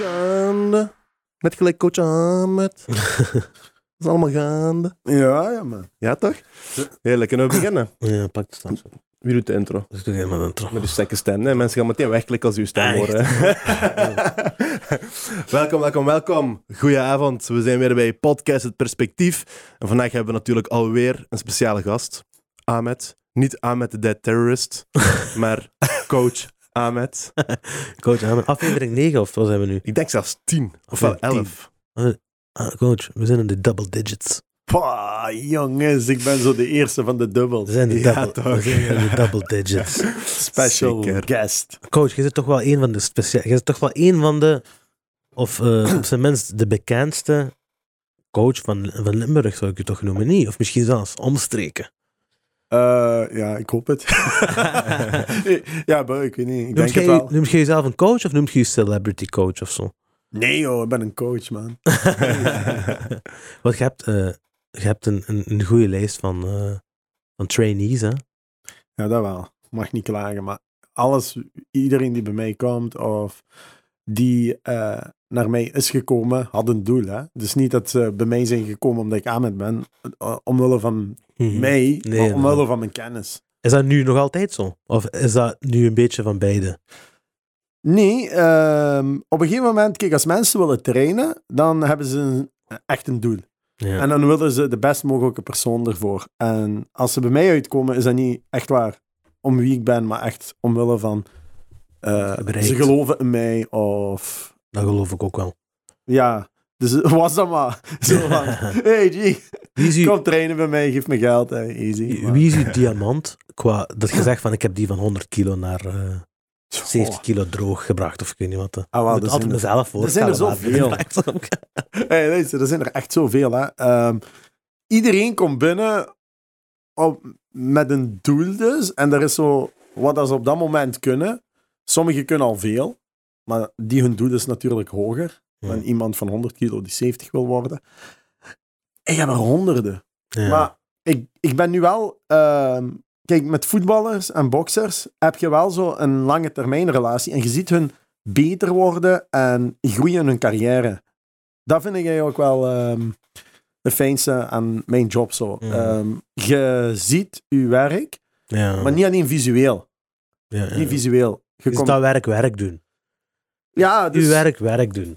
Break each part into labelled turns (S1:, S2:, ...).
S1: gaande. Net gelijk coach Ahmed. Dat is allemaal gaande.
S2: Ja, ja, man.
S1: Ja, toch? Heerlijk, kunnen we beginnen?
S3: Ja, pak de stand.
S1: Wie doet de intro?
S3: Dus doe helemaal intro.
S1: Met uw sterke stem. Hè? Mensen gaan meteen wegklikken als uw stem horen. welkom, welkom, welkom. Goedenavond. We zijn weer bij Podcast Het Perspectief. En vandaag hebben we natuurlijk alweer een speciale gast. Ahmed. Niet Ahmed de Dead Terrorist, maar coach Ahmed.
S3: Coach, aan aflevering 9 of wat zijn we nu?
S1: Ik denk zelfs 10. Ofwel
S3: Tien.
S1: 11.
S3: Ah, coach, we zijn in de double digits.
S2: Pah, jongens, ik ben zo de eerste van de
S3: We
S2: dubbels.
S3: zijn, de
S1: Ja,
S3: double, we zijn in de double digits.
S2: Special
S1: Zeker.
S2: guest.
S3: Coach, je zit toch wel een van de speciale... Je zit toch wel een van de... Of eh, op zijn minst de bekendste coach van, van Limburg, zou ik je toch noemen, niet? Of misschien zelfs omstreken.
S2: Eh, ja, ik hoop het. ja, maar ik weet niet. Ik
S3: Noem
S2: denk
S3: je,
S2: het
S3: jezelf een coach of noem je je celebrity coach of zo?
S2: Nee joh, ik ben een coach, man.
S3: Want je hebt, eh, je hebt een, een, een goede lijst van, eh, van trainees, hè?
S2: Ja, dat wel. Mag niet klagen, maar alles, iedereen die bij mij komt of die eh, naar mij is gekomen, had een doel. Hè? Dus niet dat ze bij mij zijn gekomen omdat ik Ahmed ben, eh, omwille van mij,
S3: Mhm. Nee,
S2: maar omwille
S3: nee.
S2: van mijn kennis.
S3: Is dat nu nog altijd zo? Of is dat nu een beetje van beide?
S2: Nee, ehm, op een gegeven moment, kijk, als mensen willen trainen, dan hebben ze een, echt een doel.
S3: Ja.
S2: En dan willen ze de best mogelijke persoon ervoor. En als ze bij mij uitkomen, is dat niet echt waar om wie ik ben, maar echt omwille van eh, ze geloven in mij of
S3: dat geloof ik ook wel.
S2: ja. Dus was dat maar zo van, hey G,
S3: uw,
S2: kom trainen bij mij, geef me geld, hey, easy. Maar-
S3: wie is uw diamant? Qua, dat je zegt van ik heb die van 100 kilo naar eh 70 kilo droog gebracht of ik weet niet wat.
S2: Ah, wel,
S3: moet
S2: er
S3: altijd
S2: zijn er-
S3: mezelf
S2: er
S3: voorstellen.
S2: zijn er
S3: maar-
S2: Hey, luister, er zijn er echt zoveel. Hè. Ehm, iedereen komt binnen op, met een doel dus. En er is zo wat dat ze op dat moment kunnen. Sommigen kunnen al veel. Maar die hun doel is natuurlijk hoger dan iemand van 100 kilo die 70 wil worden. Ik heb er honderden.
S3: Ja.
S2: Maar ik, ik ben nu wel... ehm, kijk, met voetballers en boxers heb je wel zo een lange termijn relatie. En je ziet hun beter worden en groeien in hun carrière. Dat vind ik eigenlijk wel ehm de fijnste aan mijn job. Zo. Ehm, je ziet je werk,
S3: ja.
S2: maar niet alleen visueel.
S3: ja, ja.
S2: Niet visueel. Je komt-
S3: dat werk werk doen.
S2: ja, dus,
S3: Uw werk werk doen.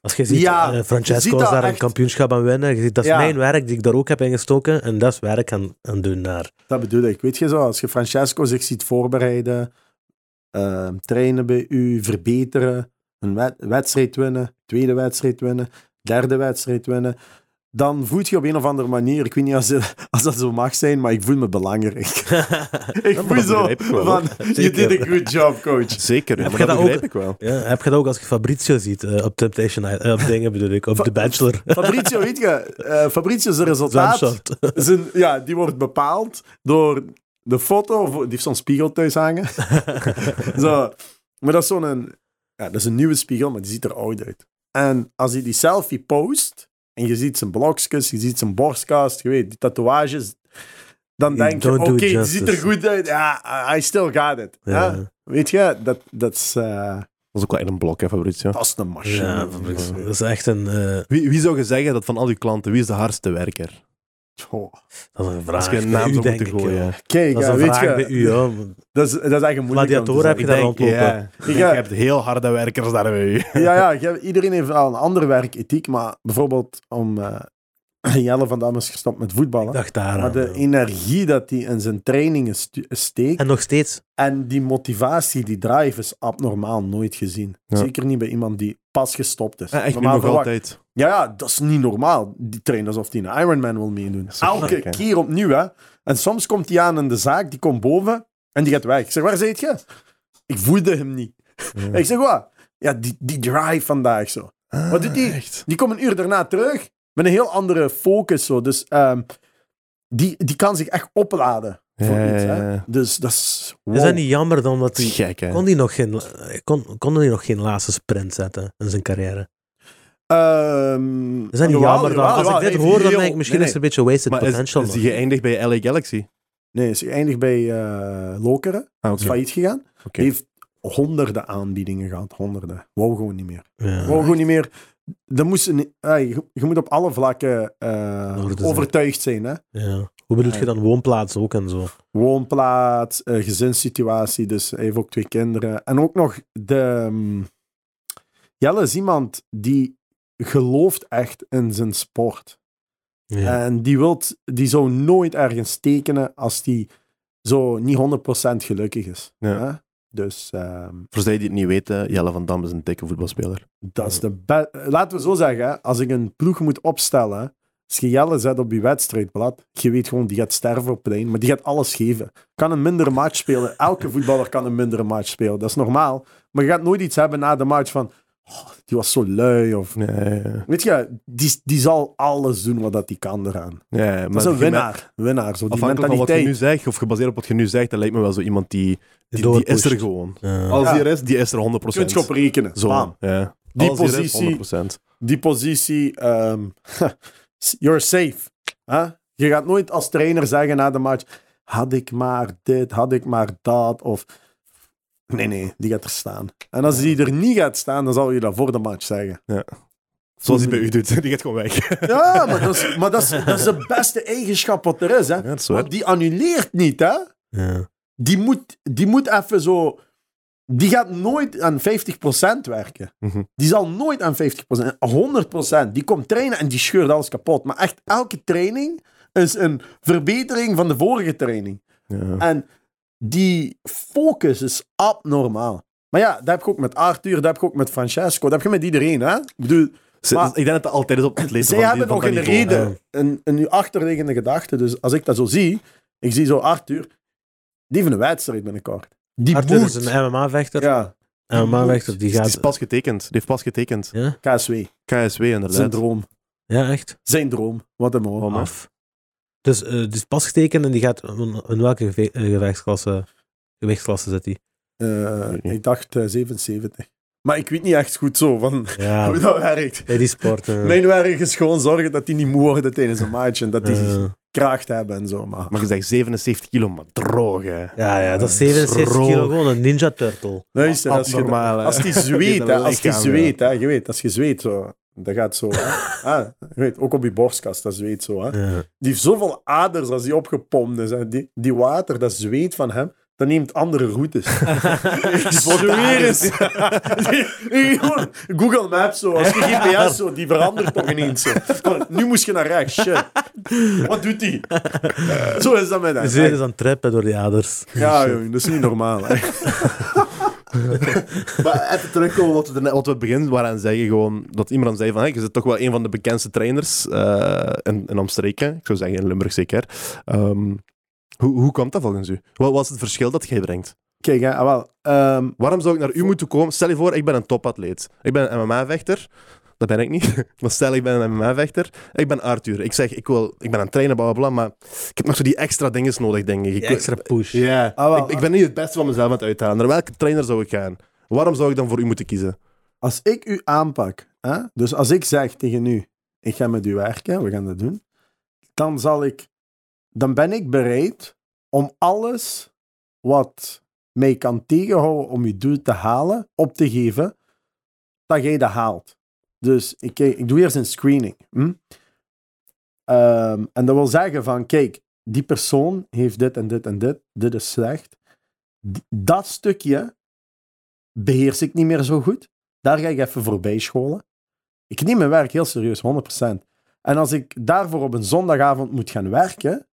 S3: Als je ziet,
S2: Ja,
S3: eh, Francesco
S2: ziet
S3: is daar een kampioenschap aan winnen. Je ziet, dat is
S2: Ja.
S3: mijn werk die ik daar ook heb ingestoken. En dat is werk aan, aan doen naar.
S2: Dat bedoel ik. Weet je zo, als je Francesco zich ziet voorbereiden, ehm, trainen bij u, verbeteren, een wed- wedstrijd winnen, tweede wedstrijd winnen, derde wedstrijd winnen, dan voelt je op een of andere manier, ik weet niet als, als dat zo mag zijn, maar ik voel me belangrijk. ik voel zo
S1: begrijp ik wel,
S2: van, you
S3: Zeker.
S2: did a good job, coach.
S1: Zeker,
S3: Heb
S1: maar
S3: je
S1: dat begrijp
S3: ook?
S1: ik wel.
S3: Ja, heb je dat ook als je Fabrizio ziet eh, op Temptation Island? eh, op dingen bedoel ik, op
S2: Fa-
S3: The Bachelor.
S2: Fabrizio, weet je, eh Fabrizio zijn resultaat, zijn, ja, die wordt bepaald door de foto, of- die heeft zo'n spiegel thuis hangen. Zo. Maar dat is zo'n... Ja, dat is een nieuwe spiegel, maar die ziet er oud uit. En als hij die selfie post, en je ziet zijn blokjes, je ziet zijn borstkast, je weet, die tatoeages, dan
S3: You
S2: denk je, oké,
S3: it
S2: die ziet er goed uit. Ja, I still got it. Ja. Weet je, dat, dat is... eh,
S1: Dat is ook wel echt een blok, hè, Fabrizio.
S2: dat is een machine.
S3: Ja, Fabrizio. dat is echt een... eh,
S1: Wie, wie zou je zeggen dat van al uw klanten, wie is de hardste werker?
S2: Oh.
S3: dat is een vraag.
S1: Als je een naam
S3: u,
S1: zou moeten
S3: ik,
S1: gooien.
S2: Kijk,
S3: Dat is een
S2: weet
S3: vraag
S2: je,
S3: bij u, ja.
S2: dat is, dat is een moeilijk
S3: Gladiator heb je daar rondlopen.
S1: Ja, ik denk, je hebt heel harde werkers daar bij u.
S2: Ja, ja, je- iedereen heeft wel een andere werkethiek, maar bijvoorbeeld om... eh Jelle van Dam is gestopt met voetballen.
S3: Ik dacht daar
S2: Maar de
S3: ja.
S2: energie dat hij in zijn trainingen stu- steekt
S3: En nog steeds.
S2: en die motivatie, die drive is abnormaal nooit gezien.
S1: Ja.
S2: Zeker niet bij iemand die pas gestopt is.
S1: Ja, echt nu
S2: Normaal
S1: nog
S2: verwacht-
S1: altijd.
S2: Ja, ja, dat is niet normaal. Die trainen alsof hij een Ironman wil meedoen. Elke keer opnieuw, hè. En soms komt hij aan in de zaak, die komt boven en die gaat weg. Ik zeg, waar zit je? Ik voelde hem niet. Ik zeg, wat? Ja, die, die drive vandaag zo. Wat doet die?
S1: Ah, Echt?
S2: Die komt een uur daarna terug met een heel andere focus. Zo. Dus ehm, die, die kan zich echt opladen voor
S1: Ja,
S2: iets. Hè?
S1: ja.
S2: Dus dat is...
S3: Is dat
S2: wow.
S3: niet jammer dan dat
S1: is
S3: hij...
S1: gek, hè?
S3: Kon hij nog geen, kon, kon hij nog geen laatste sprint zetten in zijn carrière?
S2: Ehm,
S3: Is dat niet
S2: jawel,
S3: jammer dan?
S2: jawel,
S3: Als ik dit
S2: Hij
S3: hoor, dan denk ik misschien
S2: nee,
S3: is het een beetje wasted
S1: Maar is,
S3: potential.
S1: is
S3: nog.
S1: die geëindigd bij LA Galaxy?
S2: Nee, is geëindigd bij eh Lokeren.
S1: Ah,
S2: Is failliet gegaan. Heeft honderden aanbiedingen gehad. Honderden. Wou gewoon niet meer.
S3: Ja.
S2: Wou gewoon niet meer. Dat moest hey, je, je moet op alle vlakken eh, overtuigd zijn. Hè?
S3: Ja. Hoe bedoel je dan woonplaats ook en zo?
S2: Woonplaats, eh, gezinssituatie. Dus hij heeft ook twee kinderen. En ook nog de... mm, Jelle is iemand die gelooft echt in zijn sport.
S3: Ja.
S2: En die, wilt, die zou nooit ergens tekenen als die zo niet 100% gelukkig is.
S1: Ja.
S2: Dus ehm,
S1: Voor zij die het niet weten, Jelle van Dam is een dikke voetbalspeler.
S2: dat is de Laten we zo zeggen, als ik een ploeg moet opstellen, als je Jelle zet op je wedstrijdblad, je weet gewoon, die gaat sterven op plein, maar die gaat alles geven. Kan een mindere match spelen. Elke voetballer kan een mindere match spelen. Dat is normaal. Maar je gaat nooit iets hebben na de match van, oh, die was zo lui. Of,
S1: Ja, ja,
S2: weet je, die, die zal alles doen wat dat die kan eraan.
S1: ja. Ja,
S2: Dat is een winnaar. winnaar zo die
S1: Afhankelijk van wat je nu zegt, of gebaseerd op wat je nu zegt, dan lijkt me wel zo iemand die, die, die is er gewoon.
S3: Ja.
S1: Als die er is, die is er 100%.
S2: Je kunt je op rekenen.
S1: Zo,
S2: Bam.
S1: ja.
S2: Die
S1: Als die is,
S2: positie-
S1: 100%.
S2: die positie, ehm, you're safe. Hè? Je gaat nooit als trainer zeggen na de match, had ik maar dit, had ik maar dat, of... Nee, nee, die gaat er staan. En als die er niet gaat staan, dan zal je dat voor de match zeggen.
S1: Zoals hij bij u doet, die gaat gewoon weg.
S2: Ja, maar dat is, maar dat is, dat is de beste eigenschap wat er is. Hè?
S1: Ja, is.
S2: Want die annuleert niet, hè?
S3: Ja.
S2: Die moet, die moet even zo... Die gaat nooit aan 50% werken.
S1: Mhm.
S2: Die zal nooit aan 50%, 100%. Die komt trainen en die scheurt alles kapot. Maar echt, elke training is een verbetering van de vorige training.
S1: Ja.
S2: En die focus is abnormaal. Maar ja, dat heb ik ook met Arthur, dat heb ik ook met Francesco, dat heb je met iedereen. Hè? Ik bedoel,
S1: Ze-
S2: Maar-
S1: ik denk dat het altijd is op het lezen
S2: zij
S1: van,
S2: hebben
S1: die,
S2: nog
S1: van
S2: een
S1: dat
S2: reden, een, een nu achterliggende gedachte. Dus als ik dat zo zie, ik zie zo Arthur, die heeft een wedstrijd binnenkort. Die
S3: Arthur is een MMA-vechter.
S2: Ja,
S3: MMA-vechter, die
S1: Die
S3: gaat...
S1: is pas getekend. Die heeft pas getekend.
S3: Ja?
S2: KSW.
S1: KSW inderdaad.
S2: Zijn droom.
S3: ja, echt?
S2: Zijn droom. Wat een mooi.
S1: Man.
S3: Af. Dus eh, die is pas getekend en die gaat... In, welke eh, gewichtsklasse, gewichtsklasse zit hij?
S2: Eh, ik dacht eh, 77. Maar ik weet niet echt goed zo van
S3: Ja,
S2: hoe dat werkt.
S3: bij die sport. eh,
S2: Mijn werk is gewoon zorgen dat die niet moe worden tijdens een match en dat die kracht hebben en zo. Maar
S1: Maar je zegt 77 kilo, maar droog, hè.
S3: ja, ja, dat is 77
S1: Droog.
S3: kilo gewoon een Ninja Turtle.
S2: luister, als, je, als die zweet, hè, als die zweet, hè, je weet, als je zweet zo, dat gaat zo. Ah, weet, ook op je borstkast, dat zweet zo. Hè.
S3: Ja.
S2: Die heeft zoveel aders als die opgepompt is. Hè. Die, die water, dat zweet van hem, dat neemt andere routes. zweer. Die- gewoon Google Maps zo, als je GPS zo, die verandert toch ineens zo. Nu moest je naar rechts, shit. Wat doet die? Zo is dat met hem.
S3: Is aan het trippen door die aders.
S2: Ja, jongen, dat is niet normaal. Hè.
S1: Maar even terugkomen wat we, net- wat we het begin waren aan zeggen, gewoon dat iemand zei van, hey, je bent toch wel een van de bekendste trainers eh, in, in omstreken. Ik zou zeggen in Limburg zeker. Ehm, hoe, hoe komt dat volgens u? Wat was het verschil dat jij brengt?
S2: Kijk, hè, ah, wel, ehm,
S1: Waarom zou ik naar u moeten komen? Stel je voor, ik ben een topatleet. Ik ben een MMA-vechter. Dat ben ik niet. Maar stel, ik ben een MMA-vechter. Ik ben Arthur. Ik zeg, ik, wil, ik ben aan het trainen, bla, bla, bla, maar ik heb nog zo die extra dingen nodig, denk ik.
S3: extra push.
S1: Ja,
S2: Ah,
S1: ik ben niet het beste van mezelf aan het uithalen. Naar welke trainer zou ik gaan? Waarom zou ik dan voor u moeten kiezen?
S2: als ik u aanpak, hè, dus als ik zeg tegen u, ik ga met u werken, we gaan dat doen, dan zal ik, dan ben ik bereid om alles wat mij kan tegenhouden om je doel te halen, op te geven, dat jij dat haalt. Dus ik, kijk- ik doe eerst een screening. Hm? Ehm, en dat wil zeggen van, kijk, die persoon heeft dit en dit en dit, dit is slecht. Dat stukje beheers ik niet meer zo goed. Daar ga ik even voorbij scholen. Ik neem mijn werk heel serieus, 100%. En als ik daarvoor op een zondagavond moet gaan werken,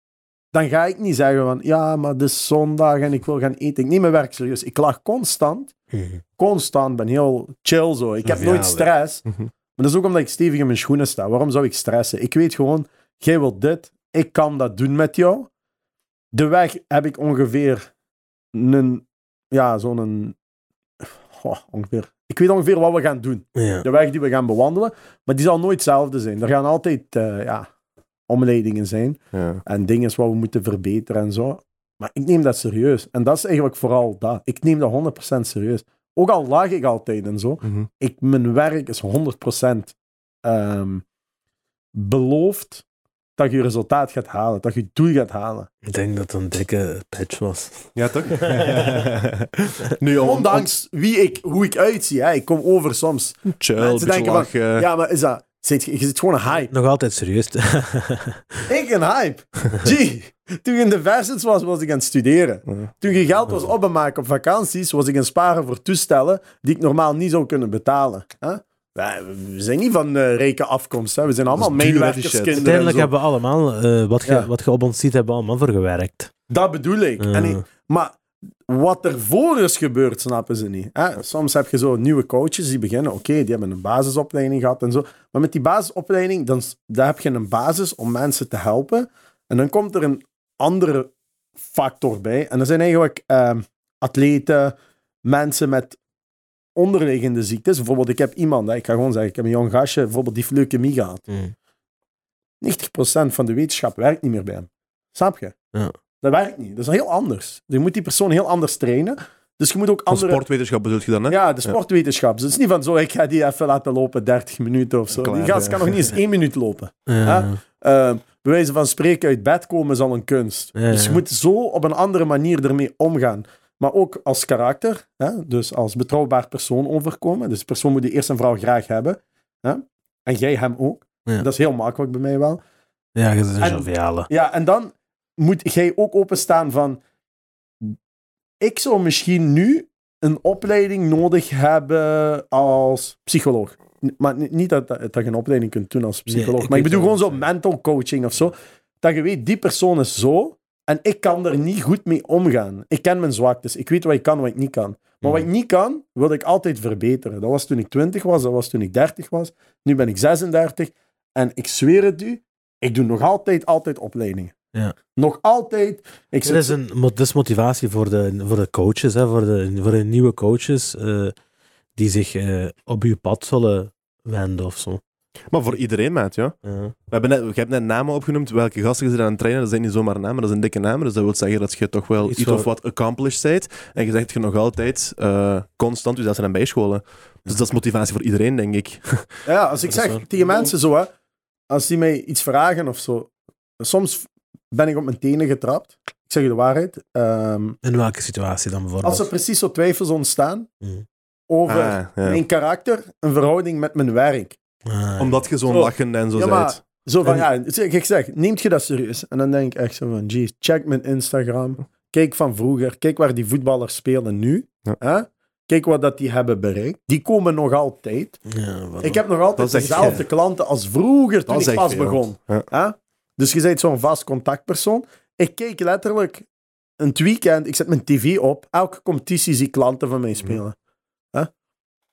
S2: dan ga ik niet zeggen van, ja, maar het is zondag en ik wil gaan eten. Ik neem mijn werk serieus. Ik lach constant,
S3: Mhm.
S2: constant, ben heel chill zo. Ik heb nooit stress.
S1: Mhm.
S2: Maar dat is ook omdat ik stevig in mijn schoenen sta. Waarom zou ik stressen? Ik weet gewoon, jij wilt dit, ik kan dat doen met jou. De weg heb ik ongeveer een, ja, zo'n, goh, ongeveer, ik weet ongeveer wat we gaan doen.
S3: Ja.
S2: De weg die we gaan bewandelen, maar die zal nooit hetzelfde zijn. Er gaan altijd, eh, ja, omleidingen zijn
S1: Ja.
S2: en dingen wat we moeten verbeteren en zo. Maar ik neem dat serieus. En dat is eigenlijk vooral dat. Ik neem dat 100% serieus. Ook al lag ik altijd en zo
S1: Mhm.
S2: ik, mijn werk is 100% ehm, beloofd dat je resultaat gaat halen, dat je doel gaat halen.
S3: Ik denk dat het een dikke patch was.
S1: Ja, toch? nu, om,
S2: Ondanks wie ik, hoe ik uitzie, hè. ik kom over soms.
S1: om, chill,
S2: denken van, ja, maar is dat, zit, je zit gewoon een hype.
S3: Nog altijd serieus.
S2: Ik een hype. Gee, toen ik in de versies was, was ik aan het studeren. Toen je geld was opmaken op vakanties, was ik aan het sparen voor toestellen die ik normaal niet zou kunnen betalen. We zijn niet van eh rijke afkomst. Hè? We zijn allemaal medewerkerskinderen. en
S3: Uiteindelijk hebben we allemaal, eh, wat, je,
S2: Ja.
S3: wat je op ons ziet, hebben we allemaal voor gewerkt.
S2: Dat bedoel ik. En ik- Maar wat er voor is gebeurd, snappen ze niet. Hè? Soms heb je zo nieuwe coaches die beginnen. Oké, die hebben een basisopleiding gehad en zo. Maar met die basisopleiding, dan, dan heb je een basis om mensen te helpen. En dan komt er een andere factor bij. En dat zijn eigenlijk ehm, atleten, mensen met onderliggende ziektes. Bijvoorbeeld, ik heb iemand, hè, ik ga gewoon zeggen, ik heb een jong gastje, bijvoorbeeld, die heeft leukemie gehad. 90% van de wetenschap werkt niet meer bij hem. Snap je?
S3: Ja.
S2: Dat werkt niet. Dat is heel anders. Je moet die persoon heel anders trainen. Dus je moet ook
S1: Van
S2: andere...
S1: sportwetenschap bedoel je dan, hè?
S2: Ja, de sportwetenschap. Dus het is niet van zo, ik ga die even laten lopen 30 minuten of zo.
S1: Klaar,
S2: die gast
S1: ja.
S2: kan nog niet eens één minuut lopen.
S3: Ja.
S2: Eh bij wijze van spreken uit bed komen is al een kunst.
S3: Ja,
S2: Dus je moet zo op een andere manier ermee omgaan. Maar ook als karakter, hè? dus als betrouwbaar persoon overkomen. Dus de persoon moet die eerst en vooral graag hebben. Hè? En jij hem ook.
S3: Ja.
S2: Dat is heel makkelijk bij mij wel.
S3: ja, je bent een
S2: En-
S3: joviale.
S2: Ja, en dan moet jij ook openstaan van... Ik zou misschien nu een opleiding nodig hebben als psycholoog. Maar niet dat, dat, dat je een opleiding kunt doen als
S3: Nee,
S2: psycholoog.
S3: ik
S2: maar ik bedoel gewoon
S3: wat
S2: zo
S3: je-
S2: mental coaching of zo. Dat je weet, die persoon is zo en ik kan er niet goed mee omgaan. Ik ken mijn zwaktes. Ik weet wat ik kan, wat ik niet kan. Maar wat ik niet kan, wil ik altijd verbeteren. Dat was toen ik 20 was, dat was toen ik 30 was. Nu ben ik 36. En ik zweer het u, ik doe nog altijd, altijd opleidingen.
S3: Ja.
S2: Nog altijd. Ik
S3: Dat is, een, dat is motivatie voor de, voor de coaches, hè, voor, de, voor de nieuwe coaches eh, die zich eh, op uw pad zullen wenden of zo.
S1: Maar voor iedereen, maat, ja.
S3: Ja.
S1: We hebben net, je hebt net namen opgenoemd. Welke gasten je zijn aan het trainen, dat zijn niet zomaar namen, dat zijn dikke namen. Dus dat wil zeggen dat je toch wel
S3: Iets
S1: of wat accomplished bent. En je zegt je nog altijd eh, constant jezelf aan bijscholen. Dus dat is motivatie voor iedereen, denk ik.
S2: ja, als ik
S3: Dat
S2: zeg tegen mensen zo, hè, als die mij iets vragen of zo, soms ben ik op mijn tenen getrapt. Ik zeg je de waarheid. Ehm,
S3: In welke situatie dan bijvoorbeeld?
S2: als er precies zo twijfels ontstaan
S3: Mhm.
S2: over
S1: Ah, ja.
S2: mijn karakter, een verhouding met mijn werk.
S3: Ah,
S1: Omdat je zo'n
S2: Zo.
S1: lachende en zo
S2: Ja,
S1: bent.
S2: zo van,
S3: En-
S2: ja, ik zeg, neemt je dat serieus? En dan denk ik echt zo van, geez, check mijn Instagram. Kijk van vroeger. Kijk waar die voetballers spelen nu.
S1: Ja.
S2: Hè? Kijk wat dat die hebben bereikt. Die komen nog altijd.
S3: ja,
S2: Ik heb nog altijd dezelfde klanten als vroeger toen ik pas
S1: veel.
S2: begon.
S1: Ja.
S2: Hè? Dus je bent zo'n vast contactpersoon. Ik keek letterlijk een weekend, ik zet mijn tv op, elke competitie zie ik klanten van mij spelen. Hè?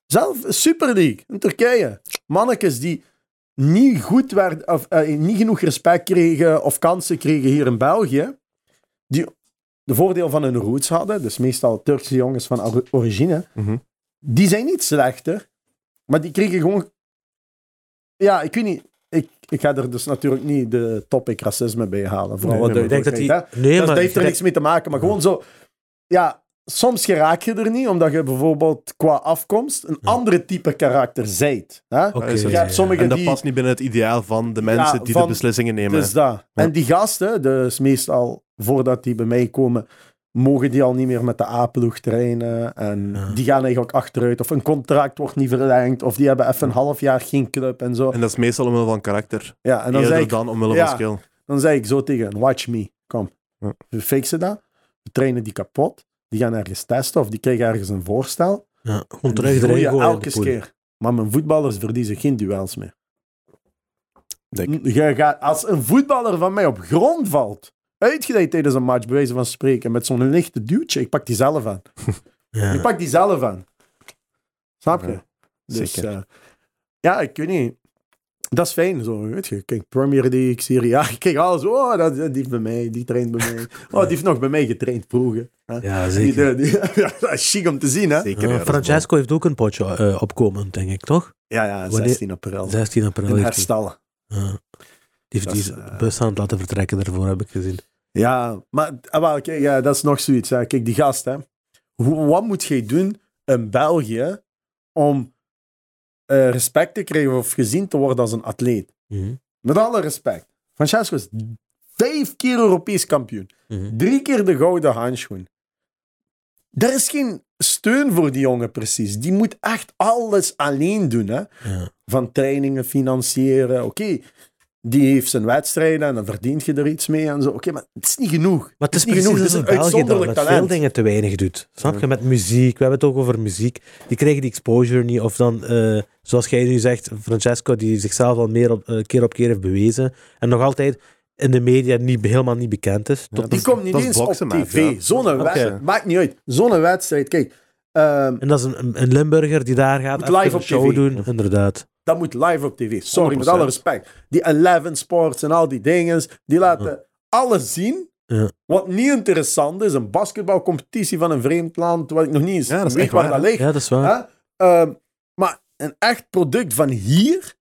S2: Zelf Super League in Turkije. Mannetjes die niet goed werden, of eh, niet genoeg respect kregen of kansen kregen hier in België, die de voordeel van hun roots hadden, dus meestal Turkse jongens van or- origine,
S1: Mhm.
S2: die zijn niet slechter, maar die kregen gewoon. Ja, ik weet niet. Ik, ga er dus natuurlijk niet de topic racisme bij halen. Vooral
S1: Nee,
S2: wat
S1: nee,
S3: ik denk dat die...
S2: hè.
S3: Nee,
S2: dat,
S3: maar
S2: dat heeft er
S3: ik
S2: niks mee te maken, maar gewoon zo. Ja, soms geraak je er niet, omdat je bijvoorbeeld qua afkomst een andere type karakter zijt. Hè? Hebt sommige
S1: En dat
S2: die-
S1: past niet binnen het ideaal van de mensen
S2: Ja,
S1: die
S2: van-
S1: de beslissingen nemen.
S2: Dus dat. En die gasten, dus meestal voordat die bij mij komen, mogen die al niet meer met de A-ploeg trainen. En
S3: Ja.
S2: die gaan eigenlijk achteruit. Of een contract wordt niet verlengd. Of die hebben even een half jaar geen club en zo.
S1: En dat is meestal omwille van karakter.
S2: Ja, en dan
S1: eerder
S2: ik,
S1: dan omwille
S2: ja.
S1: van skill.
S2: dan zeg ik zo tegen hen, watch me, kom.
S1: Ja.
S2: We fixen dat. We trainen die kapot. Die gaan ergens testen of die krijgen ergens een voorstel.
S3: Ja, gewoon terug de
S2: elke keer. Maar mijn voetballers verliezen geen duels meer. Je gaat, als een voetballer van mij op grond valt, uitgeleid tijdens een match, bij wijze van spreken, met zo'n lichte duwtje, ik pak die zelf aan.
S3: Ja.
S2: Ik pak die zelf aan. Snap je?
S1: Ja,
S2: dus,
S1: zeker.
S2: eh, ja, ik weet niet. Dat is fijn, zo, weet je. Kijk, Premier League, Serie A, ik kijk alles. Oh, dat, die heeft bij mij, die traint bij mij. Oh, die heeft nog bij mij getraind vroeger. hè.
S3: Ja, zeker.
S2: die, ja, dat is chic om te zien, hè?
S1: Zeker.
S3: Ja,
S1: ja, is
S3: Francesco heeft ook een potje eh, opkomend, denk ik, toch?
S2: Ja, ja,
S3: Wanneer-
S2: 16 april.
S3: 16 april.
S2: In.
S3: Ja. Die heeft die
S2: is, eh,
S3: bus aan het laten vertrekken daarvoor, heb ik gezien.
S2: Ja, maar ah, wel, kijk, ja, dat is nog zoiets. Hè. Kijk, die gast, hè. Hoe, wat moet jij doen in België om eh, respect te krijgen of gezien te worden als een atleet?
S3: Mhm.
S2: Met alle respect. Francesco is vijf keer Europees kampioen.
S3: Mhm.
S2: Drie keer de gouden handschoen. Er is geen steun voor die jongen precies. Die moet echt alles alleen doen. Hè?
S3: Ja.
S2: Van trainingen financieren. Oké, die heeft zijn wedstrijden en dan verdient je er iets mee en zo. Oké, maar het is niet genoeg.
S3: Maar het is
S2: niet
S3: precies
S2: genoeg. Het is een
S3: België dat
S2: uitzonderlijk
S3: veel dingen te weinig doet. Snap je? Met muziek, we hebben het ook over muziek. Die krijgen die exposure niet. Of dan, eh, zoals jij nu zegt, Francesco, die zichzelf al meer op, eh, keer op keer heeft bewezen. En nog altijd in de media niet, helemaal niet bekend is. Tot-
S1: dat
S2: Die komt niet eens op tv.
S1: ja.
S2: Zo'n wedstrijd. Maakt niet uit. Zo'n wedstrijd. Kijk, ehm,
S3: En dat is een, een- een Limburger die daar gaat
S2: live
S3: een
S2: op
S3: show
S2: tv.
S3: doen. Inderdaad.
S2: Dat moet live op tv. Sorry, met
S1: 100%.
S2: alle respect. Die Eleven Sports en al die dingen, die laten alles zien.
S3: Ja.
S2: Wat niet interessant is, een basketbalcompetitie van een vreemd land, wat ik nog niet eens
S1: Ja, dat
S2: weet waar
S1: waar,
S2: dat ligt.
S3: Ja, dat is waar.
S2: Ehm, maar een echt product van hier,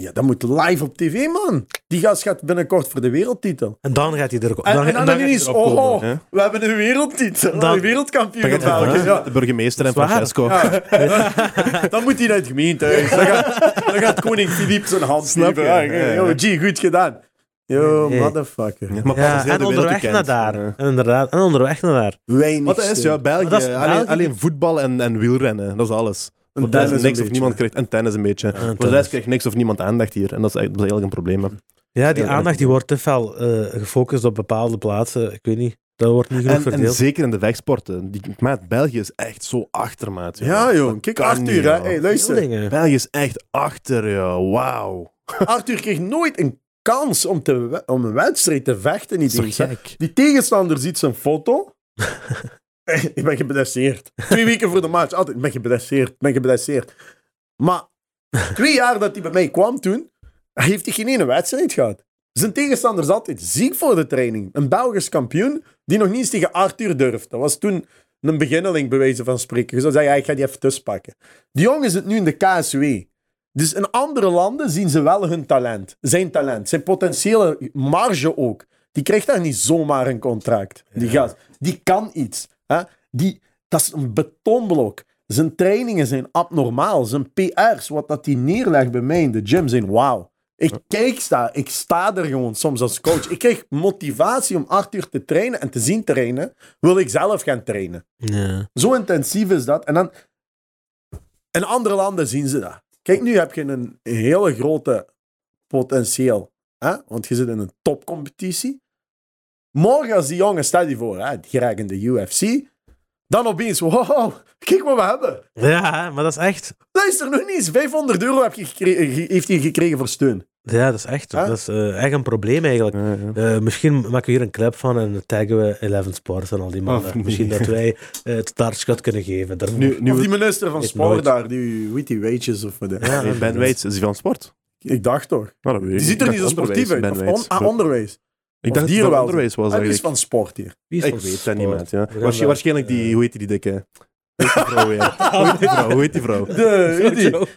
S2: ja, dat moet live op tv, man. Die gast gaat binnenkort voor de wereldtitel.
S3: En dan gaat hij er
S2: En, en dan, ineens,
S3: erop komen.
S2: oh,
S1: hè?
S2: we hebben een wereldtitel,
S3: Dan-
S2: een wereldkampioen
S1: Dan
S2: in België. Ja.
S1: de burgemeester en
S3: is.
S1: Francesco.
S2: Ja. dan moet hij naar het gemeentehuis. Dan gaat, dan gaat koning Filip zijn hand
S1: Snap
S2: geven.
S1: je?
S2: Ja, G, goed gedaan. Yo, motherfucker.
S1: Ja, maar
S3: Ja, en onderweg naar daar.
S1: Ja.
S3: Inderdaad. En onderweg naar daar.
S2: Weinig
S1: Wat is, ja, België.
S3: Is
S1: alleen,
S3: België.
S1: alleen voetbal en, en wielrennen, dat is alles.
S2: En
S1: Voor de rest niks of
S2: beetje.
S1: niemand krijgt, en tennis een beetje.
S3: en
S1: Voor de rest krijgt niks of niemand aandacht hier. En dat is, eigenlijk- dat is eigenlijk een probleem. hè.
S3: Ja, die aandacht die wordt te fel eh, gefocust op bepaalde plaatsen. Ik weet niet. Dat wordt niet genoeg
S1: En, en
S3: verdeeld.
S1: zeker in de wegsporten. Die, maat, België is echt zo achter, maat.
S2: Ja, joh. Kijk, Arthur,
S1: niet,
S2: hè.
S1: joh.
S2: Hey,
S3: Veel
S2: luister.
S3: dingen.
S1: België is echt achter, ja. Wauw.
S2: Arthur kreeg nooit een kans om, te, om een wedstrijd te vechten. Niet
S1: Dat is
S2: eens,
S1: toch
S2: hè.
S1: gek?
S2: Die tegenstander ziet zijn foto. ik ben geblesseerd. Twee weken voor de match. Altijd, ik ben geblesseerd. Ik ben geblesseerd. Maar twee jaar dat hij bij mij kwam toen, heeft hij geen ene wedstrijd gehad. Zijn tegenstander is altijd ziek voor de training. Een Belgisch kampioen die nog niet eens tegen Arthur durft. Dat was toen een beginneling, bij wijze van spreken. Je zou zeggen, ja, ik ga die even tussenpakken. Die jongen zit nu in de KSW. Dus in andere landen zien ze wel hun talent. Zijn talent. Zijn potentiële marge ook. Die krijgt daar niet zomaar een contract. Die gast. Die kan iets. Hè? Die, dat is een betonblok. Zijn trainingen zijn abnormaal. Zijn PR's, wat dat hij neerlegt bij mij in de gym, zijn wauw. Ik kijk sta, ik sta er gewoon soms als coach. Ik krijg motivatie om acht uur te trainen en te zien trainen. Wil ik zelf gaan trainen.
S3: Ja.
S2: Zo intensief is dat. En dan, in andere landen zien ze dat. Kijk, nu heb je een hele grote potentieel. Hè? Want je zit in een topcompetitie. Morgen als die jongen, stel je voor, hè, die raken in de UFC. Dan opeens, wow, kijk wat we hebben.
S3: ja, maar dat is echt.
S2: Luister, nog niet eens 500 euro heb je heeft hij gekregen voor steun.
S3: Ja, dat is echt.
S2: Huh?
S3: Dat is eh, echt een probleem eigenlijk.
S1: Ja, ja.
S3: Eh, misschien maken we hier een clip van en taggen we Eleven Sports en al die mannen.
S1: Of.
S3: Misschien dat wij eh, het startschot kunnen geven. Daar
S1: Nu, nu
S2: of die minister van sport
S3: nooit.
S2: daar, die, weet die weetjes of wat.
S3: Ja,
S1: ben. Waits, is hij van sport?
S2: Ik dacht toch.
S1: Nou,
S2: Die ziet er niet zo sportief uit. Of on, ah, onderwijs.
S1: Ik
S2: Of
S1: dacht dat het onderwijs was
S2: Hij is
S1: eigenlijk.
S2: van sport hier.
S3: Wie is
S1: Ik
S3: van
S1: weet dat niet,
S3: sport?
S1: maat. Ja.
S3: We gaan
S1: Waarsch- waarschijnlijk die, hoe heet die dikke? Hoe heet die vrouw weer? Hoe heet die vrouw? Hoe heet die vrouw?
S2: De, weet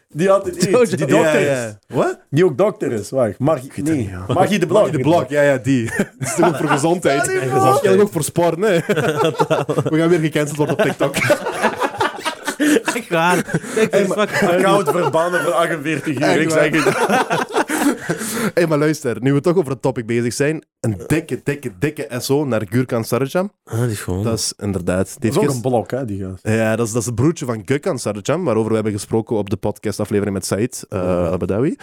S2: die, had
S3: Jojo.
S2: Die dokter is.
S1: Wat?
S2: Die ook dokter is. Wacht, Margie,
S1: weet
S2: nee.
S1: dat.
S2: Margie de Blok.
S1: De Blok, ja, ja, die. Dat is toch ook voor gezondheid.
S2: Ja, die
S1: En
S2: vrouw.
S1: waarschijnlijk ook voor sport, nee. We gaan weer gecanceld worden op TikTok.
S3: Echt waar. Kijk, dat is
S2: Account verbannen voor 48 uur. Ik zeg het.
S1: Hé, maar luister, nu we toch over het topic bezig zijn. Een dikke, dikke, dikke SO naar Gurkan Sarajam.
S3: Ah, die is gewoon.
S1: Dat is inderdaad... Die
S2: Dat is ook een blok, hè, die gast.
S1: Ja, dat is, dat is het broertje van Gökhan Sarajam, waarover we hebben gesproken op de podcastaflevering met Said uh, Abadawi.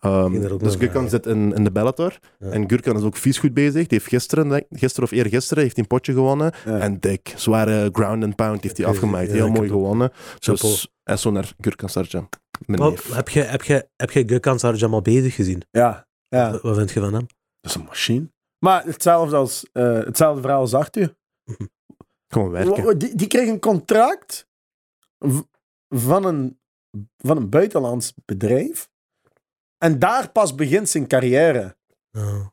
S1: Um,
S3: ook
S1: dus
S3: aan,
S1: zit in, in de Bellator.
S3: Ja.
S1: En Gurkan is ook vies goed bezig. Die heeft gisteren, denk- gisteren of eergisteren, heeft hij een potje gewonnen.
S2: Ja.
S1: En dik, zware ground and pound heeft hij afgemaakt.
S3: ja,
S1: Heel mooi gewonnen. Dus SO naar Gurkan Sarajam. Mijn
S3: Wat-
S1: neef.
S3: heb je, heb je, heb je Gökhan Sarjam al bezig gezien?
S2: Ja, ja.
S3: Wat, wat vind je van hem?
S2: Dat is een machine. Maar hetzelfde, als, eh, hetzelfde verhaal als Arthur.
S1: Gewoon werken.
S2: Die, die kreeg een contract van een, van een buitenlands bedrijf. En daar pas begint zijn carrière.
S3: Oh.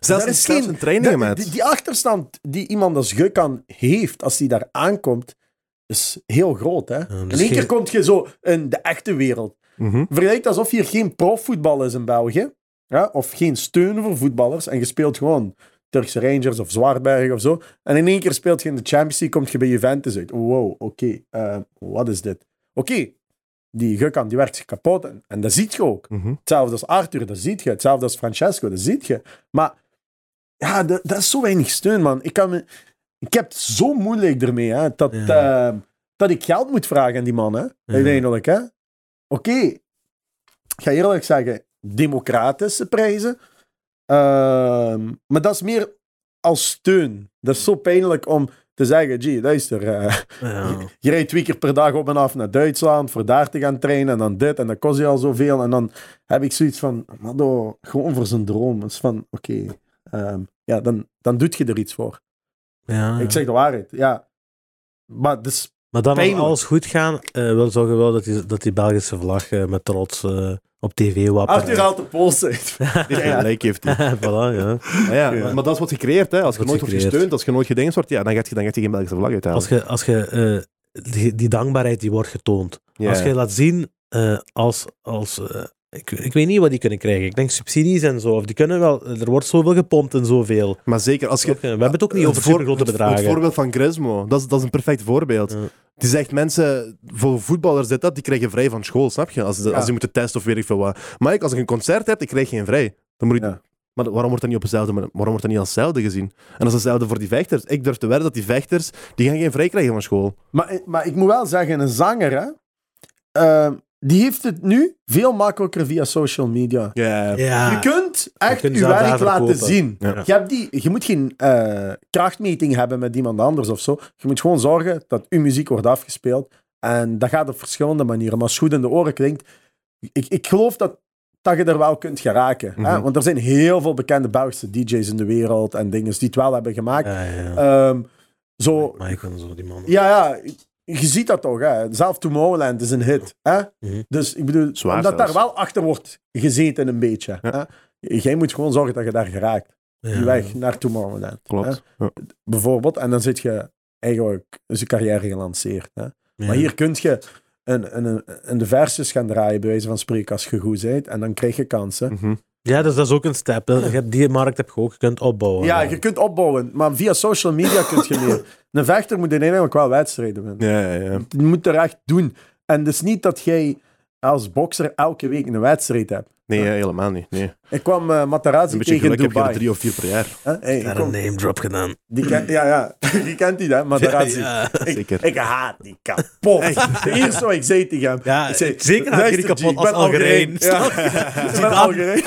S1: Zelfs,
S2: is geen-
S1: trainingen,
S2: Die,
S1: met.
S2: die, die achterstand die iemand als Gukkan heeft als hij daar aankomt, is heel groot. Hè?
S3: dus
S2: in één keer
S3: geen-
S2: kom je zo in de echte wereld.
S1: Mhm.
S2: Vergelijk alsof hier geen profvoetbal is in België. Ja? Of geen steun voor voetballers. En je speelt gewoon Turkse Rangers of Zwaarberg of zo. En in één keer speelt je in de Champions League, kom je bij Juventus uit. Wow, oké. eh, wat is dit? Oké, die Gukkan, die werkt zich kapot. En, en dat ziet je ook.
S1: Mhm.
S2: Hetzelfde als Arthur, dat ziet je. Hetzelfde als Francesco, dat ziet je. Maar ja, dat, dat is zo weinig steun, man. Ik, kan me, ik heb het zo moeilijk ermee, hè, dat,
S3: Ja.
S2: eh, dat ik geld moet vragen aan die man, hè. Uiteindelijk, hè. Oké, ik ga eerlijk zeggen, democratische prijzen. Ehm, maar dat is meer als steun. Dat is zo pijnlijk om te zeggen, gee, luister,
S3: Ja.
S2: je rijdt twee keer per dag op en af naar Duitsland voor daar te gaan trainen en dan dit en dat kost je al zoveel. En dan heb ik zoiets van, maar door, gewoon voor zijn droom. Het is van, oké, ehm, ja, dan, dan doet je er iets voor.
S3: Ja.
S2: Ik zeg de waarheid, ja. Maar dus,
S3: Maar dan als
S2: pijnlijk.
S3: alles goed gaat, eh wil zorgen wel dat die, dat die Belgische vlag eh, met trots eh, op tv wappert.
S2: Arthur haalt de pols uit.
S1: Die gelijk heeft hij.
S3: voilà, ja.
S1: Ah ja,
S2: Ja.
S1: Maar dat is wat gecreëerd, hè. Als je nooit wordt gesteund, als je nooit gedenkt wordt, ja, dan gaat je, dan gaat je geen Belgische vlag uithalen.
S3: Als je, als je eh, die, die dankbaarheid die wordt getoond.
S1: Ja.
S3: Als je laat zien eh, als, als eh, ik, ik weet niet wat die kunnen krijgen. Ik denk subsidies en zo. Of die kunnen wel, er wordt zoveel gepompt en zoveel.
S1: Maar zeker, als je...
S3: We hebben het ook niet
S1: Het
S3: over
S1: voor- het-
S3: bedragen.
S1: Het voorbeeld van Grismo, dat is, dat is een perfect voorbeeld.
S3: Ja.
S1: Die zegt mensen, voor voetballers dit, dat, die krijgen vrij van school, snap je? Als, ze-
S2: Ja.
S1: als die moeten testen of weet ik veel wat. Maar ik, als ik een concert heb, ik krijg geen vrij. Dan moet ik,
S2: Ja.
S1: Maar waarom wordt dat niet op dezelfde, waarom wordt dat niet als hetzelfde gezien? En dat is hetzelfde voor die vechters. Ik durf te wedden dat die vechters, die gaan geen vrij krijgen van school.
S2: Maar, maar ik moet wel zeggen, een zanger, hè, eh, die heeft het nu veel makkelijker via social media.
S1: Ja.
S2: Je kunt echt je werk laten
S3: verkopen.
S2: zien.
S1: Ja.
S2: Je, hebt die, je moet geen eh, krachtmeting hebben met iemand anders of zo. Je moet gewoon zorgen dat je muziek wordt afgespeeld. En dat gaat op verschillende manieren. Maar als het goed in de oren klinkt... Ik, ik geloof dat, dat je er wel kunt geraken. hè?
S1: Mhm.
S2: Want er zijn heel veel bekende Belgische DJ's in de wereld en dingen die het wel hebben gemaakt.
S3: Ja, ja.
S2: Ehm, zo,
S3: Mike en zo, die man.
S2: ja, ja, je ziet dat toch. Hè? Zelf Tomorrowland is een hit. Hè?
S3: Mhm.
S2: Dus ik bedoel,
S1: Zwaar
S2: omdat
S1: zelfs.
S2: daar wel achter wordt gezeten een beetje.
S1: Ja.
S2: Hè? Jij moet gewoon zorgen dat je daar geraakt.
S3: Ja.
S2: Die weg naar Tomorrowland. Hè?
S1: Klopt. Ja.
S2: Bijvoorbeeld. En dan zit je eigenlijk is je carrière gelanceerd. Hè? Maar hier kun je een, een, een, de verses gaan draaien, bij wijze van spreken, als je goed bent. En dan krijg je kansen.
S1: Mhm.
S3: Ja, dus dat is ook een hebt die markt heb je ook, je kunt opbouwen.
S2: Ja, je kunt opbouwen. Maar via social media kun je meer. Een vechter moet uiteindelijk wel wedstrijden winnen.
S1: Ja, ja, ja.
S2: Je moet er echt doen. En het is niet dat jij als bokser elke week een wedstrijd hebt.
S1: Nee, ja, helemaal niet. Nee.
S2: Ik kwam Materazzi
S1: Een beetje
S2: tegen
S1: geluk heb je er
S2: Dubai.
S1: drie of vier per jaar.
S2: Hè? Hey, ik
S3: Daar een name drop gedaan.
S2: die ken, ja, ja. Je kent die, hè? Materazzi.
S3: Ja,
S2: Ik,
S1: Zeker.
S2: ik haat die kapot. Eerst wat ik zei tegen hem.
S3: Ja,
S2: ik zei,
S3: zeker haat die
S2: "Luister,
S3: kapot
S2: G, ik
S3: als Algerijn."
S2: Ja. ik ben Algerijn.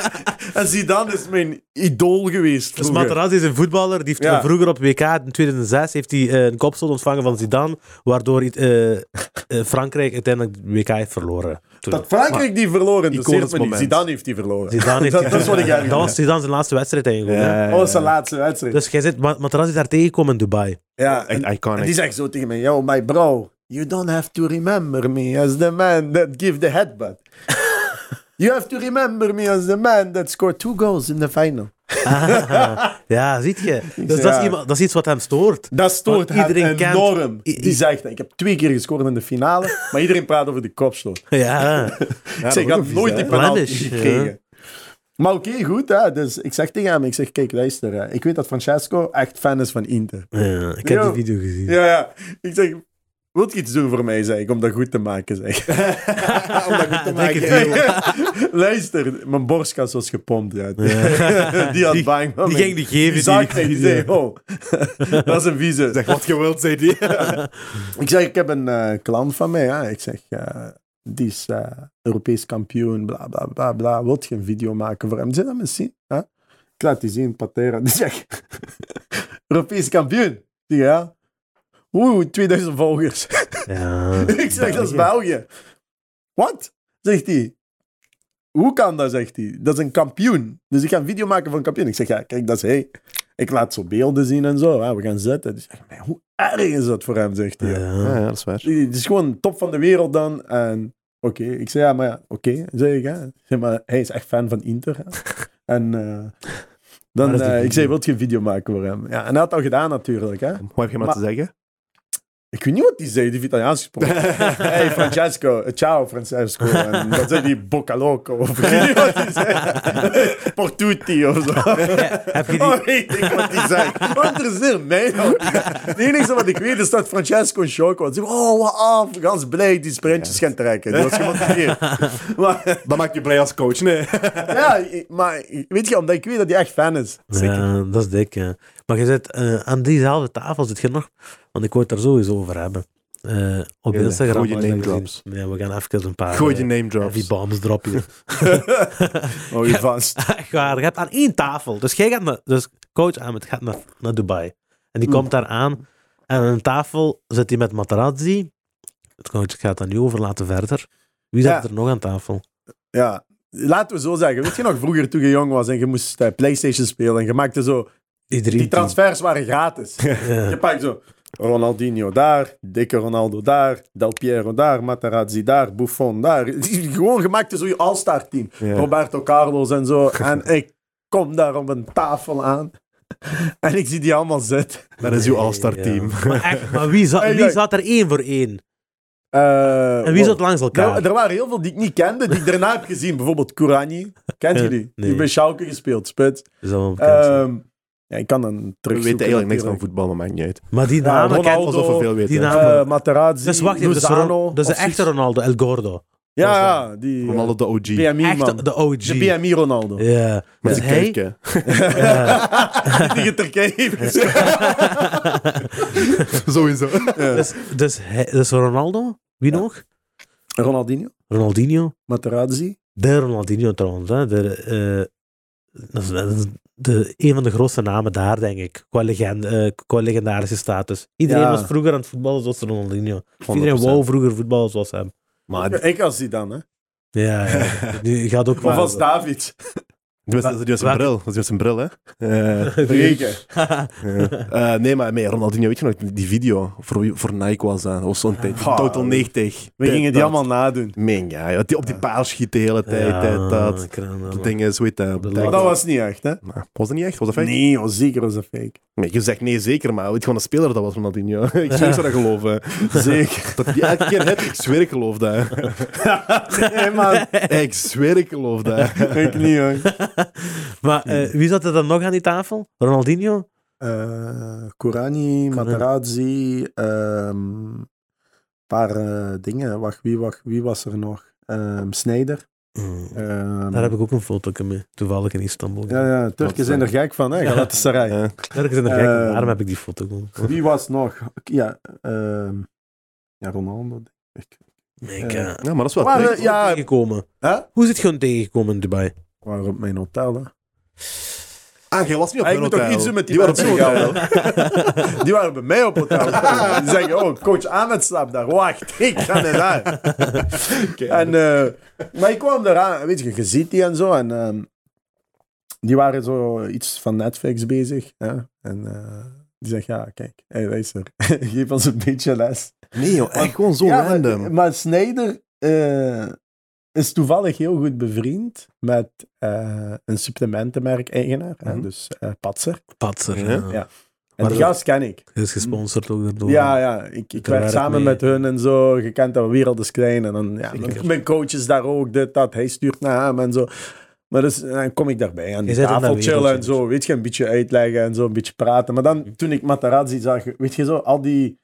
S2: En Zidane is mijn idool geweest
S3: Dus
S2: vroeger.
S3: Materazzi is een voetballer. Die heeft
S2: Ja.
S3: vroeger op WK in 2006 heeft hij eh, een kopstoot ontvangen van Zidane, waardoor eh, eh, Frankrijk uiteindelijk de WK heeft verloren. Toen.
S2: Dat Frankrijk die verloren,
S1: moment.
S2: Zidane heeft die verloren.
S3: Zidane heeft
S2: dat, dat is wat ik
S3: dat was Zidane zijn laatste wedstrijd eigenlijk. hè.
S1: Ja,
S2: Dat was zijn laatste wedstrijd.
S3: Dus jij zit Ma- Materazzi daar tegengekomen in Dubai.
S2: ja, en,
S1: iconic.
S2: en die zegt zo tegen mij, yo, my bro, you don't have to remember me as the man that give the headbutt. you have to remember me as the man that scored two goals in the final.
S3: Ah, ja, ziet je. Dus dat, is iemand, dat is iets wat hem stoort.
S2: Dat stoort
S3: Want
S2: hem
S3: iedereen kent-
S2: enorm. Die zegt, ik heb twee keer gescoord in de finale, maar iedereen praat over de kopstoot.
S3: Ja,
S1: Ja,
S2: ik zeg, ik had nooit
S1: hè.
S2: die penalty gekregen. Maar oké, goed. Hè? Dus ik zeg tegen hem, ik zeg, kijk, luister. hè. Ik weet dat Francesco echt fan is van Inter.
S3: ja, ik heb
S2: Yo.
S3: die video gezien.
S2: Ja, ja. Ik zeg, wilt je iets doen voor mij, zeg ik, om dat goed te maken, zeg. om dat goed te maken. Luister, mijn borstkas was gepompt, ja. die had
S3: Die-
S2: bang
S3: Die
S2: mij.
S3: ging die geven.
S2: Die zag
S3: die-
S2: die zei, oh, dat is een vieze.
S1: Zeg wat je wilt, zei die.
S2: Ik zeg, ik heb een eh, klant van mij, ja. ik zeg, eh, die is eh, Europees kampioen, bla bla bla bla. Wilt je een video maken voor hem? Zeg dat misschien? Hè? Ik laat die zien, Patera. Die zegt, Europees kampioen. Zeg, ja. Oeh, 2000 volgers.
S3: Ja.
S2: ik zeg, dat is België. Wat? Zegt hij. Hoe kan dat, zegt hij. Dat is een kampioen. Dus ik ga een video maken van een kampioen. Ik zeg, ja, kijk, dat is hij. Ik laat zo beelden zien en zo. Ja, we gaan zitten. Die zegt, "Maar hoe erg is dat voor hem, zegt hij.
S1: Ja,
S3: Ja.
S1: ja, dat is waar.
S2: Het is gewoon top van de wereld dan. En oké, ik zei ja, maar ja, oké, zei ik. Hè. Maar hij is echt fan van Inter. Hè. en eh, dan, eh, ik zei, wilt je een video maken voor hem? Ja, en hij had al gedaan natuurlijk. Hè.
S1: Wat heb je maar
S2: Maar-
S1: te zeggen?
S2: Ik weet niet wat die zei, die heeft Italiaans gesproken. hey Francesco, eh, ciao Francesco. En dan zei die Bocca Loco. Of ik weet niet wat die zei. Portuti of zo.
S3: Heb je die...
S2: Oh, weet ik wat die zei. Wat interesseert mij nou? Het enige wat ik weet is dat Francesco in shock was. Oh, wat af. Gans blij die sprintjes gaan trekken. Die was gemotiveerd. Maar,
S1: Dat maakt je blij als coach, nee.
S2: ja, maar weet je, omdat ik weet dat hij echt fan is.
S3: Ja, dat is dik, ja. Maar je zit eh, aan diezelfde tafel, zit je nog... Want ik wou het daar sowieso over hebben. Eh, op
S1: Ja,
S3: Instagram.
S1: gooi je name drops.
S3: Ja, we gaan even een paar...
S1: Gooi je
S3: eh,
S1: name drops.
S3: heavy bombs droppen.
S2: Oh, je vast.
S3: Echt waar, je hebt aan één tafel. Dus jij gaat naar... Dus coach Ahmed gaat naar, naar Dubai. En die
S2: Mm.
S3: komt daar aan. En aan een tafel zit hij met Materazzi. Het coach gaat dat nu overlaten verder. Wie zit
S2: Ja.
S3: er nog aan tafel?
S2: Ja, laten we zo zeggen. Weet je nog, vroeger toen je jong was en je moest eh, Playstation spelen en je maakte zo...
S3: Iedereen
S2: Die transfers waren gratis.
S3: Ja.
S2: Je pakt zo Ronaldinho daar, dikke Ronaldo daar, Del Piero daar, Materazzi daar, Buffon daar. Gewoon gemaakt zo je all-star team.
S1: Ja.
S2: Roberto Carlos en zo. En ik kom daar op een tafel aan. En ik zie die allemaal zitten.
S1: Dat is uw all-star
S3: Ja.
S1: team.
S3: Maar echt, maar wie, zat, wie er één voor één?
S2: Eh,
S3: En wie
S2: wow.
S3: zat langs elkaar?
S2: Er, er waren heel veel die ik niet kende, die ik daarna heb gezien. Bijvoorbeeld Kourani. Kent je die? Die heeft bij Schalke gespeeld, spits.
S3: Dat is allemaal bekend, zo.
S2: Ja, ik kan dan
S1: We
S2: terug.
S1: weten eigenlijk niks van voetbal, maar maakt niet uit.
S3: maar die
S2: ja,
S3: namen
S2: Ronaldo,
S3: kent...
S1: Alsof we veel weten.
S3: Die
S1: hè.
S3: naam-
S2: Uh, Materazzi,
S3: Dus wacht even,
S2: Lozano.
S3: Ron- dus de echte. Ronaldo, El Gordo.
S2: Ja, ja, die eh,
S1: Ronaldo de OG.
S2: BMI
S3: Echt
S2: man.
S3: de OG.
S2: De BMI Ronaldo.
S3: Ja.
S1: Met
S3: Dus
S1: zijn
S3: hij...
S1: kijken.
S3: Ja.
S2: Die tegen Turkije heeft.
S1: Sowieso.
S3: dus, dus, hij, dus Ronaldo? Wie nog?
S2: Ronaldinho,
S3: Ronaldinho?
S2: Materazzi.
S3: De Ronaldinho trouwens. Hè. De, eh, dat is, dat is de, een van de grootste namen daar, denk ik. Qua, legende, eh, qua legendarische status. Iedereen
S2: Ja.
S3: was vroeger aan het voetballen zoals Ronaldinho. Of Iedereen
S1: 100%.
S3: wou vroeger voetballen zoals hem.
S1: Maar
S2: Ik als die dan, hè.
S3: Ja, ja. Nu gaat ook
S2: Of
S3: wel...
S2: als David.
S1: Was, die was zijn
S3: Welke-
S1: bril. Dat was zijn bril, hè. Eh. Eh, nee, maar Ronaldinho, weet je nog, die video voor, wie- voor Nike was dat. Dat was zo'n tijd.
S2: Ah,
S1: Total 90.
S2: We gingen die allemaal nadoen.
S1: Meen, ja. Die op die paal schiet de hele tijd. Tijd, dat. Dat ding is, weet.
S3: De
S1: dat-
S2: Maar dat was niet echt, hè.
S1: Was dat niet echt? Was dat fake?
S2: Nee, oh, zeker was dat fake.
S1: Nee, je zegt nee, zeker, maar weet je gewoon een speler dat was Ronaldinho. ik zweer, zou dat geloven.
S2: Zeker.
S1: Dat die elke keer het, ik zweer, ik geloof dat.
S2: nee, man.
S1: ik zweer, ik geloof dat.
S2: Ik niet, hoor.
S3: Maar eh, wie zat er dan nog aan die tafel? Ronaldinho?
S2: Eh Kourani, Materazzi, ehm, een paar eh, dingen. Wacht, wie, wacht, wie was er nog? Ehm Snijder.
S3: Hmm.
S2: Ehm,
S3: Daar heb ik ook een foto mee. Toevallig in Istanbul.
S2: Ja, ja, Turken zijn er gek van, hè? Galatasaray.
S1: Ja.
S3: Daar zijn er gek.
S2: Ehm,
S3: Daarom heb ik die foto.
S2: Wie was nog? Ja, ehm, ja Ronaldo. Ik,
S3: Ik,
S2: Eh,
S1: Ja, maar dat is wel
S2: Maar,
S3: tegengekomen.
S2: Hè?
S3: Hoe is het gewoon tegengekomen in Dubai?
S2: We waren op mijn hotel, hè?
S1: Ah, jij was niet op
S2: Ah,
S1: mijn
S2: ik moet toch
S1: hotel.
S2: iets doen met die,
S1: waren op
S2: mensen.
S1: hotel.
S2: Die waren bij mij op hotel. Die zeggen, oh, coach Ahmed slaapt daar. Wacht, ik ga naar daar. En, eh, maar ik kwam eraan, weet je, je ziet die en zo. En ehm, die waren zo iets van Netflix bezig. Hè? En eh, die zegt, ja, kijk, hey, luister, geef ons een beetje les.
S1: Nee joh, echt gewoon zo
S2: Ja,
S1: random.
S2: Maar, maar Snyder eh, is toevallig heel goed bevriend met eh, een supplementenmerk-eigenaar. hè,
S1: Mhm.
S2: Dus eh Patser.
S3: Patser.
S1: Ja.
S2: En
S3: Maar
S2: die
S3: dat-
S2: gast ken ik.
S3: Hij is gesponsord ook daardoor.
S2: Ja, ja. Ik, ik werk samen
S3: mee.
S2: met hun en zo. Je kent dat, wereld is klein. En dan, ja, mijn coach is daar ook, dit, dat. Hij stuurt naar hem en zo. Maar dus, dan kom ik daarbij aan die
S3: Je
S2: tafel chillen en zo. Weet je, een beetje uitleggen en zo, een beetje praten. Maar dan, toen ik Materazzi zag, weet je zo, al die...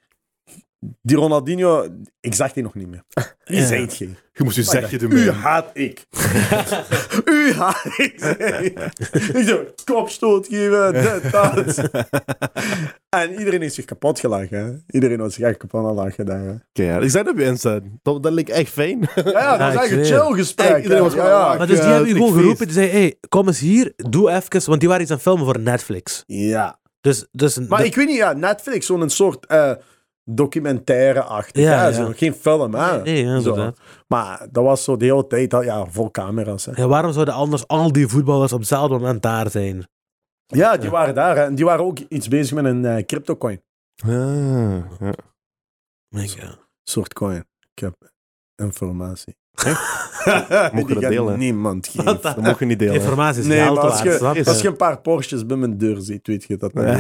S2: Die Ronaldinho, ik zag die nog niet meer. Wie
S3: Ja.
S2: zijt je?
S1: Je moest je zegje doen.
S2: U haat ik. U haat ik. ik zo, kopstoot geven, dit, dat. en iedereen heeft zich kapot gelachen. Hè? Iedereen was zich echt kapot aan lachen daar.
S1: Ja, ik zei dat bij Insta. Dat, dat leek echt fijn.
S2: Ja, ja, dat was echt een chill gesprek.
S1: Iedereen was
S2: ja,
S1: gewoon
S2: ja.
S1: aan
S3: Maar dus die
S1: Ja,
S3: hebben je gewoon geroepen. Die zei, hey, kom eens hier, doe even. Want die waren iets aan het filmen voor Netflix.
S2: ja.
S3: Dus, dus
S2: Maar
S3: de-
S2: ik weet niet, ja, Netflix, zo'n soort eh documentaire-achtig.
S3: Ja,
S2: hè,
S3: ja.
S2: Zo, geen film, hè.
S3: Nee,
S2: Zo. Maar dat was zo de hele tijd al, ja, vol camera's. Hè.
S3: Ja, waarom zouden anders al die voetballers op hetzelfde moment daar zijn?
S2: Ja, die
S3: Ja.
S2: waren daar. Hè. En die waren ook iets bezig met een eh crypto-coin.
S1: Ah, ja.
S3: Ja.
S2: soort coin. Ik heb informatie.
S1: Mocht je dat delen?
S2: niemand geven.
S1: Dat mogen we niet delen.
S3: Informatie is
S2: Nee,
S3: geld
S2: maar als
S3: waard,
S2: je,
S3: je?
S2: als je een paar Porsches bij mijn deur ziet, weet je dat dat.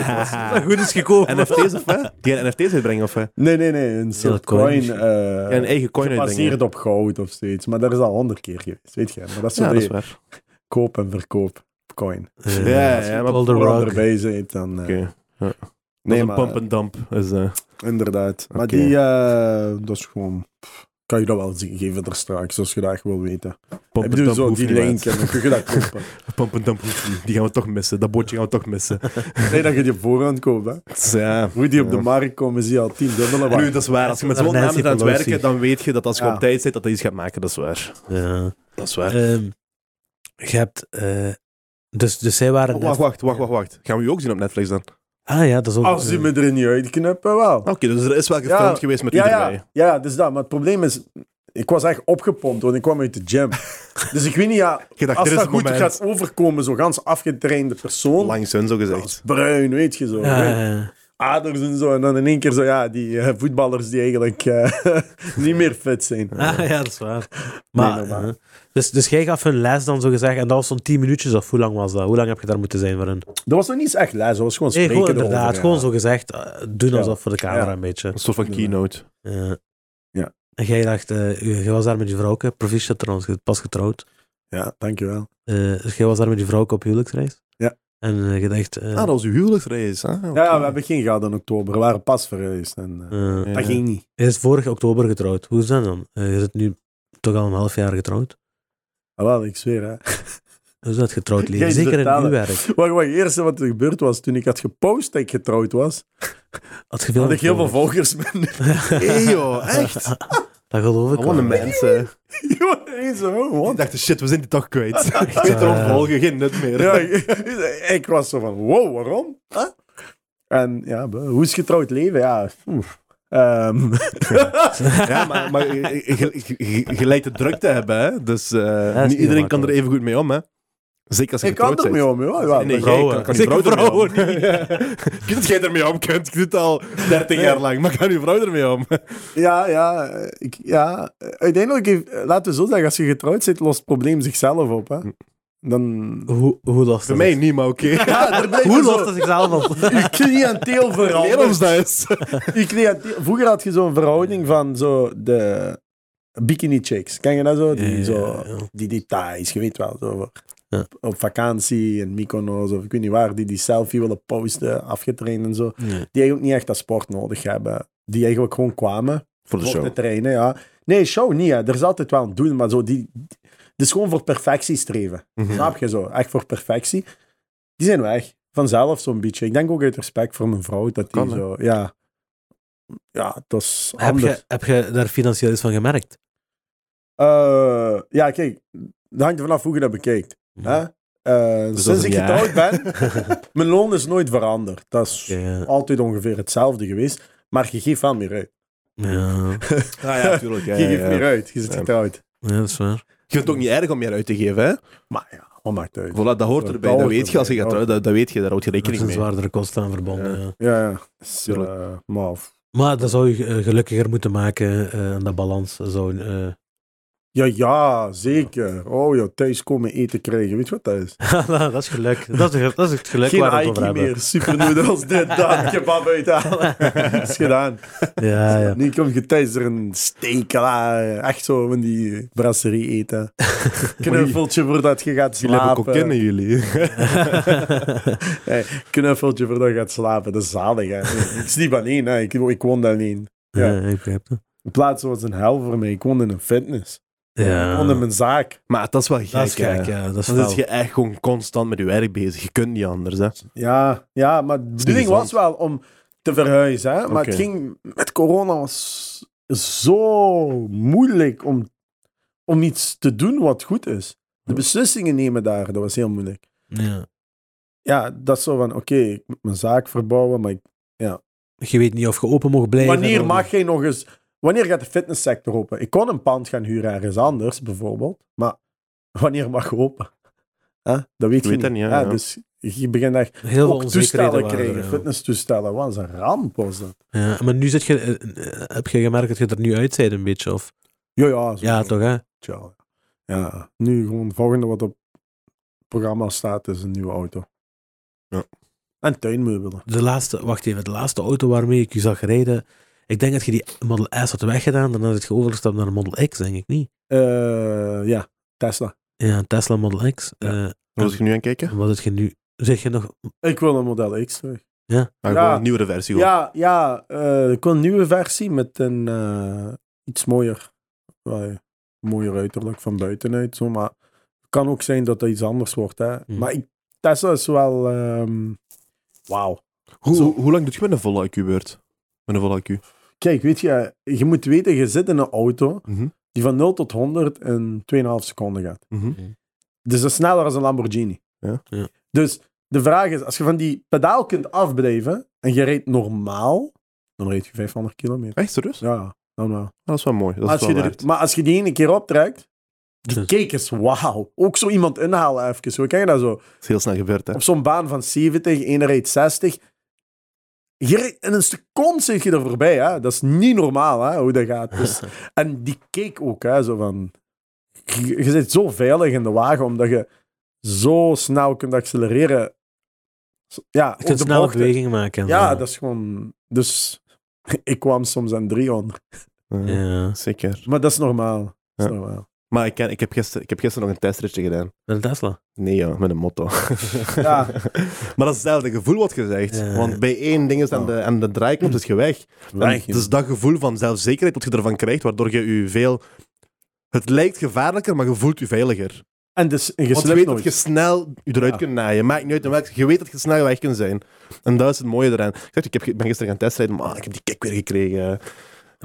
S3: Goed is gekomen.
S1: NFT's of wat? Die gaan NFT's uitbrengen of wat?
S2: Nee, nee, nee. Een soort
S3: coin
S2: eh
S1: Ja, een eigen coin
S2: gebaseerd
S1: uitbrengen.
S2: op goud of zoiets. Maar dat is al honderd keer geweest, weet je. Maar dat is zo
S1: Ja, dat is waar.
S2: koop en verkoop coin.
S3: Eh,
S1: Ja,
S3: als je
S1: ja, maar
S2: je erbij zit, dan... eh,
S1: Oké.
S2: Nee,
S1: Nee,
S2: maar-
S1: pump and dump. Is, eh,
S2: Inderdaad. Maar die, eh, dat is gewoon... pff, Kan je dat wel zien, geven er straks, als je dat echt wil weten.
S1: pump
S2: Ik bedoel, zo die
S1: niet,
S2: link
S1: maat.
S2: en dan kun je dat kopen.
S1: Dump. Die gaan we toch missen. Dat bootje gaan we toch missen.
S2: nee, dat je die op voorhand koopt, hè.
S1: Dus, ja.
S2: Hoe die op de markt komen, zie je al tien dubbele
S1: Nu, dat is waar. Als je met zo'n namen aan het werken, dan weet je dat als je
S2: Ja.
S1: op tijd zit, dat hij iets gaat maken. Dat is waar.
S3: Ja.
S1: Dat is waar.
S3: Ehm, je hebt... eh, dus, dus zij waren...
S1: Oh, wacht, wacht, wacht, wacht, wacht. Gaan we u ook zien op Netflix dan?
S3: Ah ja, dat is ook...
S2: Als die
S3: eh,
S2: me er niet uitknippen, wel.
S1: Oké, dus er is wel gefilmd
S2: Ja,
S1: geweest met
S2: ja,
S1: u
S2: ja, ja, dus dat. Maar het probleem is, ik was echt opgepompt, want ik kwam uit de gym. dus ik weet niet, ja,
S1: dacht,
S2: als dat
S1: het
S2: goed
S1: moment.
S2: gaat overkomen, zo'n gans afgetrainde persoon,
S1: Langs hun, zo gezegd.
S2: bruin, weet je zo.
S3: ja.
S2: Aders en zo. En dan in één keer zo, ja, die eh, voetballers die eigenlijk eh, niet meer fit zijn.
S3: Ah, ja, dat is waar. Maar,
S2: Nee,
S3: dus, dus jij gaf hun les dan zo gezegd, en dat was zo'n 10 minuutjes, of hoe lang was dat? Hoe lang heb je daar moeten zijn voor hun?
S2: Dat was nog niet eens echt les, dat was gewoon
S3: Nee,
S2: spreken
S3: gewoon inderdaad,
S2: erover,
S3: gewoon zo gezegd, eh, doen
S2: Ja.
S3: alsof voor de camera
S2: Ja.
S3: een beetje.
S1: Een soort van keynote.
S3: Ja.
S2: Ja.
S3: En jij dacht, eh, je was daar met je vrouwke, proficiat trouwens, je bent pas getrouwd.
S2: Ja, dankjewel.
S3: Eh, dus jij was daar met je vrouwke op huwelijksreis.
S2: Ja.
S3: En eh, je dacht, eh,
S1: Ah, dat was uw huwelijksreis. Oké.
S2: Ja, we hebben geen gehad in oktober. We waren pas verhuisd. En, eh,
S3: eh,
S1: Ja.
S2: Dat ging niet.
S3: je is vorig oktober getrouwd. Hoe is dat dan? Eh, je zit nu toch al een half jaar getrouwd.
S2: Ah, wel, ik zweer, hè.
S3: Hoe is dat getrouwd leven? Zeker in uw werk.
S2: Wacht, wacht. Het eerste wat er gebeurd was, toen ik had gepost dat ik getrouwd was,
S3: Had
S2: ik heel veel
S3: volgers?
S2: minder.
S1: Hey joh, echt?
S3: Dat geloof ik
S1: Gewoon de
S3: wel.
S1: mensen.
S2: Zo,
S1: Ik dacht, shit, we zijn die toch kwijt. Ik weet erop volgen, geen nut meer.
S2: Ja, ik, ik was zo van, wow, waarom? Huh? En ja, hoe is getrouwd leven? Ja, oef. Ehm,
S1: Ja, maar, maar je, lijkt de druk te hebben, hè? Dus eh, niet
S3: niet
S1: iedereen kan er even goed mee om, hè? Zeker als je
S2: ik kan er
S1: bent.
S2: mee om, ja. ja
S1: Nee, jij
S3: vrouwen.
S1: kan, kan
S3: Zeker vrouwen
S1: Ik weet dat jij ermee om kunt. Ik doe het al 30 jaar lang, maar kan je vrouw ermee om?
S2: ja, ja, ik, ja. Uiteindelijk, laten we zo zeggen, als je getrouwd zit, lost het probleem zichzelf op. Hè. Dan...
S3: Hoe, hoe lost
S1: Voor
S3: dat
S1: mij
S3: zich-
S1: niet, maar oké.
S2: Ja,
S3: Hoe lost dat zichzelf op?
S2: Je cliënteel
S1: Leer
S2: verandert.
S1: ons dat eens.
S2: Je cliënteel- Vroeger had je zo'n verhouding van zo de bikini chicks. Ken je dat zo? Die,
S3: Ja, ja,
S2: zo
S3: ja.
S2: die details, je weet wel. Zo,
S3: Ja.
S2: Op vakantie in Mykonos of ik weet niet waar, die die selfie willen posten, afgetraind en zo.
S3: Nee.
S2: Die eigenlijk niet echt dat sport nodig hebben. Die eigenlijk gewoon kwamen
S1: Voor de
S2: voor
S1: show.
S2: te trainen, ja. Nee, show niet, hè. Er is altijd wel een doel, maar zo die... Is gewoon voor perfectie streven.
S1: Mhm.
S2: Snap je zo? Echt voor perfectie. Die zijn weg. Vanzelf zo'n beetje. Ik denk ook uit respect voor mijn vrouw, dat die
S1: hè?
S2: zo... Ja. Ja, dat is
S3: Heb
S2: anders.
S3: je, heb je daar financieel iets van gemerkt?
S2: Eh, ja, kijk. Dat hangt er vanaf hoe je dat bekijkt. Hè? Eh,
S1: is
S2: sinds ik
S1: jaar.
S2: getrouwd ben, mijn loon is nooit veranderd. Dat is
S3: Ja.
S2: altijd ongeveer hetzelfde geweest. Maar je geeft wel meer uit.
S3: Ja.
S1: Ah ja, tuurlijk. Ja,
S2: je
S1: ja,
S2: geeft
S1: ja.
S2: meer uit. Je zit getrouwd.
S3: ja, dat is waar.
S1: Je vindt het ook niet erg om meer uit te geven, hè?
S2: Maar ja, wat maakt uit?
S1: Voilà, dat hoort erbij. Dat weet je als je gaat trouwen. Dat, dat weet je, daar houd je
S3: Er
S1: rekening
S3: zijn
S1: mee.
S3: zwaardere kosten aan verbonden. Ja.
S2: Ja, eh, maar
S3: Maar dat zou je eh, gelukkiger moeten maken eh, aan dat balans. Zou, eh,
S2: Ja, ja, zeker. Oh ja, thuis komen eten krijgen. Weet je wat dat is?
S3: dat is geluk. Dat is, dat is het geluk
S2: Geen
S3: waar we het over
S2: meer. Supernoedels, dit, dat. Kebab uithalen. is gedaan.
S3: Ja, ja.
S2: Nu kom je thuis er een steak. klaar. Echt zo van die brasserie eten. Knuffeltje voordat je gaat
S1: Jullie hebben
S2: slapen.
S1: kokinnen, jullie.
S2: Hey, knuffeltje voordat je gaat slapen. Dat is zalig. Hè. Ik sliep alleen. Hè. Ik, ik woonde alleen.
S3: ja.
S2: Ja.
S3: ik begrijp het.
S2: De plaats was een hel voor mij. Ik woonde in een fitness.
S3: Ja.
S2: woonde in mijn zaak.
S1: Maar dat is wel gek,
S3: Dat is gek, ja. Dat is
S1: Dan
S3: fel.
S1: zit je echt gewoon constant met je werk bezig. Je kunt niet anders, hè.
S2: Ja, ja maar de bedoeling was wel om te verhuizen. Hè? Maar het ging met corona was zo moeilijk om, om iets te doen wat goed is. De beslissingen nemen daar, dat was heel moeilijk.
S3: Ja.
S2: Ja, dat is zo van, oké, ik moet mijn zaak verbouwen, maar ik-
S3: Je weet niet of je open mag blijven.
S2: wanneer mag jij nog eens... Wanneer gaat de fitnesssector open? Ik kon een pand gaan huren ergens anders, bijvoorbeeld. Maar wanneer mag je open? Hè? Dat weet
S1: Ik
S2: je
S1: weet
S2: niet.
S1: niet, ja.
S2: Dus je begint echt
S3: Heel veel
S2: ook toestellen krijgen,
S3: ja.
S2: fitnesstoestellen. Wat een ramp was dat.
S3: Ja, maar nu zit je, eh, eh, heb je gemerkt dat je er nu uit bent een beetje? Of?
S2: Ja, ja. zo.
S3: Ja, toch hè?
S2: Tja. Ja, nu gewoon het volgende wat op het programma staat is een nieuwe auto.
S1: Ja.
S2: En tuinmeubelen.
S3: De laatste, wacht even, de laatste auto waarmee ik je zag rijden. Ik denk dat je die Model S had weggedaan, dan had je overgestapt naar een Model X, denk ik niet.
S2: Eh, ja, Tesla.
S3: Ja, een Tesla Model X.
S2: Ja.
S3: Eh,
S1: Wat is je nu aan het kijken?
S3: wat is je nu? Zeg je nog?
S2: Ik wil een Model X terug.
S1: Ah,
S2: Ja.
S1: gewoon een nieuwere versie.
S2: Ja, ja eh, ik wil een nieuwe versie met een eh, iets mooier, mooier uiterlijk van buitenuit. Zo, maar het kan ook zijn dat dat iets anders wordt. Hè.
S3: Mhm.
S2: Maar ik, Tesla is wel... ehm, Wauw.
S1: Hoe, lang doet je met een volle IQ-beurt? Met een volle IQ?
S2: Kijk, weet je, je moet weten, je zit in een auto
S1: Mhm.
S2: die van 0 tot 100 in 2,5 seconden gaat.
S1: Mhm.
S2: Dus dat is sneller dan een Lamborghini.
S1: Ja.
S3: Ja.
S2: Dus de vraag is, als je van die pedaal kunt afblijven en je rijdt normaal, dan rijd je 500 kilometer.
S1: Echt serieus?
S2: Ja, normaal.
S1: Dat is wel mooi. Dat
S2: Maar
S1: is
S2: als, je
S1: wel waard.
S2: maar als je die ene keer optrekt, die cake is wauw. Ook zo iemand inhalen even. Hoe kan je dat zo?
S1: Dat is heel snel gebeurd, hè?
S2: Op zo'n baan van 70, ene rijdt 60. In een seconde zit je er voorbij. Hè? Dat is niet normaal hè, hoe dat gaat. Dus, en die cake ook. Hè, zo van, je, je zit zo veilig in de wagen omdat je zo snel kunt accelereren. Ja,
S3: Je kunt snelle
S2: bochten.
S3: bewegingen maken. en
S2: Ja, dat is gewoon... Dus ik kwam soms aan 300.
S1: Ja,
S3: Ja,
S1: Zeker.
S2: Maar dat is normaal. Dat is
S1: Ja.
S2: normaal.
S1: Maar ik, ken, ik, heb gisteren, ik heb gisteren nog een testritje gedaan.
S3: met een Tesla.
S1: Nee, ja, met een motto.
S2: Ja.
S1: maar dat is hetzelfde gevoel wat gezegd.
S3: Ja.
S1: Want bij één ding is aan de, aan de draaiknop is je weg.
S2: Weg,
S1: En dus dat gevoel van zelfzekerheid wat je ervan krijgt, waardoor je je veel... Het lijkt gevaarlijker, maar je voelt je veiliger.
S2: En, dus, en je
S1: Want je
S2: slipt
S1: weet dat je snel je eruit
S2: Ja.
S1: kunt naaien. Maakt niet uit welk... Je weet dat je snel weg kunt zijn. En dat is het mooie eraan. Ik, zeg, ik, heb, ben gisteren gaan testrijden, maar ik heb die kick weer gekregen.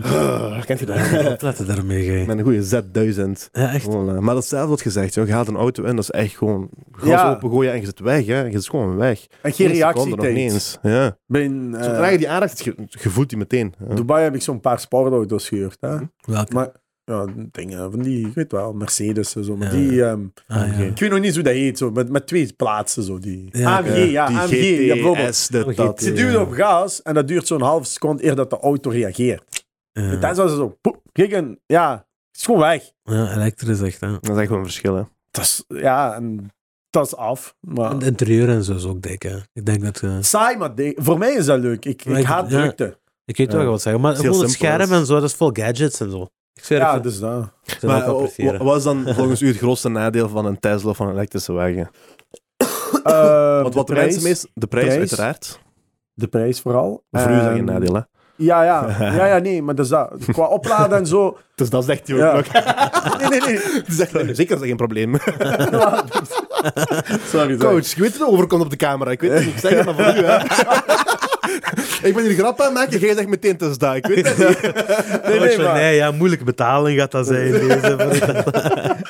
S1: Ah, kent je dat?
S3: Opletten daarmee, gij.
S1: Met een goede Z1000.
S3: Ja, echt.
S1: Gewoon, maar dat is hetzelfde wat gezegd. Joh. Je haalt een auto in, dat is echt gewoon gas
S2: Ja.
S1: opengooien en je zit weg. Hè. Je is gewoon weg.
S2: En geen
S1: seconde nog niet eens. Ja.
S2: Bij een, eh,
S1: Zodra je die aanraakt, je, je voelt die meteen. Ja.
S2: Dubai heb ik zo'n paar sportauto's gehuurd. Hè?
S3: Welke?
S2: Maar ja, dingen van die, ik weet wel, Mercedes en zo. Maar
S3: Ja.
S2: die, ehm,
S3: Ah, ja.
S2: ik weet nog niet hoe dat heet, zo, met, met twee plaatsen. Zo, die.
S3: Ja,
S2: AMG, ja,
S1: die
S2: AMG. ja, bijvoorbeeld.
S1: GTS, dit,
S3: AMG.
S1: dat.
S2: Ze
S3: Ja.
S2: duwen op gas en dat duurt zo'n half seconde eer dat de auto reageert.
S3: Ja.
S2: En dat is zo, poep, kijk, en, ja, het is gewoon weg.
S3: Ja, elektrisch echt, hè.
S1: Dat is echt wel een verschil. Hè.
S2: Dat is, ja, en dat is af. Maar
S3: En het interieur en zo is ook dik, hè. Ik denk dat... eh,
S2: saai, maar de- voor mij is dat leuk. Ik, ik
S3: ik-
S2: haat
S3: ja.
S2: drukte.
S3: ik weet wel
S1: Ja.
S3: wat zeggen, maar
S1: Het is
S3: het scherm
S1: is-
S3: en zo, dat is vol gadgets en zo. Ik zweer
S2: Ja,
S3: het,
S2: dus dat.
S1: Maar wat is dan volgens u het grootste nadeel van een Tesla of van een elektrische wagen?
S2: Eh,
S1: Want wat de,
S2: prijs,
S1: mensen meest... De prijs,
S2: Prijs.
S1: uiteraard.
S2: De prijs vooral.
S1: Voor u is dat geen nadeel, hè?
S2: Ja, ja. Ja, ja, nee, maar dat is dat. Qua opladen en zo.
S1: Dus dat zegt hij ook
S2: Ja.
S1: nog.
S2: Nee, nee, nee.
S1: Zegt, nee, zeker is dat geen probleem.
S2: Sorry, sorry.
S1: Coach, je weet het overkomt op de camera. Ik weet het niet. Ik zeg het maar voor u, hè. ik ben hier grap aan het maken. Jij zegt meteen, het is dat. Ik weet het niet.
S2: Nee, nee, maar,
S3: nee, ja, moeilijke betaling gaat dat zijn. Deze.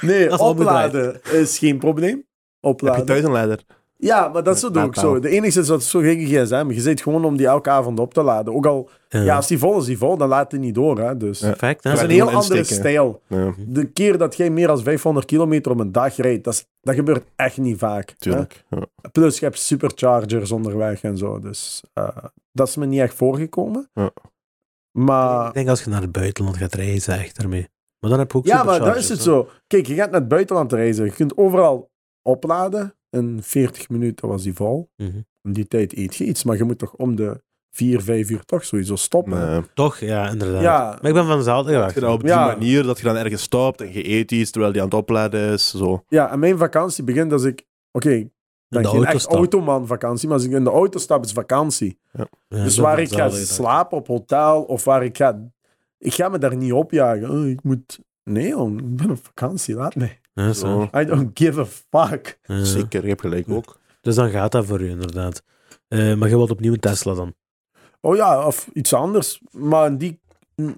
S2: nee
S3: Dat is
S2: opladen is geen probleem.
S1: Heb je
S2: Opladen.
S1: thuis een leider?
S2: Ja, maar dat is het ook
S1: Laadpaal.
S2: zo. De enige is dat zo geen gsm. Je zit gewoon om die elke avond op te laden. Ook al, ja, als die vol is, die vol, dan laat hij niet door. Hè. Dus
S1: Ja.
S3: Perfect, hè?
S2: dat is een heel andere
S1: insteken.
S2: stijl.
S1: Ja,
S2: De keer dat jij meer dan 500 kilometer op een dag rijdt, dat, is- dat gebeurt echt niet vaak. hè.
S1: tuurlijk. Ja.
S2: Plus, je hebt superchargers onderweg en zo. Dus eh, dat is me niet echt voorgekomen.
S1: Ja.
S2: Maar
S3: Ik denk als je naar het buitenland gaat reizen, echt ermee. Maar dan heb je ook
S2: ja, maar dat is het zo. Kijk, je gaat naar het buitenland reizen. Je kunt overal opladen. In 40 minuten was die vol.
S3: Mhm.
S2: In die tijd eet je iets, maar je moet toch om de 4, 5 uur toch sowieso stoppen.
S1: Nee.
S3: Toch, ja, inderdaad.
S2: Ja,
S3: Maar ik ben van dezelfde
S1: je dat op die
S2: Ja.
S1: manier, dat je dan ergens stopt en je eet iets terwijl die aan het opladen is. Zo.
S2: ja, en mijn vakantie begint als ik... Oké, ik ben
S3: de
S2: geen
S3: auto
S2: echt automan vakantie, maar als ik in de auto stap, is vakantie.
S3: Ja,
S2: dus waar ik ga slapen op hotel of waar ik ga... Ik ga me daar niet opjagen. Oh, ik moet... Nee, jong, ik ben op vakantie, laat me.
S3: Ja, zo.
S2: I don't give a fuck.
S3: Ja.
S1: Zeker, je hebt gelijk ook.
S3: Dus dan gaat dat voor u, inderdaad. Eh, maar je wilt opnieuw een Tesla dan?
S2: Oh ja, of iets anders. Maar die...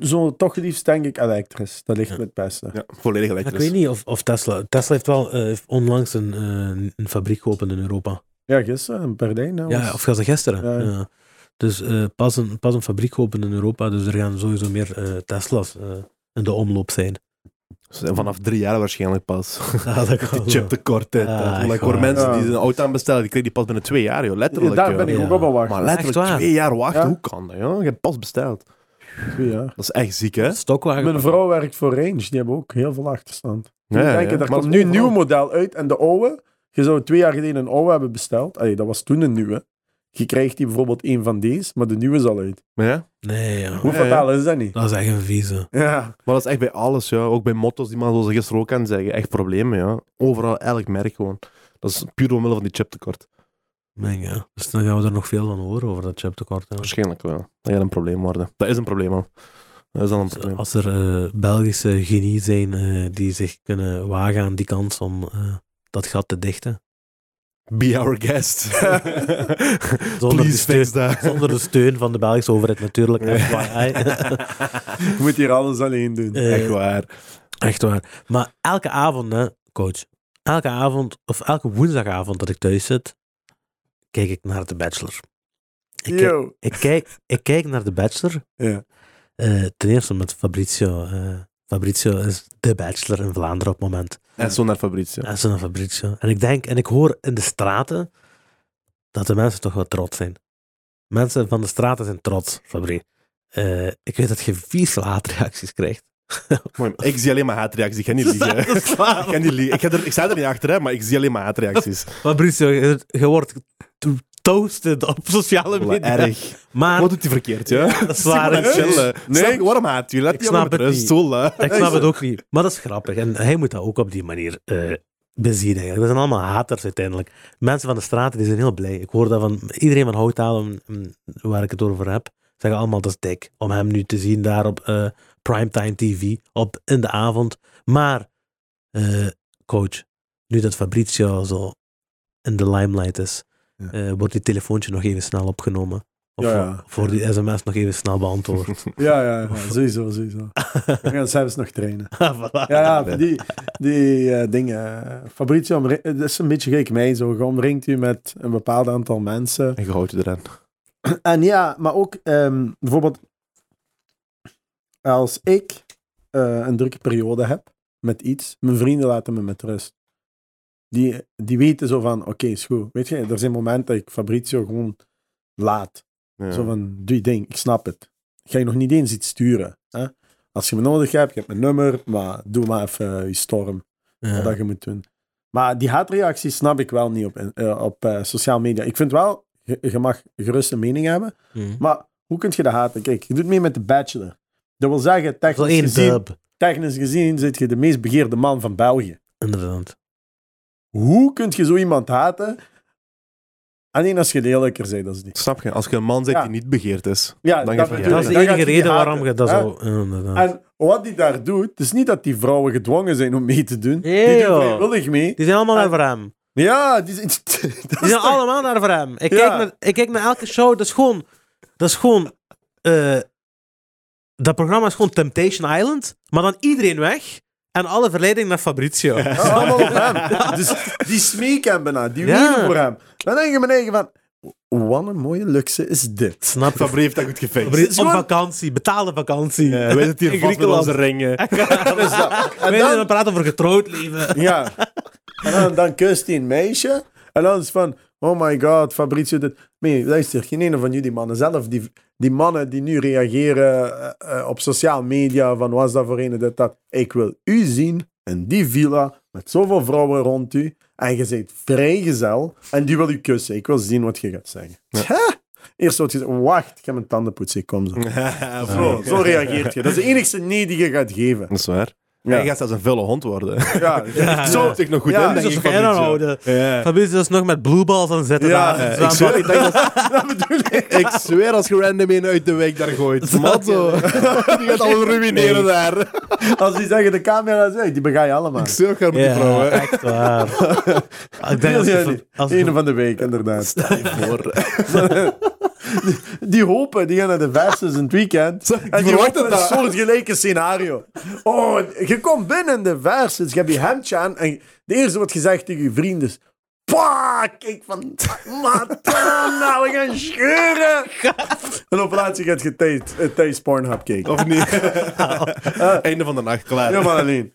S2: Zo toch liefst denk ik elektrisch. Dat ligt
S3: Ja.
S2: me het beste.
S1: Ja, volledig elektrisch.
S3: ik weet niet of, of Tesla... Tesla heeft wel eh, heeft onlangs een, eh, een fabriek geopend in Europa.
S2: Ja, gisteren in Perdijn. hè,
S3: Ja, of gisteren?
S2: Ja.
S3: Dus eh, pas, een, pas een fabriek geopend in Europa, dus er gaan sowieso meer eh, Tesla's eh, in de omloop zijn.
S1: Ze zijn vanaf drie jaar waarschijnlijk pas.
S3: Ja, dat kan
S1: Die chip tekort. hè.
S3: Ja,
S1: Omdat
S3: echt
S1: ik hoor
S3: waar.
S1: mensen
S2: Ja.
S1: die een auto aanbestellen, die kregen die pas binnen twee jaar, joh. Letterlijk.
S2: daar ben ik
S3: Ja.
S2: ook op aan wachten.
S1: Maar letterlijk twee jaar wachten,
S2: Ja.
S1: hoe kan dat, joh? Je hebt pas besteld.
S2: Ja.
S1: Dat is echt ziek, hè?
S3: Stokwagen.
S2: Mijn vrouw werkt voor Range. Die hebben ook heel veel achterstand. Toen
S1: Ja, ja,
S2: denken,
S1: ja.
S2: er
S1: Maar
S2: komt nu een nieuw model uit. En de oude, je zou twee jaar geleden een oude hebben besteld. Allee, dat was toen een nieuwe. Je krijgt die bijvoorbeeld een van deze, maar de nieuwe is al uit.
S1: Maar ja,
S3: Nee, ja.
S2: Hoe
S1: Ja,
S2: fataal is dat niet?
S3: Dat is echt een vieze.
S2: Ja.
S1: maar dat is echt bij alles, ja. Ook bij motto's die man zoals ik gisteren ook kan zeggen. Echt problemen, ja. Overal, elk merk gewoon. Dat is puur omwille van die chiptekort.
S3: Nee, ja. Dus dan gaan we er nog veel van horen over dat chiptekort. hè.
S1: Waarschijnlijk wel. Dat gaat een probleem worden. Dat is een probleem al. Dat is al een probleem.
S3: Als er eh, Belgische genie zijn eh, die zich kunnen wagen aan die kans om eh, dat gat te dichten.
S1: Be our guest.
S3: Zonder
S1: Please
S3: de
S1: fix that.
S3: Zonder de steun van de Belgische overheid natuurlijk.
S2: Je moet hier alles alleen doen.
S3: Eh,
S1: Echt waar.
S3: Echt waar. Maar elke avond, hè, coach. Elke avond, of elke woensdagavond dat ik thuis zit, kijk ik naar The Bachelor. Ik, kijk, ik, kijk, ik kijk naar The Bachelor.
S2: Ja.
S3: eh, ten eerste met Fabrizio. eh, Fabrizio is de Bachelor in Vlaanderen op het moment.
S1: En zo naar Fabrizio.
S3: Dat is een Fabrizio. En ik denk, en ik hoor in de straten dat de mensen toch wel trots zijn. Mensen van de straten zijn trots, Fabri. Eh, ik weet dat je vier veel haatreacties krijgt.
S1: Mooi, Ik zie alleen maar haatreacties. Ik ga niet liegen. Ik, ga niet liegen. Ik, ga er, ik sta er niet achter, hè, maar ik zie alleen maar haatreacties.
S3: Fabrizio, je, je wordt toasted op sociale media.
S1: Erg.
S3: Maar
S1: Wat doet hij verkeerd, ja?
S3: dat is waar.
S1: Gewoon
S3: Ik,
S1: chillen.
S2: Nee.
S1: Waarom haat je? Laat
S3: Ik snap het
S1: rust.
S3: niet. Ik snap het ook niet. Maar dat is grappig. En hij moet dat ook op die manier eh bezien eigenlijk. Dat zijn allemaal haters uiteindelijk. Mensen van de straten die zijn heel blij. Ik hoor dat van iedereen van Houthalen, mm, waar ik het over heb, zeggen allemaal dat is dik. Om hem nu te zien daar op eh, primetime TV, op, in de avond. Maar, eh, coach, nu dat Fabrizio zo in de limelight is,
S2: Ja.
S3: eh, wordt die telefoontje nog even snel opgenomen. Of
S2: Ja,
S3: voor-
S2: ja.
S3: voor die sms nog even snel beantwoord.
S2: Ja, ja, ja, sowieso, sowieso. We gaan zelfs nog trainen.
S3: Voilà.
S2: Ja, ja, die, die eh, dingen. Fabrizio, het is een beetje gek mij zo. Je omringt u met een bepaald aantal mensen.
S1: En je houdt je eraan.
S2: En ja, maar ook ehm, bijvoorbeeld als ik eh, een drukke periode heb met iets, mijn vrienden laten me met rust. Die, die weten zo van, oké, is goed. Weet je, er zijn momenten dat ik Fabrizio gewoon laat.
S1: Ja.
S2: Zo van, doe je ding, ik snap het. Ik ga je nog niet eens iets sturen. Hè? Als je me nodig hebt, je hebt mijn nummer, maar doe maar even eh, je storm,
S3: Ja.
S2: wat je moet doen. Maar die haatreacties snap ik wel niet op, eh, op eh, sociale media. Ik vind wel, je, je mag gerust een mening hebben,
S3: Mhm.
S2: maar hoe kun je dat haten? Kijk, je doet mee met de Bachelor. Dat wil zeggen, technisch gezien, technisch gezien zit je de meest begeerde man van België.
S3: Inderdaad.
S2: Hoe kun je zo iemand haten? Alleen als je lelijker bent dan die.
S1: Snap je? Als je een man
S2: Ja.
S1: die niet begeerd is.
S2: Ja,
S1: Dan
S2: dat, bedoel
S3: dat is de enige
S2: je
S3: reden waarom je dat zo... Inderdaad.
S2: En wat die daar doet, het is niet dat die vrouwen gedwongen zijn om mee te doen. Die doen vrijwillig mee.
S3: Die zijn allemaal naar
S2: En-
S3: hem.
S2: Ja, die zijn...
S3: Die zijn allemaal naar voor hem. Ik,
S2: Ja.
S3: kijk naar, ik kijk naar elke show. Dat is gewoon... Dat is gewoon... eh, dat programma is gewoon Temptation Island. Maar dan iedereen weg. En alle verleiding naar Fabrizio.
S2: Ja, allemaal op hem. Dus die smeken hem bijna. Die
S3: Ja.
S2: weten voor hem. Dan denk je me eigen van... Wat een mooie luxe is dit.
S3: Snap je?
S1: Fabri heeft dat goed gefixt.
S3: Fabrizio,
S2: is
S3: Op
S2: gewoon-
S3: vakantie. Betaalde vakantie.
S1: Ja, wij zitten hier
S3: In
S1: vast met onze ringen.
S2: Dus dat- en
S3: We
S2: dan-
S3: dan praten over getrouwd leven.
S2: Ja. En dan, dan kust hij een meisje. En dan is van, oh my god, Fabrizio dit. Nee, luister, geen ene van jullie mannen zelf, die, die mannen die nu reageren eh, eh, op sociale media, van was dat voor een dit, dat. Ik wil u zien in die villa, met zoveel vrouwen rond u, en je bent vrijgezel, en die wil u kussen. Ik wil zien wat je gaat zeggen. Tja. Eerst wordt je zeggen, wacht, ik ga mijn tanden poetsen, ik kom zo. Zo, zo reageert je. Dat is de enigste nee die je gaat geven.
S1: Dat is waar.
S2: Ja.
S1: Hij gaat zelfs een vulle hond worden.
S2: Ja,
S3: Ja,
S1: Zo
S3: ja.
S1: zich nog goed
S2: Ja,
S1: in, denk
S3: Dat
S1: ik.
S3: is
S1: Fabrizio.
S3: Fabrizio is nog met blue balls aan het zitten.
S2: Ja,
S3: daar.
S1: Ik zweer,
S3: het-
S1: ik denk dat,
S2: dat bedoel ik.
S1: ik zweer als je random een uit de week daar gooit. Matzo. Die gaat alles ruïneren daar.
S2: Als die zeggen de camera zegt, die bega je allemaal.
S1: Ik zweer gaan met die
S3: Ja,
S1: vrouwen.
S3: echt waar. ik denk als
S2: Ja,
S3: je- als
S2: Ene van de week, inderdaad.
S1: Stel je voor.
S2: Die hopen, die gaan naar de versus in het weekend. En die
S1: verwachten
S2: hopen een soortgelijke scenario. Oh, je komt binnen in de versus, je hebt je hemdje aan en de eerste wat gezegd tegen je vrienden is... Kijk van... Nou, we gaan scheuren. En op laatst gaat je thuis, eh, thuis Pornhub kijken.
S1: Of niet? Einde van de nacht, klaar.
S2: Helemaal alleen.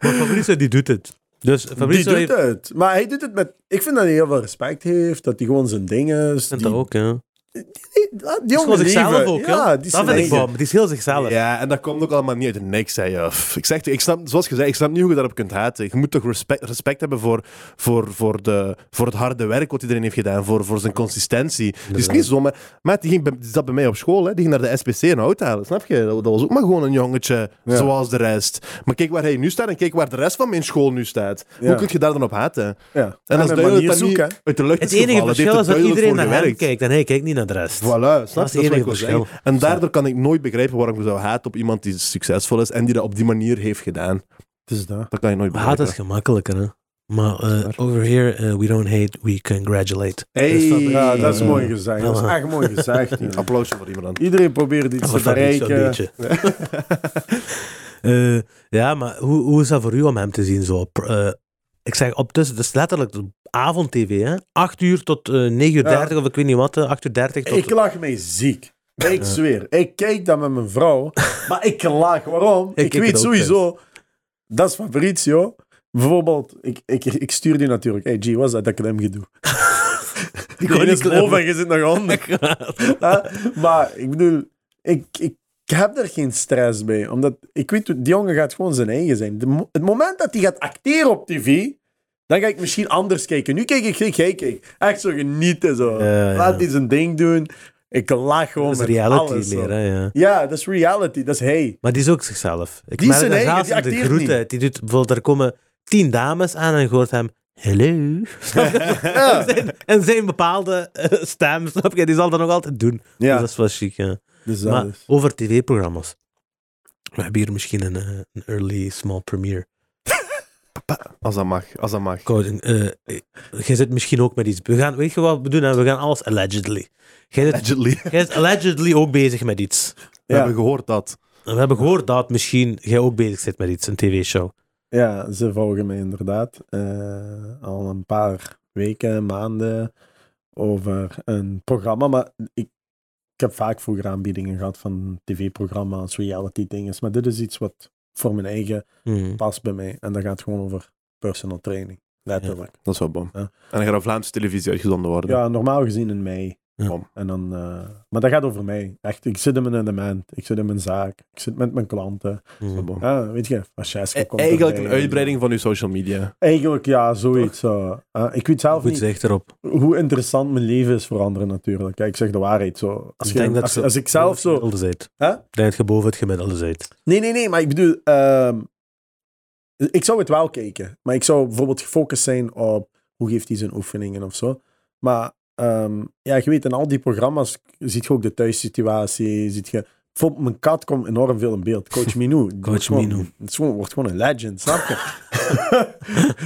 S3: Maar Fabrizio die doet het. Dus
S2: Die
S3: Fabrizio
S2: doet
S3: heeft...
S2: het. Maar hij doet het met... Ik vind dat hij heel veel respect heeft, dat hij gewoon zijn ding is. die-
S3: ook, hè.
S2: Die, jongen
S3: zichzelf ook,
S2: ja, die is
S3: Dat vind ik
S2: eigen.
S3: bom. Die is heel zichzelf.
S1: Ja, en dat komt ook allemaal niet uit de niks, hè. Pff, Ik zeg, ik snap, zoals gezegd, ik snap niet hoe je daarop kunt haten. Je moet toch respect, respect hebben voor, voor, voor, de, voor het harde werk wat iedereen heeft gedaan, voor, voor zijn consistentie. Het is niet zo, maar, maar die, ging die zat bij mij op school, hè. die ging naar de SPC en hout halen, snap je? Dat, dat was ook maar gewoon een jongetje,
S2: Ja.
S1: zoals de rest. Maar kijk waar hij nu staat en kijk waar de rest van mijn school nu staat.
S2: Ja.
S1: Hoe kun je daar dan op haten?
S2: Ja.
S1: En dat is duidelijk dat niet
S2: zoeken.
S1: uit de lucht
S3: Het enige verschil is dat iedereen naar hem kijkt en hij kijkt niet naar de rest.
S1: Voilà, snap je? Dat is ik
S3: verschil.
S1: En daardoor kan ik nooit begrijpen waarom je zou haten op iemand die succesvol is en die dat op die manier heeft gedaan.
S2: Het is dat.
S1: Dat kan je nooit
S3: Maar haat
S1: begrijpen.
S3: is gemakkelijker, hè. Maar eh, over here, eh, we don't hate, we congratulate.
S1: Hey.
S3: Dus dat-
S2: Ja, dat is mooi gezegd. Dat is echt mooi gezegd.
S1: Een applausje voor iemand dan.
S2: Iedereen probeert iets te bereiken.
S3: beetje. Eh, ja, maar hoe, hoe is dat voor u om hem te zien? Zo? Ik zeg op tussen, het is letterlijk avond-tv, hè? 8 uur tot eh 9 uur
S2: Ja.
S3: 30 of ik weet niet wat, eh, 8 uur 30 tot...
S2: Ik lach mij ziek. Ik zweer. Ik kijk dat met mijn vrouw, maar ik lach. Waarom?
S3: Ik
S2: weet sowieso, dat is Fabrizio. Bijvoorbeeld, ik, ik, ik stuur die natuurlijk. Hey G, wat is dat dat ik hem gedoe? Die
S3: kon niet
S2: boven en je zit nog onder. Maar ik bedoel, ik, ik heb er geen stress bij. Omdat ik weet, die jongen gaat gewoon zijn eigen zijn. De het moment dat hij gaat acteren op tv, dan ga ik misschien anders kijken. Nu kijk ik, kijk, kijk, kijk. Echt zo genieten. Zo.
S3: Ja.
S2: Laat hij zijn ding doen. Ik lach gewoon
S3: Dat is reality
S2: alles,
S3: hè, ja.
S2: Ja, dat is reality. Dat is hij.
S3: Maar die is ook zichzelf. Ik
S2: Die is
S3: merk
S2: zijn eigen, die
S3: in de
S2: acteert
S3: groeten.
S2: niet.
S3: Die doet, bijvoorbeeld, er komen tien dames aan en je hoort hem... Hello. Zijn, en zijn bepaalde eh, stem, snap je? Die zal dat nog altijd doen.
S2: Ja,
S3: Dus dat is wel chic, ja.
S2: Dus
S3: Maar
S2: is.
S3: over tv-programma's. We hebben hier misschien een, eh, een early small premiere.
S1: Als dat mag, als dat mag.
S3: Coding, eh, eh, jij zit misschien ook met iets. We gaan, weet je wat we doen? hè? We gaan alles allegedly. Jij zit,
S1: Allegedly.
S3: jij zit allegedly ook bezig met iets.
S1: We
S2: Ja.
S1: hebben gehoord dat.
S3: We hebben gehoord dat misschien jij ook bezig zit met iets, een tv-show.
S2: Ja, ze volgen mij inderdaad eh, al een paar weken, maanden over een programma. Maar ik, ik heb vaak vroeger aanbiedingen gehad van tv-programma's, reality dingen. Maar dit is iets wat voor mijn eigen
S3: Hmm.
S2: past bij mij. En dat gaat gewoon over personal training. Letterlijk.
S1: Dat is wel bom.
S2: Ja.
S1: En dan gaat op Vlaamse televisie uitgezonden worden.
S2: Ja, normaal gezien in mei.
S3: Ja.
S1: Bom.
S2: En dan, eh, maar dat gaat over mij. Echt, ik zit in mijn element. Ik zit in mijn zaak. Ik zit met mijn klanten.
S1: Bom.
S2: Ja, weet je, Francesco
S1: E-
S2: komt
S1: Eigenlijk
S2: erbij
S1: een
S2: en
S1: uitbreiding van uw social media.
S2: Eigenlijk ja, zoiets. zo. Eh, ik weet zelf
S3: Goed
S2: niet
S3: zicht erop.
S2: hoe interessant mijn leven is voor anderen natuurlijk. Kijk, ik zeg de waarheid zo. Als,
S3: Ik
S2: je-
S3: denk dat
S2: als, ik zelf zo...
S3: Ik denk dat je boven het gemiddelde zijt.
S2: Nee, nee, nee, maar ik bedoel... ehm, ik zou het wel kijken. Maar ik zou bijvoorbeeld gefocust zijn op hoe geeft hij zijn oefeningen of zo. Maar ehm, ja, je weet, in al die programma's ziet je ook de thuissituatie. Ziet je... Bijvoorbeeld, mijn kat komt enorm veel in beeld. Coach Minou. Gewoon-
S3: Minou.
S2: Het gewoon- wordt gewoon een legend, snap je?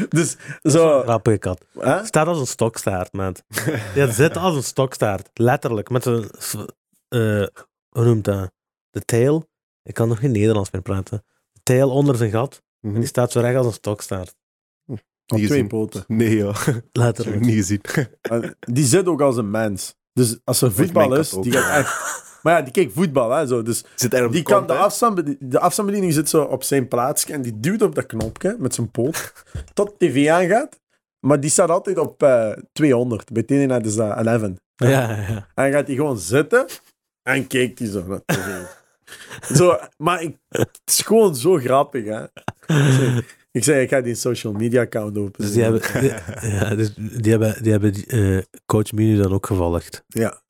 S2: dus zo...
S3: Grappige kat. Staat als een stokstaart, man. Ja, zit als een stokstaart. Letterlijk. Met een... hoe noemt dat? De tail. Ik kan nog geen Nederlands meer praten. De tail onder zijn gat.
S1: Mhm.
S3: En die staat zo recht als een stokstaart.
S2: Op twee
S1: gezien.
S2: poten.
S1: Nee, ik
S3: Letterlijk.
S1: niet gezien.
S2: Uh, die zit ook als een mens. Dus als er voetbal is, die gaat echt... Maar ja, die kijkt voetbal, hè, zo. Dus
S1: Zit er op
S2: die
S1: de
S2: kan de, afstandsbediening, de afstandsbediening zit zo op zijn plaatsje en die duwt op dat knopje met zijn poot tot tv aangaat. Maar die staat altijd op eh, 200. Bij TNN is dat 11. En
S3: Ja, ja, ja.
S2: dan gaat hij gewoon zitten en kijkt hij zo naar tv. zo, maar ik, het is gewoon zo grappig, hè. Ik zei, ik ga die social media account openen.
S3: Dus die hebben, die, ja, dus die hebben, die hebben die, eh, coach Minu dan ook gevolgd.
S2: Ja.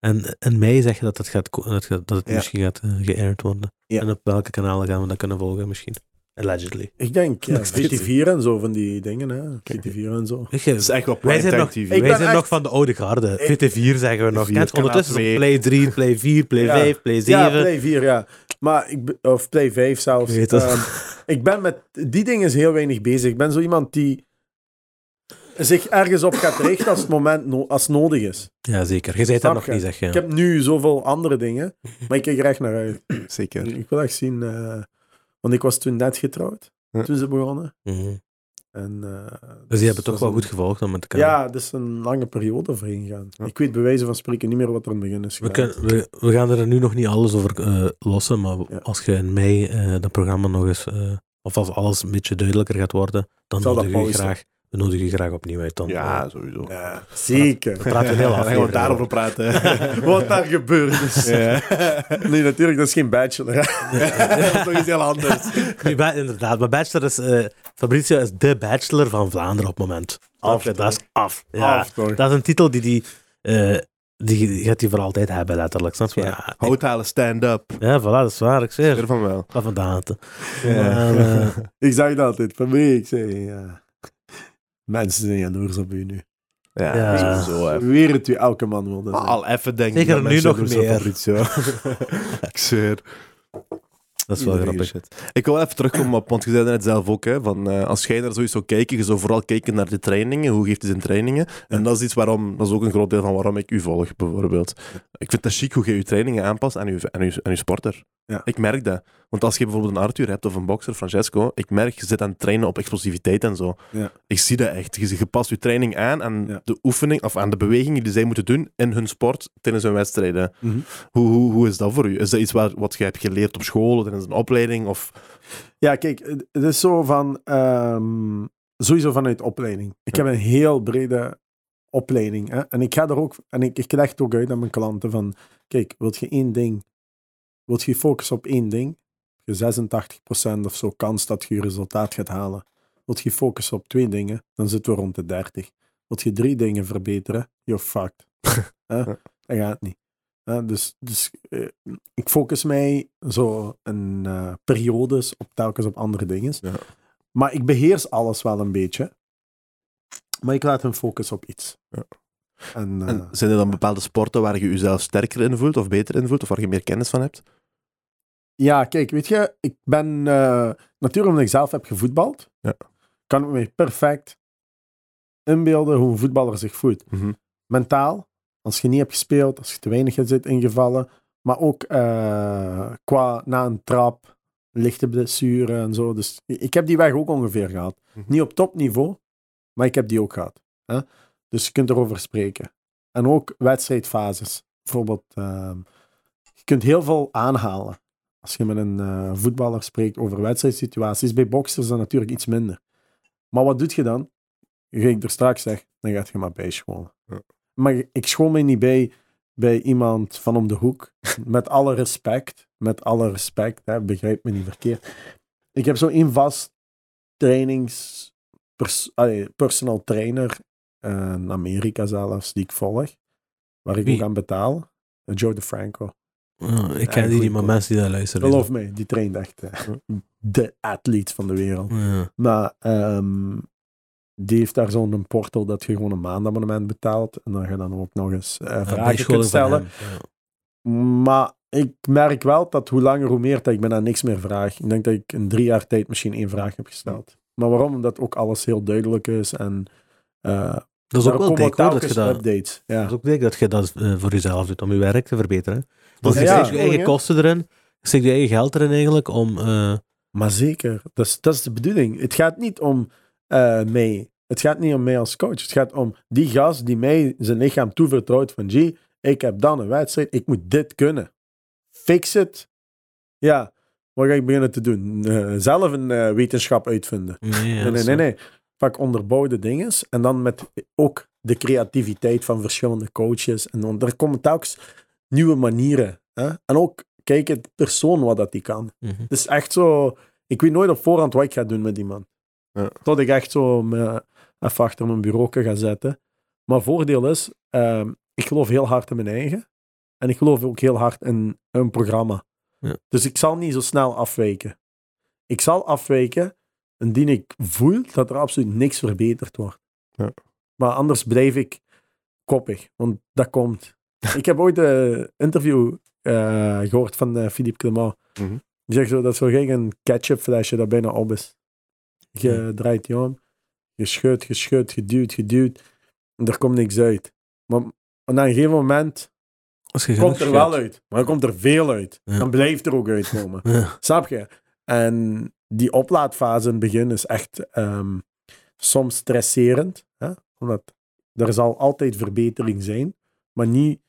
S3: En in mei zeg je dat het, gaat, dat, gaat- dat het
S2: Ja.
S3: misschien gaat uh, geaired worden.
S2: Ja.
S3: En op welke kanalen gaan we dat kunnen volgen misschien? Allegedly.
S2: Ik denk, ja,
S3: Nog steeds.
S2: VT4 en zo van die dingen, hè. VT4 en zo.
S3: Je,
S1: Het is echt wel
S3: wij zijn,
S1: primetime
S3: nog,
S1: TV.
S2: Ik
S3: wij zijn
S2: echt-
S3: nog van de oude garde.
S2: Ik-
S3: VT4 zeggen we nog.
S1: Vier,
S3: Kent, ondertussen is het Play 3, Play 4, Play
S2: Ja.
S3: 5, Play 7.
S2: Ja, Play 4, ja. Maar ik, of Play 5 zelfs.
S3: Ik weet het.
S2: Ik ben met die dingen heel weinig bezig. Ik ben zo iemand die zich ergens op gaat richten als het moment no- als nodig is.
S3: Ja, zeker. Je zei dat nog niet, zeg je.
S2: Ik heb nu zoveel andere dingen, maar ik kijk er echt naar uit.
S1: Zeker.
S2: Ik wil echt zien, eh, want ik was toen net getrouwd, toen ze begonnen.
S3: Mhm.
S2: En, eh,
S3: Dus die hebben
S2: dat
S3: toch wel goed gevolgd dan met kanaal.
S2: Ja, is een lange periode voor ingaan.
S1: Ja.
S2: Ik weet bij wijze van spreken niet meer wat er in het begin is
S3: We, kunnen, we, we gaan er nu nog niet alles over eh, lossen, maar
S2: Ja.
S3: als je in mei eh dat programma nog eens, of als alles een beetje duidelijker gaat worden, dan
S2: Zal dat
S3: nodig ik u
S2: pauze.
S3: graag we nodigen je graag opnieuw uit dan.
S1: Ja, sowieso.
S2: Ja, zeker.
S3: We praten heel af.
S1: gaan we daarover praten.
S2: Wat daar gebeurd is.
S1: ja.
S2: Nee, natuurlijk, dat is geen bachelor.
S1: dat is toch iets heel anders.
S3: Inderdaad, maar Bachelor is... eh, Fabrizio is de Bachelor van Vlaanderen op het moment.
S2: Af?
S3: Dat is af. Ja,
S2: Af, toch?
S3: dat is een titel die die... eh, die gaat hij voor altijd hebben, letterlijk. Snap je? Ja,
S1: stand-up.
S3: ja voilà, dat is waar. Ik zeg.
S1: Ervan wel.
S3: En daten.
S1: Ja.
S3: Maar, eh,
S2: Ik zeg dat altijd, van mij, ik zeg, ja. Mensen zijn jaloers op u nu.
S1: Ja,
S3: Ja.
S1: sowieso. hè.
S2: Weer het u elke man wilde
S1: Maar
S2: zijn.
S1: Al even denk
S3: Zeker
S1: dat
S3: nu
S1: mensen
S3: nog
S1: zo
S3: meer.
S1: Ik zweer.
S3: dat is wel
S1: Iedereen
S3: grappig.
S1: shit. Ik wil even terugkomen op, want je zei net zelf ook, hè, van, eh, als jij naar zoiets zou kijken, je zou vooral kijken naar de trainingen, hoe geeft hij zijn trainingen. En dat is iets waarom, dat is ook een groot deel van waarom ik u volg, bijvoorbeeld. Ik vind het chic hoe je je trainingen aanpast aan je, aan je, aan je sporter.
S2: Ja.
S1: Ik merk dat. Want als je bijvoorbeeld een Arthur hebt of een bokser, Francesco, ik merk, je zit aan het trainen op explosiviteit en zo.
S2: Ja.
S1: Ik zie dat echt. Je, je past je training aan aan
S2: Ja.
S1: de oefening, of aan de bewegingen die zij moeten doen in hun sport tijdens hun wedstrijden.
S2: Mhm.
S1: Hoe, hoe, hoe is dat voor u? Is dat iets waar, wat je hebt geleerd op school, tijdens een opleiding? Of...
S2: Ja, kijk, het is zo van, ehm, sowieso vanuit opleiding. Ik
S1: Ja.
S2: heb een heel brede opleiding. Hè? En ik ga er ook, en ik, ik leg het ook uit aan mijn klanten van, kijk, wilt je één ding, wilt je focussen op één ding, je 86% of zo kans dat je je resultaat gaat halen. Wilt je focussen op twee dingen, dan zitten we rond de 30. Wilt je drie dingen verbeteren, you're fucked.
S1: Ja.
S2: Dat gaat niet. Dus dus eh, ik focus mij zo in eh, periodes op telkens op andere dingen.
S1: Ja.
S2: Maar ik beheers alles wel een beetje. Maar ik laat hem focussen op iets.
S1: Ja.
S2: En, eh,
S1: En zijn er dan bepaalde sporten waar je jezelf sterker in voelt, of beter in voelt, of waar je meer kennis van hebt?
S2: Ja, kijk, weet je, ik ben eh, natuurlijk omdat ik zelf heb gevoetbald,
S1: Ja.
S2: kan ik me perfect inbeelden hoe een voetballer zich voelt.
S1: Mhm.
S2: Mentaal, als je niet hebt gespeeld, als je te weinig zit ingevallen, maar ook eh, qua na een trap, lichte blessure en zo. Dus ik heb die weg ook ongeveer gehad.
S1: Mhm.
S2: Niet op topniveau, maar ik heb die ook gehad. Hè? Dus je kunt erover spreken. En ook wedstrijdfases. Bijvoorbeeld, ehm, je kunt heel veel aanhalen. Als je met een eh, voetballer spreekt over wedstrijdsituaties. Bij boxers dat natuurlijk iets minder. Maar wat doet je dan? Ga ik er straks zeg, dan gaat je maar bijscholen.
S1: Ja.
S2: Maar ik school mij niet bij, bij iemand van om de hoek. Met alle respect. Met alle respect, hè, begrijp me niet verkeerd. Ik heb zo één vast trainings... Pers, allee, personal trainer eh, in Amerika zelfs, die ik volg. Waar ik
S3: Wie?
S2: ook aan betaal. Joe DeFranco.
S3: Oh, ik ken die niet, maar mensen die daar luisteren.
S2: Geloof me, die traint echt eh, de atleet van de wereld.
S3: Ja.
S2: Maar ehm, die heeft daar zo'n portal dat je gewoon een maandabonnement betaalt. En dan ga je dan ook nog eens eh, vragen kunt
S3: van
S2: stellen.
S3: ja.
S2: Maar ik merk wel dat hoe langer hoe meer dat ik naar niks meer vraag. Ik denk dat ik in drie jaar tijd misschien één vraag heb gesteld. Maar waarom? Omdat ook alles heel duidelijk is. En uh,
S3: Dat is ook wel dik dat je dat...
S2: updates. Ja.
S3: Dat is ook dik dat je dat uh, voor jezelf doet, om je werk te verbeteren.
S2: Ja,
S3: je steekt je eigen kosten erin, je steekt je eigen geld erin eigenlijk om... Uh...
S2: Maar zeker, dat is, dat is de bedoeling. Het gaat niet om uh, mij. Het gaat niet om mij als coach. Het gaat om die gast die mij zijn lichaam toevertrouwt van G, ik heb dan een wedstrijd, ik moet dit kunnen. Fix it. Ja, wat ga ik beginnen te doen? Uh, zelf een uh, wetenschap uitvinden.
S3: Nee,
S2: nee, nee, nee, nee. Pak onderbouwde dingen en dan met ook de creativiteit van verschillende coaches. En dan, er komen telkens nieuwe manieren. Hè? En ook kijk het persoon wat dat die kan.
S3: Mm -hmm.
S2: Het is echt zo... Ik weet nooit op voorhand wat ik ga doen met die man.
S1: Ja.
S2: Tot ik echt zo me even achter mijn bureau ga zetten. Maar voordeel is, uh, ik geloof heel hard in mijn eigen. En ik geloof ook heel hard in een programma.
S3: Ja.
S2: Dus ik zal niet zo snel afwijken. Ik zal afwijken indien ik voel dat er absoluut niks verbeterd wordt.
S1: Ja.
S2: Maar anders blijf ik koppig, want dat komt. Ik heb ooit een interview uh, gehoord van uh, Philippe Clement.
S1: Mm -hmm.
S2: Die zegt zo, dat is zo gek een ketchupflesje dat bijna op is. Je draait je om, je schudt, je schudt, geduwd, geduwd. En er komt niks uit. Maar na een gegeven moment komt er wel uit. Maar er komt er veel uit.
S3: Ja.
S2: Dan blijft er ook uitkomen.
S3: Ja.
S2: Snap je? En die oplaadfase in het begin is echt ehm, soms stresserend. Hè? Omdat er zal altijd verbetering zijn, maar niet...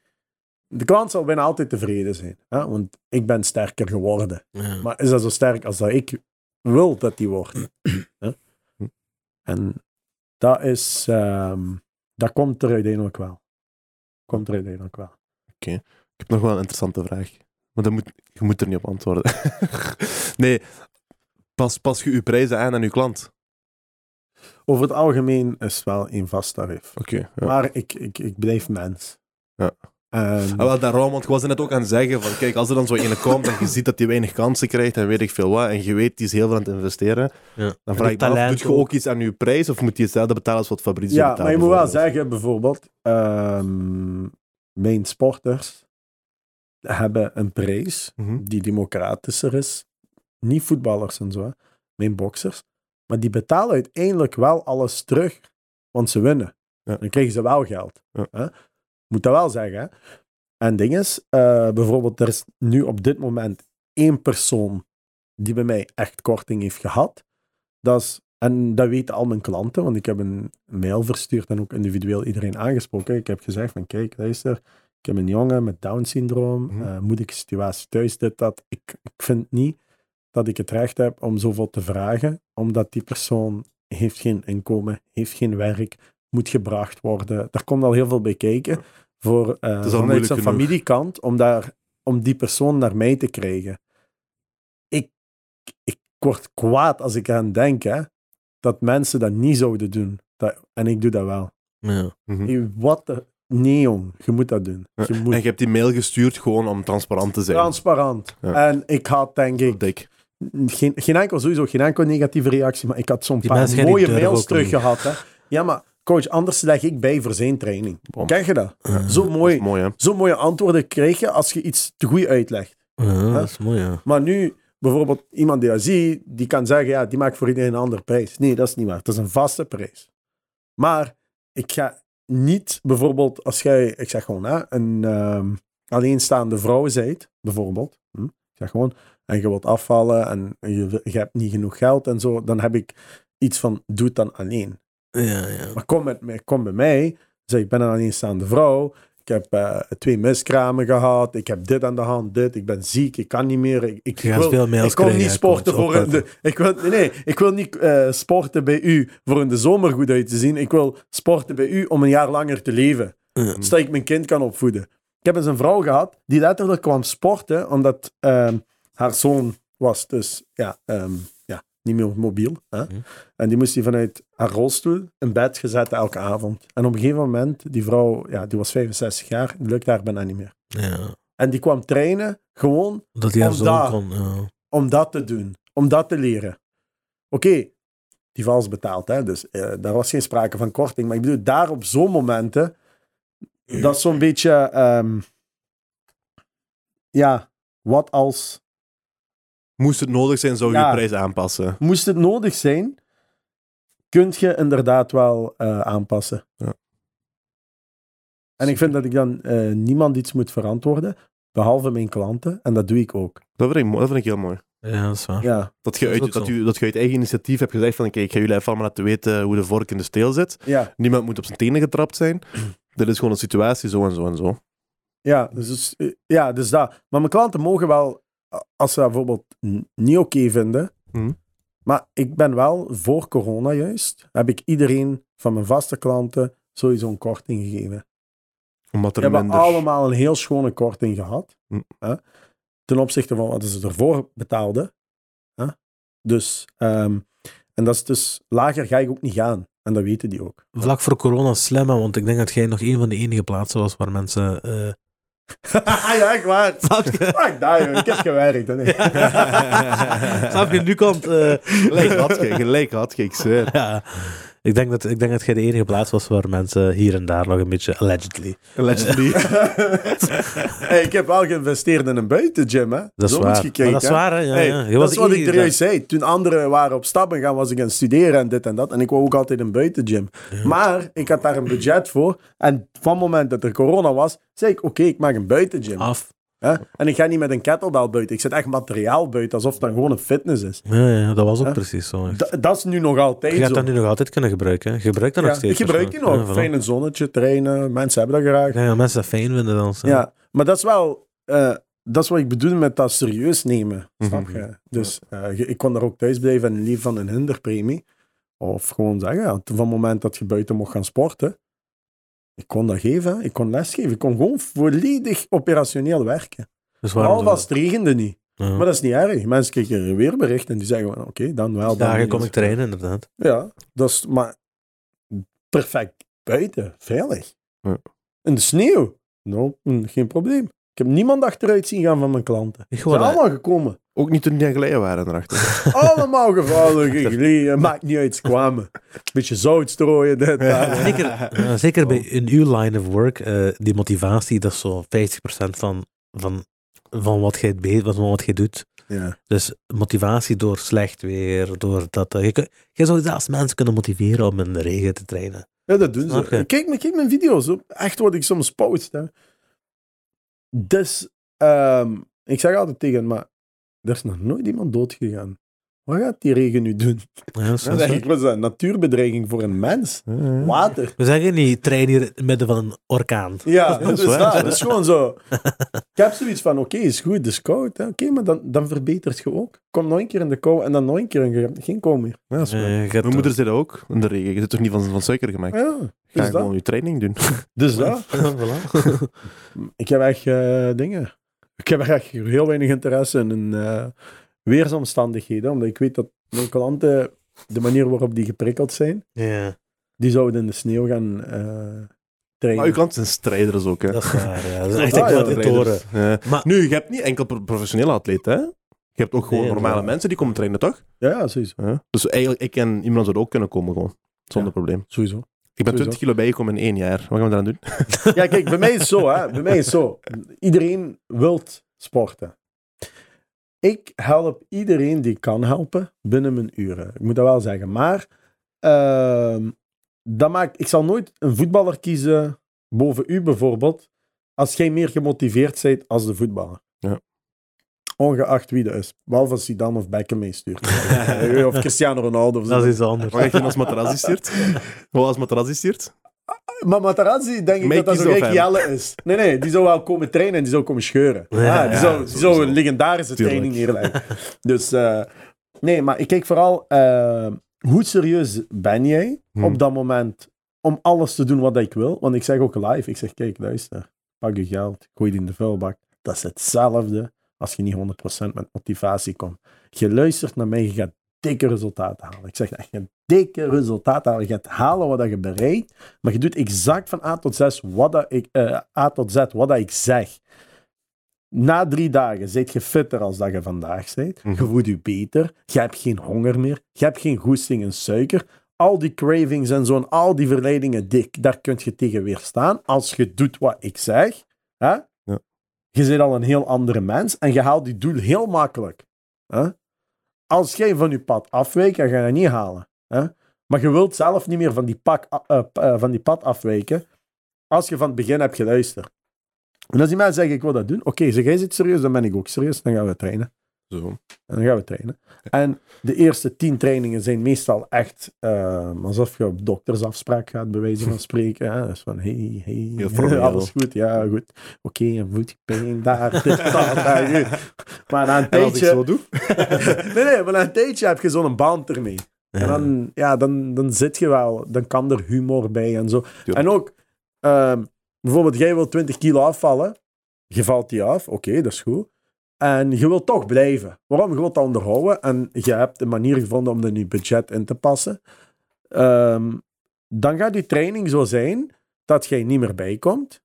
S2: De klant zal bijna altijd tevreden zijn. Hè? Want ik ben sterker geworden.
S3: Ja.
S2: Maar is dat zo sterk als dat ik wil dat die wordt? Hè? En dat is, ehm, dat komt er uiteindelijk wel. Komt er uiteindelijk wel.
S1: Ik heb nog wel een interessante vraag. Maar dan moet, je moet er niet op antwoorden. nee, pas, pas je je prijzen aan aan je klant.
S2: Over het algemeen is het wel een vast tarief.
S1: Oké. ja.
S2: Maar ik, ik, ik blijf mens.
S1: Ja.
S2: En,
S1: Ah, wel, daarom, want ik was er net ook aan het zeggen van, kijk, als er dan zo ene komt en je ziet dat hij weinig kansen krijgt en weet ik veel wat, en je weet, die is heel veel aan het investeren,
S3: Ja.
S1: dan vraag ik me af, doet je
S3: ook.
S1: iets aan je prijs, of moet je hetzelfde betalen als wat Fabrizio
S2: ja,
S1: betaalt?
S2: maar je moet wel zeggen, bijvoorbeeld, ehm, mijn sporters hebben een prijs
S1: Mhm.
S2: die democratischer is. Niet voetballers en zo, hè. mijn boxers. Maar die betalen uiteindelijk wel alles terug, want ze winnen.
S1: Ja.
S2: Dan krijgen ze wel geld.
S1: Ja.
S2: Hè? Moet dat wel zeggen. Hè? En ding is, eh, bijvoorbeeld, er is nu op dit moment één persoon die bij mij echt korting heeft gehad. Dat is, en dat weten al mijn klanten, want ik heb een mail verstuurd en ook individueel iedereen aangesproken. Ik heb gezegd van, kijk, luister, ik heb een jongen met Down-syndroom,
S1: Mhm.
S2: eh, moeilijke situatie thuis, dit, dat. Ik, ik vind niet dat ik het recht heb om zoveel te vragen, omdat die persoon heeft geen inkomen, heeft geen werk, moet gebracht worden. Daar komt al heel veel bij kijken voor, eh
S1: al
S2: vanuit zijn familiekant om, daar, om die persoon naar mij te krijgen. Ik, ik word kwaad als ik aan denk hè, dat mensen dat niet zouden doen. Dat, en ik doe dat wel.
S3: Ja.
S1: Mhm.
S2: Wat de... Nee, jong. Je moet dat doen. Je moet
S1: En je hebt die mail gestuurd gewoon om transparant te zijn.
S2: transparant.
S1: Ja.
S2: En ik had, denk ik,
S1: Dik.
S2: geen, geen enkel, sowieso geen enkel negatieve reactie, maar ik had zo'n paar mooie mails
S3: ook om-
S2: terug gehad. Hè. Ja, maar coach, anders leg ik bij voor zijn training.
S1: Bom.
S2: Kijk je dat?
S3: Ja.
S2: Zo
S1: Dat
S2: mooi, zo mooie antwoorden krijg je als je iets te goed uitlegt.
S3: Ja, dat is mooi, ja.
S2: Maar nu, bijvoorbeeld iemand die dat ziet, die kan zeggen, ja, die maakt voor iedereen een andere prijs. Nee, dat is niet waar. Het is een vaste prijs. Maar ik ga niet, bijvoorbeeld, als jij, ik zeg gewoon, hè, een ehm, alleenstaande vrouw zijt, bijvoorbeeld. Hm? Ik zeg gewoon, en je wilt afvallen en je, je hebt niet genoeg geld en zo, dan heb ik iets van, doe het dan alleen.
S3: Ja, ja.
S2: Maar kom, met, mij- kom bij mij, zeg ik ben een alleenstaande vrouw. Ik heb eh, twee miskramen gehad. Ik heb dit aan de hand, dit. Ik ben ziek. Ik kan niet meer. Ik, ik wil,
S3: veel
S2: ik
S3: krijgen,
S2: niet sporten voor in de, ik wil, nee, nee, ik wil niet eh, sporten bij u voor in de zomer goed uit te zien. Ik wil sporten bij u om een jaar langer te leven.
S3: Ja.
S2: Zodat ik mijn kind kan opvoeden. Ik heb eens een vrouw gehad die letterlijk kwam sporten omdat ehm, haar zoon was dus ja, ehm, ja, niet meer mobiel. Hè?
S3: Mhm.
S2: En die moest hij vanuit haar rolstoel in bed gezetten elke avond. En op een gegeven moment, die vrouw, ja, die was 65 jaar, die lukte haar bijna niet meer.
S3: Ja.
S2: En die kwam trainen gewoon
S3: Dat hij
S2: Om daar-
S3: kon. Ja.
S2: om dat te doen. Om dat te leren. Oké, die vals betaald, hè? dus eh, daar was geen sprake van korting. Maar ik bedoel, daar op zo'n momenten, dat is zo'n beetje, ehm, ja, wat als,
S1: Moest het nodig zijn, zou je
S2: Ja.
S1: je prijs aanpassen.
S2: moest het nodig zijn, kunt je inderdaad wel eh, aanpassen.
S1: Ja.
S2: En ik vind dat ik dan eh, niemand iets moet verantwoorden, behalve mijn klanten. En dat doe ik ook.
S1: Dat vind ik, mooi- dat vind ik heel mooi.
S3: ja, dat is waar.
S2: Ja,
S1: Dat je, uit, dat, dat je uit eigen initiatief hebt gezegd van, kijk, ik ga jullie even allemaal laten weten hoe de vork in de steel zit.
S2: ja,
S1: Niemand moet op zijn tenen getrapt zijn. Dit is gewoon een situatie, zo en zo en zo.
S2: ja, dus, eh, ja, dus dat. Maar mijn klanten mogen wel, als ze dat bijvoorbeeld niet oké vinden,
S1: Mhm.
S2: maar ik ben wel voor corona juist, heb ik iedereen van mijn vaste klanten sowieso een korting gegeven.
S1: Omdat
S2: Die
S1: er
S2: hebben
S1: minder...
S2: allemaal een heel schone korting gehad.
S1: Hm.
S2: Hè? Ten opzichte van wat ze ervoor betaalden. Hè? Dus, ehm, en dat is dus lager ga ik ook niet gaan. En dat weten die ook.
S3: Vlak voor corona slim, want ik denk dat jij nog een van de enige plaatsen was waar mensen... eh,
S2: ja, echt waar.
S3: Snap je?
S2: Fuck joh. Ik heb gewerkt. Nee.
S3: Snap je, nu komt... eh,
S1: Gelijk had je, gelijk had je, ik zweer.
S3: ja, ik denk, dat, ik denk dat jij de enige plaats was waar mensen hier en daar nog een beetje allegedly...
S1: Allegedly.
S2: hey, ik heb wel geïnvesteerd in een buitengym. Hè?
S3: Dat is
S2: Zo
S3: waar. Maar
S2: kijken.
S3: dat is waar, hè? Ja,
S2: Hey,
S3: ja. Je
S2: dat is wat ik er juist zei. Toen anderen waren op stappen gaan, was ik aan het studeren en dit en dat. En ik wou ook altijd een buitengym.
S3: Ja.
S2: Maar ik had daar een budget voor. En van het moment dat er corona was, zei ik, oké, ik maak een buitengym.
S3: Af.
S2: Hè? En ik ga niet met een kettlebell buiten. Ik zet echt materiaal buiten, alsof het dan gewoon een fitness is.
S3: Ja, ja, dat was ook
S2: Hè?
S3: precies zo.
S2: dat is nu nog altijd
S3: Je gaat
S2: zo.
S3: dat nu nog altijd kunnen gebruiken. hè. Je gebruikt dat
S2: Ja,
S3: nog steeds.
S2: ik gebruik die nog.
S3: Ja,
S2: Fijn het zonnetje, trainen. Mensen hebben dat graag.
S3: Ja, ja, mensen dat fijn vinden dan. zo.
S2: Ja, maar dat is wel... eh, dat is wat ik bedoel met dat serieus nemen. Snap
S1: Mhm.
S2: je? Dus eh, ik kon daar ook thuis blijven en lief van een hinderpremie. Of gewoon zeggen, ja, van het moment dat je buiten mocht gaan sporten, ik kon dat geven, ik kon lesgeven, ik kon gewoon volledig operationeel werken.
S3: Dus waarom
S2: Al was het regende niet.
S3: Ja.
S2: Maar dat is niet erg. Mensen krijgen een weerbericht en die zeggen, van, oké, dan wel. Dan
S3: Dagen kom ik trainen, inderdaad.
S2: Ja, dat is maar perfect buiten, veilig.
S1: Ja.
S2: In de sneeuw, no, hm, geen probleem. Ik heb niemand achteruit zien gaan van mijn klanten.
S3: Ik
S2: Ze zijn allemaal gekomen.
S1: Ook niet toen die geleden waren erachter.
S2: Allemaal gevallen, gegleden. Maakt niet uit, ze kwamen. Beetje zout strooien, dit, dat.
S3: Zeker, ja, zeker bij in uw line of work, eh, die motivatie, dat is zo 50% van, van, van wat jij van wat jij doet.
S2: Ja.
S3: Dus motivatie door slecht weer, door dat. eh, je, zou zelfs mensen kunnen motiveren om in de regen te trainen.
S2: ja, dat doen ze. Kijk, kijk mijn video's. op. Echt wat ik soms post. Hè. Dus, ehm, ik zeg altijd tegen maar er is nog nooit iemand doodgegaan. Wat gaat die regen nu doen?
S3: Ja, dat is
S2: wat is dat? Een natuurbedreiging voor een mens? Water.
S3: We zeggen niet, train hier in het midden van een orkaan.
S2: Ja,
S1: dat is
S2: dus
S1: waar.
S2: dat, dat is gewoon zo. Ik heb zoiets van, oké, is goed, het is koud. Oké, maar dan, dan verbetert je ook. Kom nog een keer in de kou en dan nog een keer en je hebt geen kou meer.
S1: Ja, dat is waar.
S3: Eh,
S1: Mijn moeder zei dat ook in de regen. Je zit toch niet van, van suiker gemaakt?
S2: Ja,
S1: Ga
S2: dus
S1: gewoon
S2: dat.
S1: je training doen.
S2: Dus dat.
S3: Ja, voilà.
S2: Ik heb echt eh, dingen. Ik heb echt heel weinig interesse in eh, weersomstandigheden, omdat ik weet dat mijn klanten, de manier waarop die geprikkeld zijn,
S3: ja,
S2: die zouden in de sneeuw gaan eh trainen.
S1: Maar je klanten zijn strijders ook, hè.
S3: dat is waar. Ja. Dat is
S2: Ah,
S3: echt
S2: ja,
S3: gladiatoren.
S1: Ja.
S3: Maar-
S1: Nu, je hebt niet enkel pro- professionele atleten, hè? Je hebt ook gewoon
S3: Nee,
S1: normale mensen die komen trainen, toch?
S2: Ja, ja, sowieso.
S1: Ja. Dus eigenlijk, ik en iemand zou ook kunnen komen, gewoon. Zonder
S2: Ja.
S1: probleem.
S2: sowieso.
S1: Ik ben
S2: Sowieso.
S1: 20 kilo bijgekomen in één jaar. Wat gaan we daaraan doen?
S2: Ja, kijk, bij mij is het zo, hè. Bij mij is het zo. Iedereen wil sporten. Ik help iedereen die kan helpen binnen mijn uren. Ik moet dat wel zeggen. Maar ehm, dat maakt, ik zal nooit een voetballer kiezen boven u bijvoorbeeld, als jij meer gemotiveerd bent als de voetballer.
S1: Ja.
S2: Ongeacht wie dat is. Behalve als Zidane of Beckham meestuurt. of Cristiano Ronaldo. Of zo.
S3: Dat is iets anders.
S1: Wat ga je doen als Materazzi stuurt? Wat als Materazzi stuurt?
S2: Maar Materazzi, denk ik dat dat zo
S1: kiezen of
S2: gek
S1: hem?
S2: Jelle is. Nee, nee, die zou wel komen trainen en die zou komen scheuren.
S3: Ja,
S2: Ja, die,
S1: ja,
S2: zou, die zou een legendarische
S1: Tuurlijk.
S2: training neerleggen. Dus eh, nee, maar ik kijk vooral eh, hoe serieus ben jij
S1: Hmm.
S2: op dat moment om alles te doen wat ik wil. Want ik zeg ook live, ik zeg kijk, luister, pak je geld, gooi die in de vuilbak. Dat is hetzelfde als je niet 100% met motivatie komt. Je luistert naar mij, je gaat dikke resultaten halen. Ik zeg je gaat dikke resultaten halen. Je gaat halen wat je bereikt, maar je doet exact van A tot, 6 wat dat ik, eh, A tot Z wat dat ik zeg. Na drie dagen zit je fitter als dat je vandaag bent.
S1: Mhm.
S2: Je voelt je beter. Je hebt geen honger meer. Je hebt geen goesting in suiker. Al die cravings en zo, en al die verleidingen, die, daar kun je tegen weerstaan. Als je doet wat ik zeg, hè?
S1: Ja.
S2: je bent al een heel andere mens en je haalt die doel heel makkelijk. Hè? Als jij van je pad afwijkt, dan ga je niet halen. Hè? Maar je wilt zelf niet meer van die, pak, eh, eh, van die pad afwijken als je van het begin hebt geluisterd. En als die mensen zeggen, ik wil dat doen, oké, zeg jij zit serieus, dan ben ik ook serieus, dan gaan we trainen.
S1: Zo.
S2: En dan gaan we trainen. En de eerste tien trainingen zijn meestal echt eh, alsof je op doktersafspraak gaat, bij wijze van spreken. Hè? Dus van, hey, hey, alles goed, ja, goed. Oké, een voetpijn, daar, dit, dat, daar, goed. Maar na een tijdje...
S1: zo doe?
S2: nee, nee, maar na een tijdje heb je zo'n band ermee. En dan, ja, dan, dan zit je wel, dan kan er humor bij en zo. En ook, ehm, bijvoorbeeld, jij wil 20 kilo afvallen, je valt die af, oké, dat is goed. En je wilt toch blijven. Waarom? Je wilt dat onderhouden en je hebt een manier gevonden om in je budget in te passen. Ehm, dan gaat je training zo zijn dat jij niet meer bijkomt.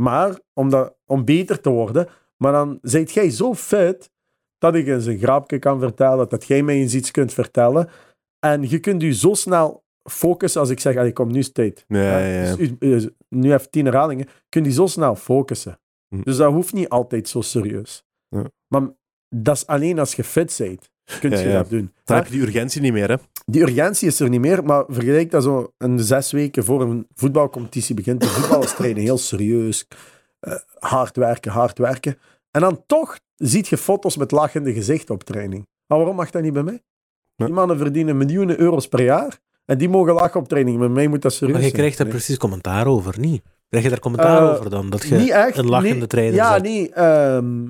S2: Maar om, dat, om beter te worden, maar dan zijt jij zo fit dat ik eens een grapje kan vertellen, dat jij mij eens iets kunt vertellen. En je kunt je zo snel focussen als ik zeg, "Allee, kom, nu tijd.
S1: Ja, ja.
S2: Dus nu heeft tien herhalingen, kun je zo snel focussen.
S1: Hm.
S2: Dus dat hoeft niet altijd zo serieus.
S1: Ja.
S2: Maar dat is alleen als je fit bent, kun je
S1: Ja, ja.
S2: dat doen.
S1: Dan heb je die urgentie niet meer, hè?
S2: Die urgentie is er niet meer, maar vergelijk dat zo de zes weken voor een voetbalcompetitie begint. De voetballers trainen heel serieus, eh, hard werken, hard werken. En dan toch ziet je foto's met lachende gezichten op training. Maar waarom mag dat niet bij mij?
S1: Ja.
S2: Die mannen verdienen miljoenen euro's per jaar en die mogen lachen op training. Bij mij moet dat serieus
S3: Maar je krijgt daar
S2: Nee.
S3: precies commentaar over, niet? Krijg je daar commentaar
S2: Eh,
S3: over dan? Dat je
S2: niet echt.
S3: een lachende
S2: nee,
S3: trainer
S2: Ja,
S3: zet?
S2: nee. ehm,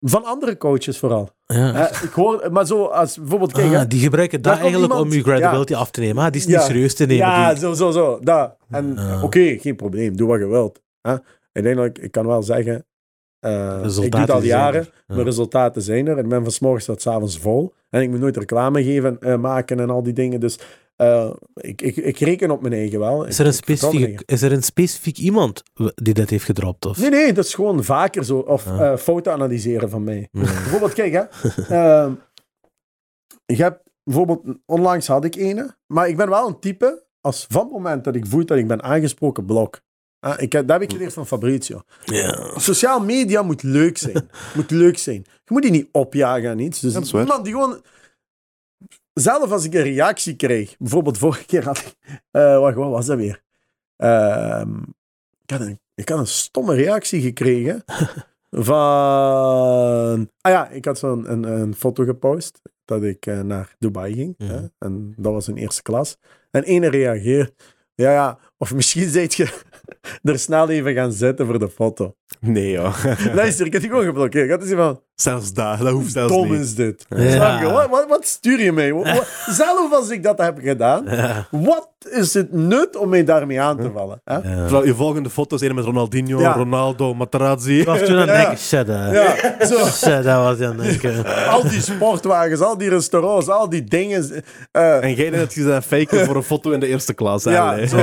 S2: Van andere coaches vooral.
S3: Ja.
S2: Ik hoor, maar zo als bijvoorbeeld, kijk, hè,
S3: Ah, die gebruiken dat eigenlijk om je credibility af te nemen. Ah, die is niet
S2: Ja.
S3: serieus te nemen.
S2: ja,
S3: die-
S2: zo, zo, zo. Dat. En
S3: Ja.
S2: oké, geen probleem, doe wat je wilt. Hè. Uiteindelijk, ik kan wel zeggen, eh, ik doe het al jaren.
S3: Ja.
S2: mijn resultaten zijn er. Ik ben van 's morgens tot 's avonds vol. En ik moet nooit reclame geven, eh, maken en al die dingen. Dus eh, ik, ik, ik reken op mijn eigen wel.
S3: Is er, een
S2: Ik- ik vertrouw
S3: specifiek, is er een specifiek iemand die dat heeft gedropt? Of?
S2: Nee, nee, dat is gewoon vaker zo. Of
S3: Ah.
S2: eh, fouten analyseren van mij. Bijvoorbeeld, kijk hè. ehm, ik heb bijvoorbeeld, onlangs had ik ene. Maar ik ben wel een type, als van het moment dat ik voel dat ik ben aangesproken, blok. Ah, ik heb, dat heb ik geleerd van Fabrizio.
S3: Ja.
S2: Sociaal media moet leuk zijn. moet leuk zijn. Je moet die niet opjagen aan iets. Dus
S1: Dat is
S2: iemand die gewoon... Zelf als ik een reactie kreeg. Bijvoorbeeld vorige keer had ik... eh, wacht, wat was dat weer? Ehm, ik, had een, ik had een stomme reactie gekregen. van... Ah ja, ik had zo'n een, een foto gepost. Dat ik eh, naar Dubai ging.
S3: Mhm.
S2: hè, en dat was in eerste klas. En ene reageert... Ja, ja. Of misschien zijt je er snel even gaan zitten voor de foto.
S1: Nee, joh.
S2: Luister, ik heb die gewoon geblokkeerd. Ik had dus van,
S1: zelfs daar, dat hoeft zelfs
S2: dom
S1: niet.
S2: is dit.
S3: Ja.
S2: Snap je? Wat, wat, wat stuur je mee? Wat- wat- zelf als ik dat heb gedaan,
S3: Ja.
S2: wat is het nut om mij daarmee aan te vallen? Hè?
S3: Ja.
S1: Je volgende foto's zijn met Ronaldinho,
S2: Ja.
S1: Ronaldo, Materazzi.
S3: Ik was toen aan het denken, shit, hè.
S2: Ja, zo.
S3: Shit, dat was aan het denken.
S2: Al die sportwagens, al die restaurants, al die dingen. eh,
S1: En jij dat je faken voor een foto in de eerste klas.
S2: ja,
S1: hè,
S2: zo.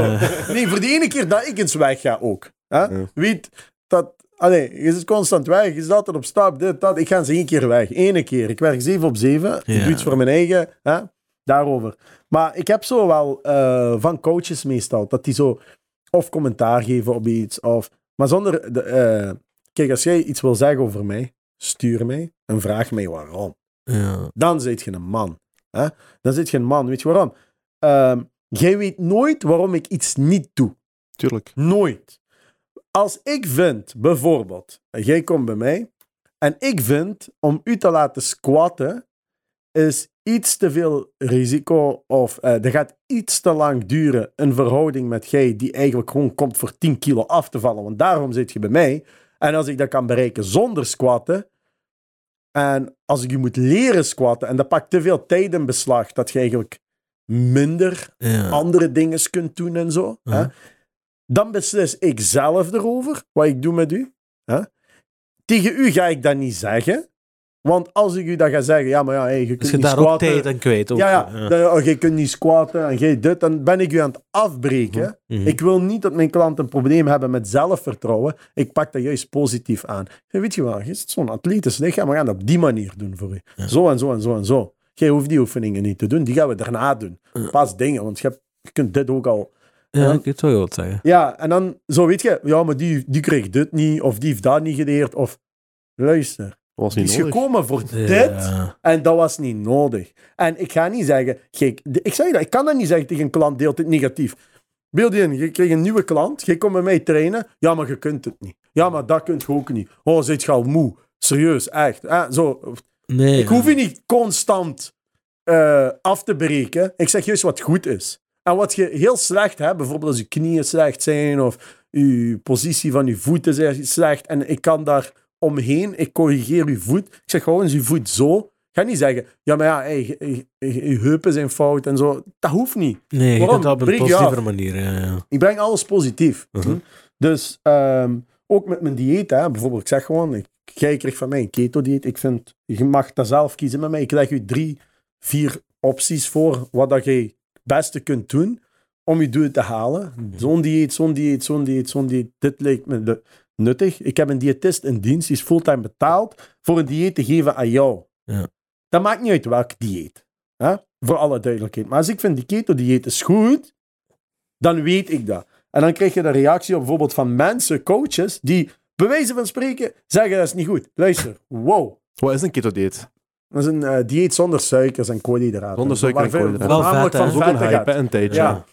S2: Nee, voor de ene keer dat ik eens weg ga ook. Hè?
S1: Ja.
S2: Weet dat. Allee, je zit constant weg, je zit altijd op stap, dit, dat. Ik ga eens één keer weg. Ene keer. Ik werk 7 op 7. Ik doe iets voor mijn eigen. Hè? Daarover. Maar ik heb zo wel eh, van coaches meestal, dat die zo of commentaar geven op iets, of... Maar zonder... De, eh, kijk, als jij iets wil zeggen over mij, stuur mij en vraag mij waarom.
S3: Ja.
S2: Dan zit je een man. Hè? Dan zit je een man. Weet je waarom? Ehm, jij weet nooit waarom ik iets niet doe.
S1: Tuurlijk.
S2: Nooit. Als ik vind, bijvoorbeeld, jij komt bij mij en ik vind om u te laten squatten is iets te veel risico of eh dat gaat iets te lang duren een verhouding met jij die eigenlijk gewoon komt voor 10 kilo af te vallen, want daarom zit je bij mij. En als ik dat kan bereiken zonder squatten en als ik je moet leren squatten en dat pakt te veel tijd in beslag dat je eigenlijk minder
S3: Ja.
S2: andere dingen kunt doen en zo. Hè? Dan beslis ik zelf erover wat ik doe met u. Hè? Tegen u ga ik dat niet zeggen. Want als ik u dat ga zeggen, ja, maar ja, hey, je kunt
S3: Dus je
S2: niet
S3: daar ook
S2: squatten.
S3: tijd aan kwijt. Ook.
S2: ja, ja, dan, oh, jij kunt niet squatten en jij dit, dan ben ik u aan het afbreken.
S3: Mhm.
S2: Ik wil niet dat mijn klanten een probleem hebben met zelfvertrouwen. Ik pak dat juist positief aan. Weet je wel, je zit zo'n atletisch lichaam, we gaan dat op die manier doen voor u.
S3: Ja.
S2: Zo en zo en zo en zo. Jij hoeft die oefeningen niet te doen, die gaan we daarna doen. Pas dingen, want je, hebt- je kunt dit ook al
S3: Ja, ik wat je wilt zeggen.
S2: ja, en dan zo weet je, ja, maar die, die kreeg dit niet, of die heeft dat niet geleerd, of luister,
S1: Was
S2: die
S1: niet
S2: is
S1: nodig.
S2: gekomen voor dit en dat was niet nodig. En ik ga niet zeggen, kijk, ik zeg je dat, ik kan dat niet zeggen tegen een klant, deelt het negatief. Beeld je in, je krijgt een nieuwe klant, je komt bij mij trainen, ja, maar je kunt het niet. Ja, maar dat kunt je ook niet. Oh, zit je al moe? Serieus, echt. Eh, zo.
S3: Nee.
S2: Ik hoef je niet constant eh, af te breken. Ik zeg juist wat goed is. En wat je heel slecht hebt, bijvoorbeeld als je knieën slecht zijn of je positie van je voeten is slecht en ik kan daar omheen, ik corrigeer je voet. Ik zeg gewoon je voet zo. Ik ga niet zeggen, ja, maar ja, hey, je, je- je heupen zijn fout en zo. Dat hoeft niet.
S3: Nee,
S2: Waarom?
S3: dat op een
S2: Breek
S3: positieve manier. Ja, ja.
S2: Ik breng alles positief.
S3: Mhm.
S2: Dus ehm, ook met mijn dieet, hè, bijvoorbeeld, ik zeg gewoon, ik, jij krijgt van mij een keto-dieet. Ik vind, je mag dat zelf kiezen met mij. Ik leg je drie, vier opties voor wat dat jij beste kunt doen om je doel te halen. Zo'n dieet, zo'n dieet, zo'n dieet, zo'n dieet. Dit lijkt me de- nuttig. Ik heb een diëtist in dienst, die is fulltime betaald voor een dieet te geven aan jou.
S3: Ja.
S2: Dat maakt niet uit welk dieet. Hè? Voor alle duidelijkheid. Maar als ik vind die keto-dieet is goed, dan weet ik dat. En dan krijg je de reactie op bijvoorbeeld van mensen, coaches, die bij wijze van spreken zeggen dat is niet goed. Luister, wow.
S1: Wat is een keto-dieet?
S2: Dat is een eh, dieet zonder suikers en koolhydraten.
S1: Zonder suiker en koolhydraten.
S3: Wel vet,
S2: van
S1: ook een
S2: vetten
S1: hype, een tijdje.
S2: Ja.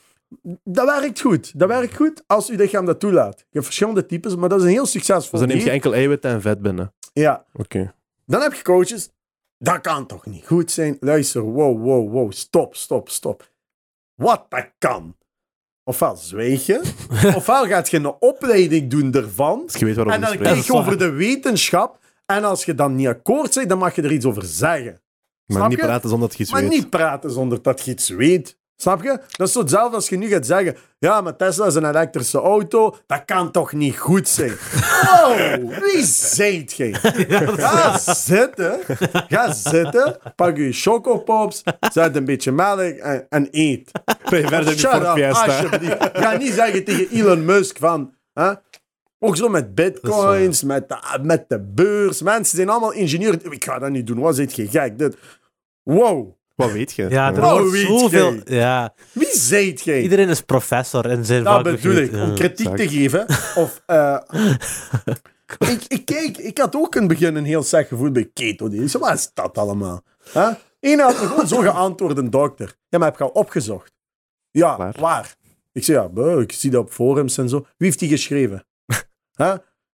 S2: Dat werkt goed. Dat werkt goed als uw lichaam dat toelaat. Je hebt verschillende types, maar dat is een heel succesvol
S1: Dus dan neem je enkel eiwit en vet binnen.
S2: Ja.
S1: Oké.
S2: Dan heb je coaches. Dat kan toch niet goed zijn? Luister, wow, wow, wow. Stop, stop, stop. Wat dat kan. Ofwel zwijg je, ofwel gaat je een opleiding doen ervan.
S1: Dus je weet waarom
S2: En dan kijk je over de wetenschap. En als je dan niet akkoord bent, dan mag je er iets over zeggen.
S1: Maar
S2: Snap
S1: niet
S2: je?
S1: praten zonder dat je iets
S2: Maar
S1: weet.
S2: niet praten zonder dat je iets weet. Snap je? Dat is zo hetzelfde als je nu gaat zeggen: Ja, maar Tesla is een elektrische auto. Dat kan toch niet goed zijn? Oh, wie zijt jij? Ga zitten. Ga zitten. Pak je chocopops. Zet een beetje melk en, en eet.
S1: Ben je verder
S2: Shut up,
S1: Fiesta?
S2: alsjeblieft. Ga niet zeggen tegen Elon Musk van... Hè? Ook zo met bitcoins, met de, met de beurs. Mensen zijn allemaal ingenieurs. Ik ga dat niet doen. Wat zit je gek? Dit. Wow.
S1: Wat weet je?
S3: Ja, er wordt zoveel... Ja,
S2: Wie zijt jij?
S3: iedereen is professor in zijn
S2: Dat
S3: vakgebied.
S2: bedoel ik. Om kritiek te geven. Of... eh, ik, ik, kijk, ik had ook in het begin een heel slecht gevoel bij keto. Die zei, wat is dat allemaal? Huh? Eén had me gewoon zo geantwoord, een dokter. Ja, maar heb je al opgezocht? Ja,
S1: Waar?
S2: waar? Ik zei, ja, buh, ik zie dat op forums en zo. Wie heeft die geschreven?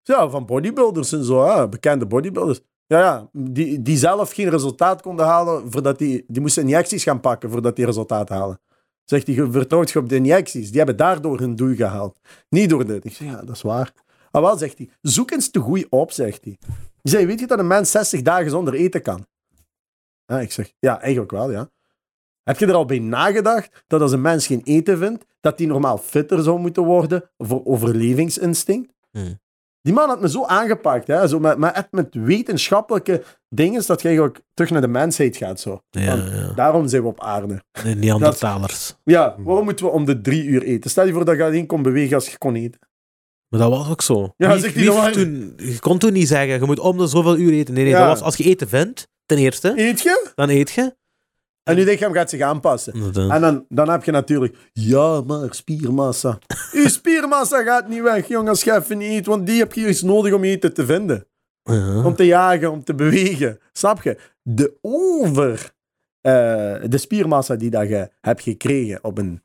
S2: Ja, van bodybuilders en zo, bekende bodybuilders. Ja, ja, die, die zelf geen resultaat konden halen, voordat die, die moesten injecties gaan pakken voordat die resultaat halen. Zegt hij, vertrouwt je op de injecties. Die hebben daardoor hun doel gehaald. Niet door dit. Ik zeg, ja, dat is waar. Maar wel, zegt hij, zoek eens te goed op, zegt hij. Ik zei, weet je dat een mens 60 dagen zonder eten kan? Ik zeg, ja, eigenlijk wel, ja. Heb je er al bij nagedacht dat als een mens geen eten vindt, dat die normaal fitter zou moeten worden voor overlevingsinstinct?
S3: Hmm.
S2: Die man had me zo aangepakt, hè, zo met, met, met wetenschappelijke dingen, dat je eigenlijk terug naar de mensheid gaat. Zo.
S3: Ja.
S2: Daarom zijn we op aarde.
S3: De Neandertalers.
S2: Ja, waarom moeten we om de drie uur eten? Stel je voor dat je alleen kon bewegen als je kon eten.
S3: Maar dat was ook zo.
S2: Ja,
S3: Wie- wie toen, je kon toen niet zeggen, je moet om de zoveel uur eten. Nee, nee,
S2: Ja.
S3: dat was als je eten vindt, ten eerste,
S2: Eet je?
S3: dan eet je.
S2: En je, hem gaat zich aanpassen.
S3: Inderdaad.
S2: En dan, dan heb je natuurlijk, ja, maar spiermassa. Uw spiermassa gaat niet weg, jongen, als je even niet eet, want die heb je eens nodig om eten te vinden.
S3: Ja.
S2: Om te jagen, om te bewegen. Snap je? De over, eh, de spiermassa die dat je hebt gekregen op een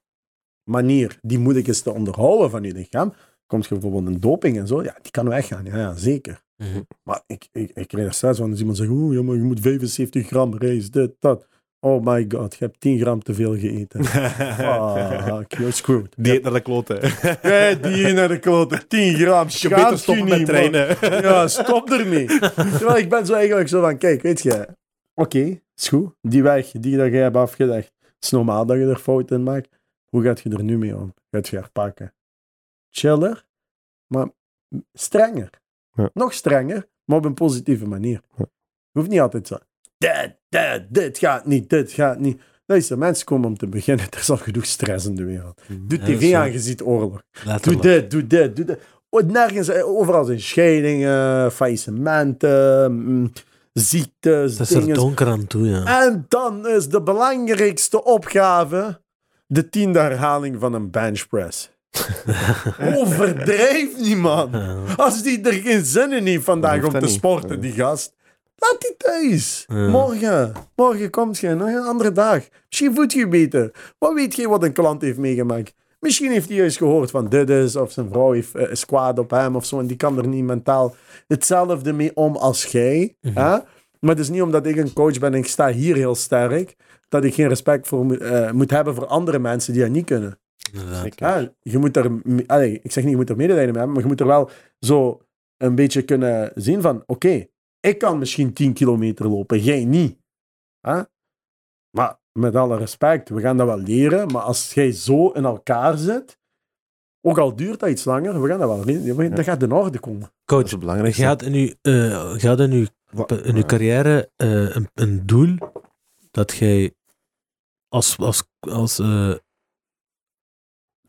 S2: manier die moeilijk is te onderhouden van je lichaam, komt je bijvoorbeeld een doping en zo, ja, die kan weggaan. Ja, ja zeker.
S3: Mhm.
S2: Maar ik, ik, ik kreeg er stress van als iemand zegt, ja, maar je moet 75 gram rijst, dit, dat. Oh my god, je hebt 10 gram te veel gegeten. Fuck, you're screwed.
S1: Dieet naar de kloten.
S2: Hey, die naar de klote, 10 gram.
S1: Je beter stoppen met
S2: niet,
S1: trainen.
S2: man. Ja, stop ermee. Terwijl ik ben zo eigenlijk zo van, kijk, weet je, oké, is goed. Die weg die dat jij hebt afgelegd, het is normaal dat je er fouten in maakt. Hoe gaat je er nu mee om? Gaat je herpakken? Chiller, maar strenger.
S1: Ja.
S2: Nog strenger, maar op een positieve manier.
S1: Ja.
S2: Hoeft niet altijd zo, dit, dit, dit gaat niet, dit gaat niet. Luister, mensen komen om te beginnen. Er is al genoeg stress in de wereld. Doe
S3: Ja, dat is
S2: tv aan, je ziet oorlog. Doe dit, doe dit, doe dit. Oh, Nergens, eh, overal zijn scheidingen, faillissementen, mm, ziektes,
S3: Het is er donker aan toe, ja.
S2: En dan is de belangrijkste opgave de tiende herhaling van een benchpress. Overdrijf niet, man. Als die er geen zin in heeft vandaag om
S1: dat
S2: te
S1: niet.
S2: sporten, die gast. Laat die thuis.
S3: Ja.
S2: Morgen. Morgen komt je. Nog een andere dag. Misschien voelt je beter. Wat weet je wat een klant heeft meegemaakt? Misschien heeft hij juist gehoord van dit is, of zijn vrouw heeft eh, is kwaad op hem of zo, en die kan er niet mentaal hetzelfde mee om als jij.
S3: Mhm.
S2: hè? Maar het is niet omdat ik een coach ben en ik sta hier heel sterk, dat ik geen respect voor moet, eh, moet hebben voor andere mensen die dat niet kunnen. Ja, je moet er, allee, ik zeg niet, je moet er medelijden mee hebben, maar je moet er wel zo een beetje kunnen zien van, oké, ik kan misschien 10 kilometer lopen, jij niet. Hè? Maar met alle respect, we gaan dat wel leren, maar als jij zo in elkaar zit, ook al duurt dat iets langer, we gaan dat wel leren, dat gaat in orde komen.
S1: Dat is
S3: Coach,
S1: het belangrijkste.
S3: je had in je, eh, je had in je, in je carrière eh, een, een doel dat jij als, als, als eh,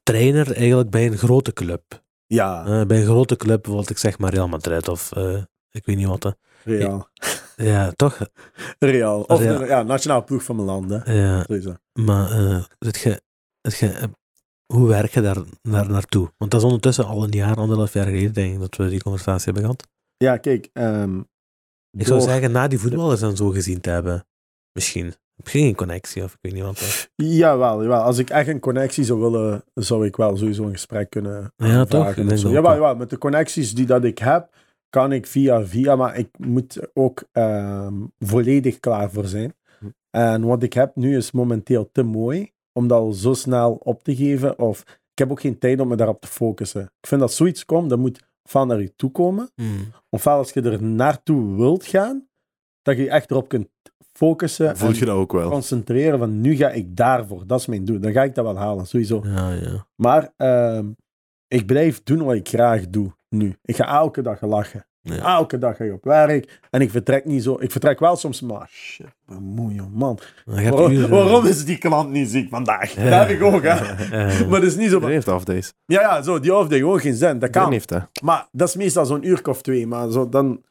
S3: trainer eigenlijk bij een grote club,
S2: Ja,
S3: eh, bij een grote club, bijvoorbeeld ik zeg maar Real Madrid of eh, ik weet niet wat.
S2: Real.
S3: Ja, toch?
S2: Real. Of
S3: Real.
S2: de ja, nationale ploeg van mijn land, hè.
S3: Ja,
S2: Sowieso.
S3: maar eh, het ge, het ge, hoe werk je daar naar, naartoe? Want dat is ondertussen al een jaar, anderhalf jaar geleden denk ik dat we die conversatie hebben gehad.
S2: Ja, kijk. ehm,
S3: Ik zou zeggen, na die voetballers dan zo gezien te hebben. Misschien. Heb je geen connectie of ik weet niet wat. dat-
S2: Jawel, jawel. Als ik echt een connectie zou willen, zou ik wel sowieso een gesprek kunnen
S3: Ja,
S2: aanvragen
S3: toch?
S2: Jawel, jawel, met de connecties die dat ik heb, kan ik via via, maar ik moet er ook ehm, volledig klaar voor zijn.
S1: Hm.
S2: En wat ik heb nu is momenteel te mooi om dat al zo snel op te geven. Of ik heb ook geen tijd om me daarop te focussen. Ik vind dat zoiets komt, dat moet van naar je toe komen.
S3: Mm.
S2: Ofwel als je er naartoe wilt gaan, dat je je echt erop kunt focussen
S1: Voel
S2: en
S1: je dat ook wel?
S2: concentreren van nu ga ik daarvoor. Dat is mijn doel. Dan ga ik dat wel halen, sowieso.
S3: Ja, ja.
S2: Maar ehm, ik blijf doen wat ik graag doe nu. Ik ga elke dag lachen.
S3: Ja.
S2: Elke dag ga ik op werk. En ik vertrek niet zo. Ik vertrek wel soms, maar shit, bemoeien, man.
S3: Je hebt
S2: Waarom,
S3: uren.
S2: waarom is die klant niet ziek vandaag? Dat heb ik ook, hè.
S3: Ja.
S2: Maar dat is niet zo.
S1: Iedereen heeft off-days.
S2: Ja, ja, zo, die hoofd gewoon geen zin. Dat kan.
S1: heeft dat.
S2: Maar dat is meestal zo'n uur of twee. Maar, zo, dan...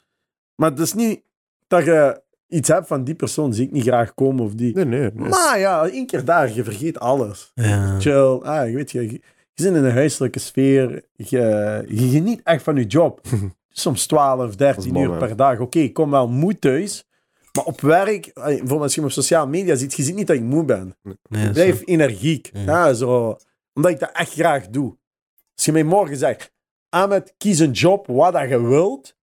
S2: maar het is niet dat je iets hebt van die persoon zie ik niet graag komen of die.
S1: Nee, nee. nee.
S2: Maar ja, één keer daar, je vergeet alles.
S3: Ja.
S2: Chill. Ah, je weet je, je, je zit in een huiselijke sfeer. Je, je geniet echt van je job. Soms 12, 13
S1: mooi,
S2: uur
S1: man.
S2: per dag. Oké, ik kom wel moe thuis. Maar op werk, bijvoorbeeld als je me op sociale media ziet, je ziet niet dat ik moe ben.
S3: Nee,
S2: Ik blijf energiek.
S3: Ja.
S2: Ja, zo, omdat ik dat echt graag doe. Als je mij morgen zegt, Ahmed, kies een job wat dat je wilt.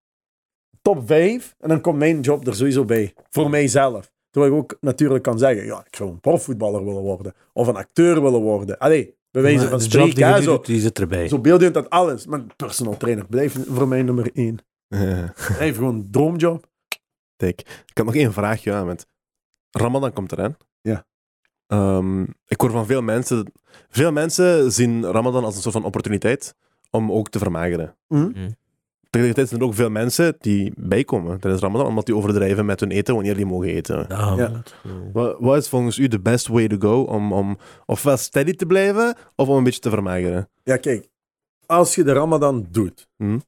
S2: Top 5. En dan komt mijn job er sowieso bij. Voor mijzelf. Terwijl ik ook natuurlijk kan zeggen, ja, ik zou een profvoetballer willen worden. Of een acteur willen worden. Allee, bij wijze
S3: Maar
S2: van
S3: de job
S2: spreken.
S3: die je
S2: hè,
S3: nu
S2: zo,
S3: doet, die zit erbij.
S2: zo beeldend dat alles. Maar personal trainer blijft voor mij nummer 1.
S1: Ja.
S2: Blijft gewoon een droomjob.
S1: Kijk, ik had nog één vraagje aan met Ramadan komt eraan.
S2: Ja.
S1: Ehm, ik hoor van veel mensen, veel mensen zien Ramadan als een soort van opportuniteit om ook te vermageren.
S2: Hm?
S1: Tegelijkertijd zijn er ook veel mensen die bijkomen tijdens Ramadan, omdat die overdrijven met hun eten wanneer die mogen eten.
S3: Ja.
S1: Wat, wat is volgens u de best way to go om, om ofwel steady te blijven of om een beetje te vermageren?
S2: Ja, kijk. Als je de Ramadan doet,
S1: Hm.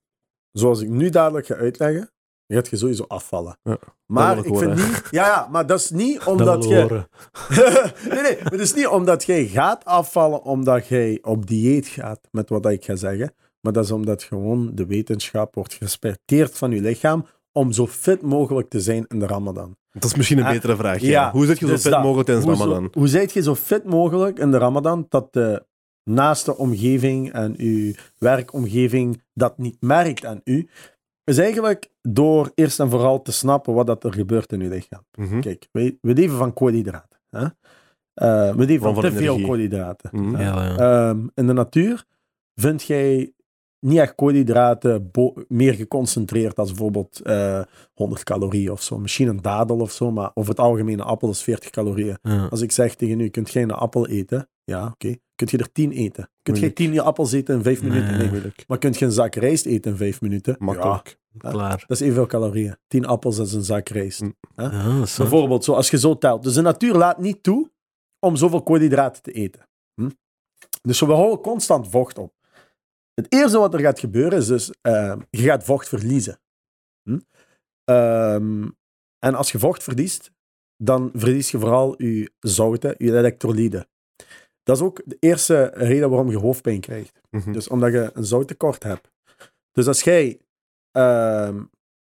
S2: zoals ik nu dadelijk ga uitleggen, dan gaat je sowieso afvallen.
S1: Ja,
S2: maar ik vind niet... Ja, ja, maar dat is niet
S3: Dat
S2: omdat je...
S3: horen.
S2: nee, nee, maar het is niet omdat jij gaat afvallen omdat jij op dieet gaat, met wat ik ga zeggen. Maar dat is omdat gewoon de wetenschap wordt gerespecteerd van je lichaam om zo fit mogelijk te zijn in de Ramadan.
S1: Dat is misschien een
S2: Ah,
S1: betere vraag. Ja.
S2: ja,
S1: Hoe zit je zo
S2: dus
S1: fit
S2: dat.
S1: mogelijk tijdens
S2: Hoe, zo-
S1: Ramadan?
S2: hoe zijt je zo fit mogelijk in de Ramadan dat de naaste omgeving en uw werkomgeving dat niet merkt aan u? Is eigenlijk door eerst en vooral te snappen wat dat er gebeurt in uw lichaam.
S1: Mhm.
S2: Kijk, we leven van koolhydraten. Hè? Eh, we leven van
S1: van
S2: te veel
S1: energie.
S2: koolhydraten.
S1: Mhm.
S3: ja.
S2: Ehm, in de natuur vind jij niet echt koolhydraten meer geconcentreerd als bijvoorbeeld eh 100 calorieën of zo. Misschien een dadel of zo, maar over het algemeen een appel is 40 calorieën.
S3: Ja.
S2: Als ik zeg tegen u, kunt jij een appel eten? Ja, oké. Kunt je er 10 eten? Kunt
S1: Moeilijk.
S2: 10 appels eten in 5 minuten?
S3: Nee.
S2: Maar kunt je een zak rijst eten in 5 minuten? Ja,
S1: Makkelijk.
S3: Klaar.
S2: dat is evenveel calorieën. 10 appels is een zak rijst.
S3: Ja, zo.
S2: Bijvoorbeeld, zo, als je zo telt. Dus de natuur laat niet toe om zoveel koolhydraten te eten. Hm? Dus we houden constant vocht op. Het eerste wat er gaat gebeuren is dus, eh, je gaat vocht verliezen. Hm? Ehm, en als je vocht verliest, dan verlies je vooral je zouten, je elektrolyten. Dat is ook de eerste reden waarom je hoofdpijn krijgt.
S1: Mhm.
S2: Dus omdat je een zouttekort hebt. Dus als jij ehm,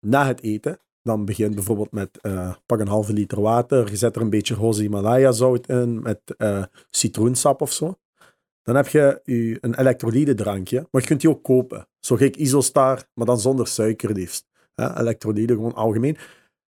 S2: na het eten, dan begint bijvoorbeeld met eh, pak een halve liter water, je zet er een beetje roze Himalaya zout in met eh, citroensap of zo. Dan heb je een elektrolytendrankje, maar je kunt die ook kopen. Zo gek Isostar, maar dan zonder suiker liefst. Hè? Elektrolyten gewoon algemeen.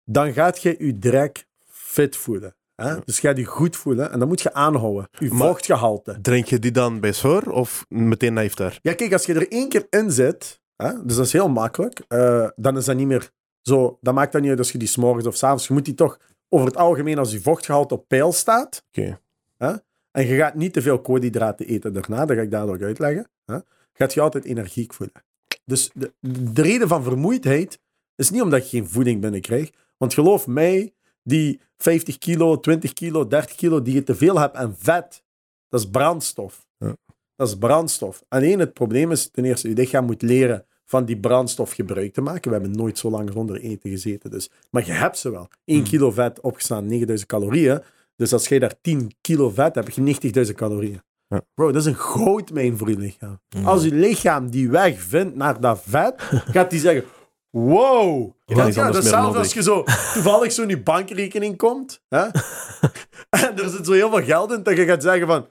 S2: Dan gaat je je direct fit voelen. Hè? Dus je gaat je goed voelen en dan moet je aanhouden. Je
S1: Maar-
S2: vochtgehalte.
S1: Drink je die dan bij zwaar of meteen na iftar?
S2: Ja, kijk, als je er één keer in zit, hè, dus dat is heel makkelijk, eh, dan is dat niet meer zo. Dan maakt dat niet uit als je die s'morgens of s'avonds. Je moet die toch over het algemeen, als je vochtgehalte op peil staat,
S1: Oké.
S2: hè, en je gaat niet te veel koolhydraten eten daarna, dat ga ik dadelijk uitleggen, hè, gaat je altijd energiek voelen. Dus de, de reden van vermoeidheid is niet omdat je geen voeding binnenkrijgt, want geloof mij, die 50 kilo, 20 kilo, 30 kilo die je te veel hebt en vet, dat is brandstof.
S1: Ja.
S2: Dat is brandstof. Alleen het probleem is, ten eerste, je lichaam moet leren van die brandstof gebruik te maken. We hebben nooit zo lang zonder eten gezeten. Dus. Maar je hebt ze wel. 1
S3: Hmm.
S2: kilo vet opgestaan, 9000 calorieën. Dus als jij daar 10 kilo vet hebt, heb je 90.000 calorieën.
S1: Ja.
S2: Bro, dat is een goudmijn voor je lichaam. Als je lichaam die weg vindt naar dat vet, gaat die zeggen... Wow!
S1: Ja,
S2: Ja, ja, dat is
S1: meer
S2: zelfs als je zo toevallig zo in je bankrekening komt. Hè? en er zit zo heel veel geld in dat je gaat zeggen van...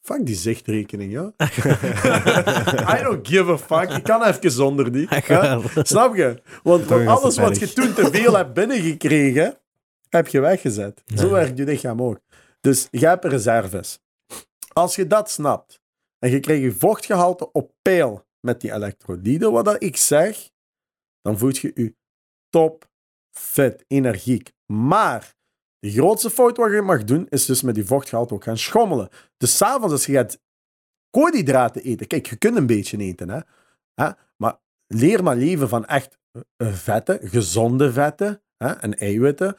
S2: Fuck die zichtrekening, ja. I don't give a fuck. Ik kan even zonder die. Snap je? Want alles wat je toen te veel hebt binnengekregen, heb je weggezet. Zo werkt je lichaam ook. Dus je hebt reserves. Als je dat snapt en je krijgt je vochtgehalte op peil met die elektrolyten, wat dat ik zeg, dan voelt je je top, fit, energiek. Maar de grootste fout wat je mag doen, is dus met die vochtgehalte ook gaan schommelen. Dus s'avonds als je gaat koolhydraten eten, kijk, je kunt een beetje eten, hè, hè? maar leer maar leven van echt eh, vetten, gezonde vetten hè, en eiwitten.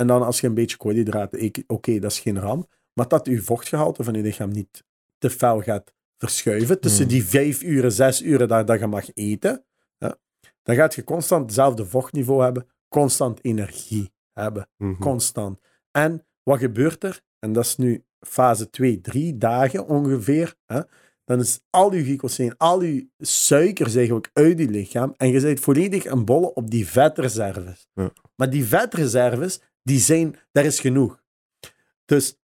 S2: En dan als je een beetje koolhydraten eet, oké, dat is geen ramp. Maar dat je vochtgehalte van je lichaam niet te fel gaat verschuiven. Tussen
S3: Hmm.
S2: die vijf uren, zes uren dat, dat je mag eten. Hè, dan gaat je constant hetzelfde vochtniveau hebben. Constant energie hebben.
S1: Mhm.
S2: Constant. En wat gebeurt er? En dat is nu fase 2, 3 dagen ongeveer. Hè? Dan is al je glycoseen, al je suikers eigenlijk uit je lichaam. En je bent volledig een bolle op die vetreserves.
S1: Ja.
S2: Maar die vetreserves, die zijn, daar is genoeg. Dus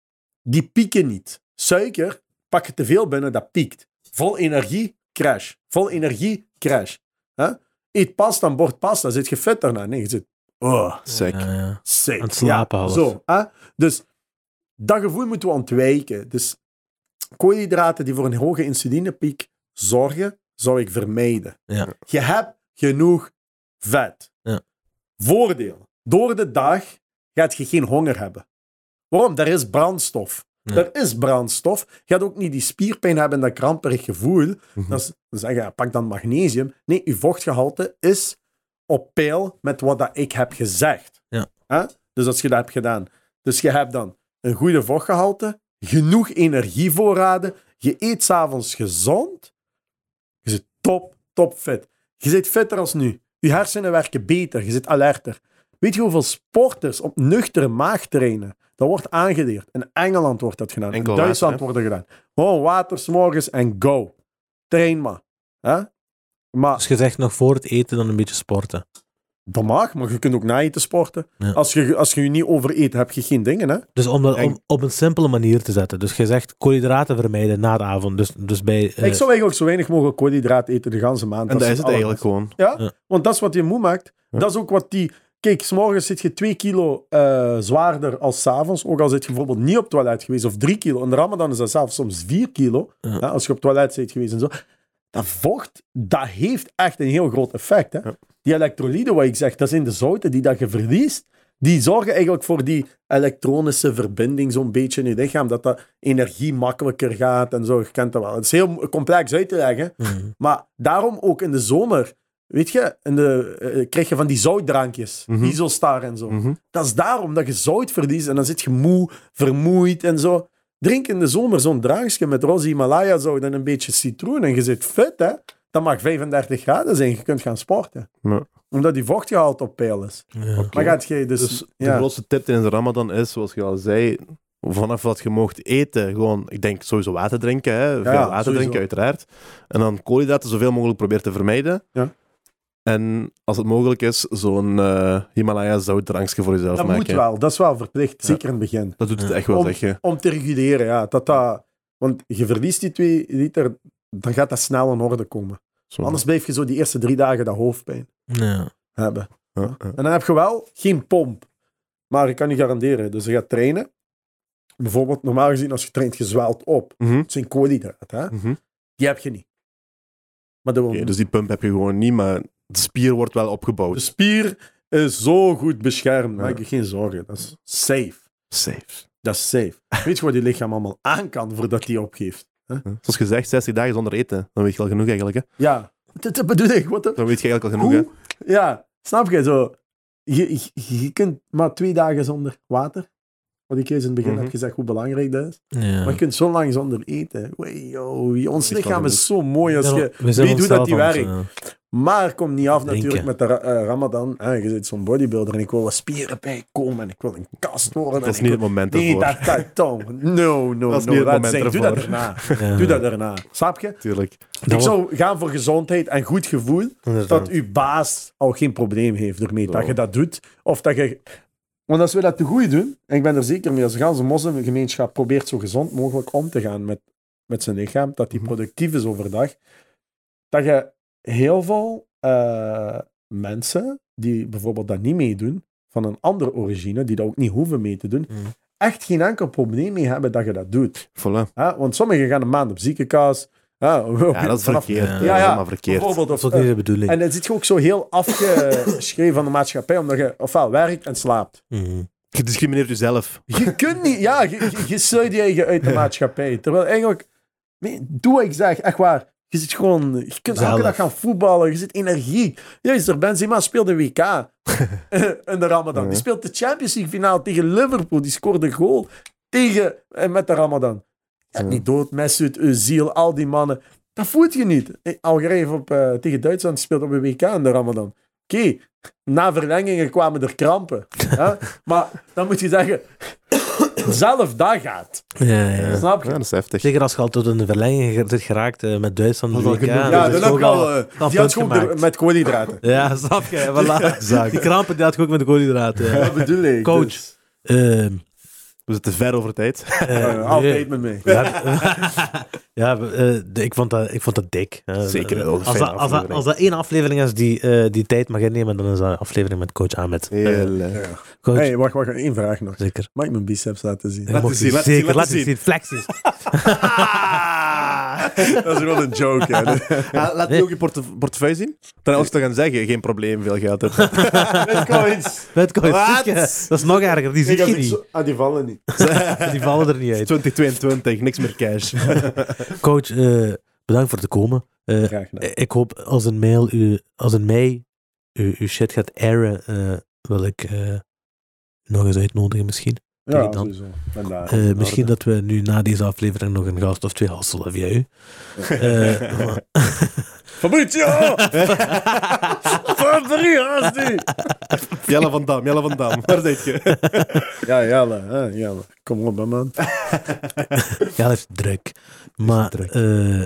S2: die pieken niet. Suiker, pak je te veel binnen, dat piekt. Vol energie, crash. Vol energie, crash. Hè? Eet pasta, een bord pasta, zit je vet daarna? Nee, je zit... Oh,
S1: Sick.
S3: Ja, ja.
S2: sick.
S3: Aan het slapen
S2: ja. Zo? Dus dat gevoel moeten we ontwijken. Dus koolhydraten die voor een hoge insulinepiek zorgen, zou ik vermijden.
S3: Ja.
S2: Je hebt genoeg vet.
S3: Ja.
S2: Voordeel. Door de dag gaat je geen honger hebben. Waarom? Er is brandstof.
S3: Ja.
S2: Er is brandstof. Je gaat ook niet die spierpijn hebben en dat kramperig gevoel.
S1: Mhm.
S2: Dat is, dan zeg je, pak dan magnesium. Nee, je vochtgehalte is op peil met wat dat ik heb gezegd.
S3: Ja.
S2: Dus als je dat hebt gedaan. Dus je hebt dan een goede vochtgehalte, genoeg energievoorraden, je eet s'avonds gezond, je zit top, top fit. Je zit fitter als nu. Je hersenen werken beter, je zit alerter. Weet je hoeveel sporters op nuchtere maag trainen? Dat wordt aangeleerd. In Engeland wordt dat gedaan.
S1: Enkel
S2: in Duitsland
S1: water,
S2: wordt dat gedaan. Gewoon water, 's morgens en go. Train maar. Hè? Maar
S3: Dus je zegt nog voor het eten dan een beetje sporten.
S2: dat mag, maar je kunt ook na eten sporten.
S3: Ja.
S2: Als, je, als je je niet overeet, heb je geen dingen. Hè?
S3: Dus om dat om, op een simpele manier te zetten. Dus je zegt koolhydraten vermijden na de avond. Dus, dus bij... eh,
S2: Ik zou eigenlijk zo weinig mogelijk koolhydraat eten de ganse maand.
S1: En dat is het
S2: het
S1: eigenlijk gewoon.
S2: Ja,
S3: Ja.
S2: want dat is wat je moe maakt.
S1: Ja.
S2: Dat is ook wat die... Kijk, s'morgens zit je twee kilo eh, zwaarder als s'avonds. Ook al zit je bijvoorbeeld niet op het toilet geweest. Of drie kilo. In de ramadan is dat zelfs soms vier kilo.
S3: Ja.
S2: hè, als je op het toilet bent geweest en zo. Dat vocht, dat heeft echt een heel groot effect. Hè?
S1: Ja.
S2: Die elektrolyten, wat ik zeg, dat zijn de zouten die dat je verliest. Die zorgen eigenlijk voor die elektronische verbinding zo'n beetje in je lichaam. Dat dat energie makkelijker gaat en zo. Je kent dat wel. Het is heel complex uit te leggen.
S3: mhm.
S2: Maar daarom ook in de zomer, weet je, in de, eh, krijg je van die zoutdrankjes,
S1: Mhm.
S2: Isostar en zo.
S1: Mhm.
S2: Dat is daarom dat je zout verliest en dan zit je moe, vermoeid en zo. Drink in de zomer zo'n drankje met roze Himalaya zout en een beetje citroen en je zit fit, hè. Dat mag 35 graden zijn, je kunt gaan sporten.
S1: Ja.
S2: Omdat die vochtgehalte op peil is.
S3: Ja.
S2: Maar gaat je dus...
S1: Dus de grootste tip tijdens de Ramadan is, zoals je al zei, vanaf wat je mocht eten, gewoon, ik denk sowieso water drinken, hè? veel water
S2: sowieso.
S1: drinken uiteraard. En dan koolhydraten zoveel mogelijk proberen te vermijden.
S2: Ja.
S1: En als het mogelijk is, zo'n eh, Himalaya zoutdrankje voor jezelf
S2: dat
S1: maken.
S2: moet wel, dat is wel verplicht, zeker in het begin.
S1: Dat doet het
S3: Ja.
S1: echt wel,
S2: Om-
S1: zeg je.
S2: Om te reguleren, ja. Dat dat, want je verliest die twee liter, dan gaat dat snel in orde komen.
S1: Zo.
S2: Anders blijf je zo die eerste drie dagen dat hoofdpijn
S3: Ja.
S2: hebben.
S1: Ja, ja.
S2: En dan heb je wel geen pomp. Maar ik kan je garanderen, dus je gaat trainen. Bijvoorbeeld, normaal gezien, als je traint, je zwelt op.
S1: Mhm,
S2: Het zijn koolhydraten, hè?
S1: mhm.
S2: Die heb je niet. Maar de,
S1: Oké, dus die pump heb je gewoon niet, maar de spier wordt wel opgebouwd.
S2: de spier is zo goed beschermd.
S1: Ja.
S2: Maak je geen zorgen. Dat is safe.
S1: Safe.
S2: Dat is safe. Weet je wat je lichaam allemaal aan kan voordat hij opgeeft?
S1: Ja. Zoals gezegd, 60 dagen zonder eten. Dan weet je al genoeg eigenlijk. Hè?
S2: Ja, dat, bedoel ik. Wat de-
S1: Dan weet je eigenlijk al genoeg. Hè?
S2: Ja, snap je zo? Je, je, je kunt maar twee dagen zonder water. Wat ik eens in het begin
S1: Mhm.
S2: heb gezegd, hoe belangrijk dat is.
S3: Ja.
S2: Maar je kunt zo lang zonder eten. Wee, yo, ons
S1: wel
S2: lichaam is zo mooi als je weet hoe dat die werkt. Maar kom niet af
S3: Drinken.
S2: natuurlijk met de eh, Ramadan. hè. je zit zo'n bodybuilder en ik wil wat spieren bijkomen en ik wil een kast worden.
S1: Dat is niet het moment
S2: wil... Nee,
S1: ervoor.
S2: dat, dat, Tom. No, no,
S1: Dat is
S2: no.
S1: niet het moment
S2: zijn. Doe dat
S1: ervoor.
S2: daarna.
S3: ja.
S2: Doe dat daarna. Snap je?
S1: Tuurlijk.
S3: Dat
S2: ik zou gaan voor gezondheid en goed gevoel.
S3: Inderdaad.
S2: Dat uw baas al geen probleem heeft ermee dat
S1: Zo.
S2: je dat doet. Of dat je... Want als we dat te goed doen, en ik ben er zeker mee, als de moslimgemeenschap probeert zo gezond mogelijk om te gaan met, met zijn lichaam, dat die
S1: Mhm.
S2: productief is overdag, dat je heel veel eh, mensen die bijvoorbeeld dat niet meedoen, van een andere origine, die dat ook niet hoeven mee te doen,
S3: Mhm.
S2: echt geen enkel probleem mee hebben dat je dat doet.
S1: Voilà.
S2: Hè? Want sommigen gaan een maand op ziekenhuis Ja,
S1: Ja, dat is
S2: vanaf-
S1: verkeerd.
S3: ja,
S1: Dat
S2: ja,
S1: is verkeerd.
S2: Bijvoorbeeld,
S3: Dat
S2: of,
S3: is ook niet
S2: eh,
S3: de bedoeling.
S2: en dan zit je ook zo heel afgeschreven van de maatschappij, omdat je ofwel werkt en slaapt.
S3: Mhm.
S1: Je discrimineert jezelf.
S2: Je kunt niet, ja, je, je, je sluit je eigen uit de maatschappij. Terwijl eigenlijk, nee, doe wat ik zeg, echt waar. Je zit gewoon, je kunt elke dag gaan voetballen, je zit energiek. Juist, er Benzema speelt de WK in de Ramadan. Die speelt de Champions League finale tegen Liverpool, die scoorde een goal tegen, eh, met de Ramadan. Ja, niet dood, Mesut, Özil, al die mannen. Dat voelt je niet. Eh, Algerije heeft op, eh, tegen Duitsland speelt op een WK in de Ramadan. Oké, na verlengingen kwamen er krampen. hè? Maar dan moet je zeggen, zelf dat gaat.
S3: Ja, ja.
S2: Snap je?
S1: Ja, dat is heftig.
S3: Zeker als je al tot een verlenging zit geraakt eh, met Duitsland.
S1: Dat
S3: WK,
S1: genoeg.
S2: Ja,
S3: dat is
S2: dan heb al... eh, die had er- met koolhydraten.
S3: Ja, snap je. Voilà. Die krampen die had je ook met de koolhydraten. Ja.
S2: Dat bedoel ik.
S3: Coach.
S2: dus,
S3: Ehm,
S1: We zitten ver over tijd.
S3: eh, nee.
S2: altijd met mij.
S3: Ja, ja eh, ik, vond dat, ik vond dat dik.
S1: Zeker,
S3: eh, als, dat, als, dat, als dat één aflevering is die eh, die tijd mag innemen, dan is dat een aflevering met coach Ahmed.
S1: Heel, eh,
S2: Ja.
S3: coach,
S2: hey, wacht, wacht. één vraag nog.
S3: zeker.
S2: Mag ik mijn biceps laten zien?
S1: Laat zien, laat zien,
S3: zeker,
S1: laat
S3: laat
S1: eens
S3: zien. Flexies.
S2: dat is gewoon een joke, hè.
S1: Ja, laat die ook je porte- portefeuille zien. Dan als te gaan zeggen, geen probleem, veel geld hebt.
S2: Bitcoins.
S3: Bitcoin.
S1: Wat?
S3: Dat is nog erger, die zie
S2: Ik
S3: je niet.
S2: zo- Ah, die vallen niet.
S3: Die vallen er niet uit.
S1: 2022, niks meer cash.
S3: Coach, eh, bedankt voor het komen. Eh,
S2: Graag gedaan.
S3: ik hoop als een mail u, als een mei u, uw shit gaat airen, eh, wil ik eh, nog eens uitnodigen misschien.
S2: Ja,
S3: dan. Eh, misschien dat we nu na deze aflevering nog een gast of twee hasselen via u. Eh, maar-
S2: Fabrizio! Fabrizio!
S1: Jelle van Dam, Jelle van Dam. Waar zit je?
S2: Ja, Jelle. hè, Jelle. Kom op, man.
S3: dat is druk. Maar
S1: druk.
S3: eh,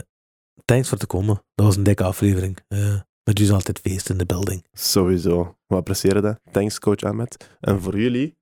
S3: thanks voor te komen. Dat was een dikke aflevering. Eh met u is altijd feest in de building.
S1: Sowieso. We appreciëren dat. Thanks, coach Ahmed. En voor jullie,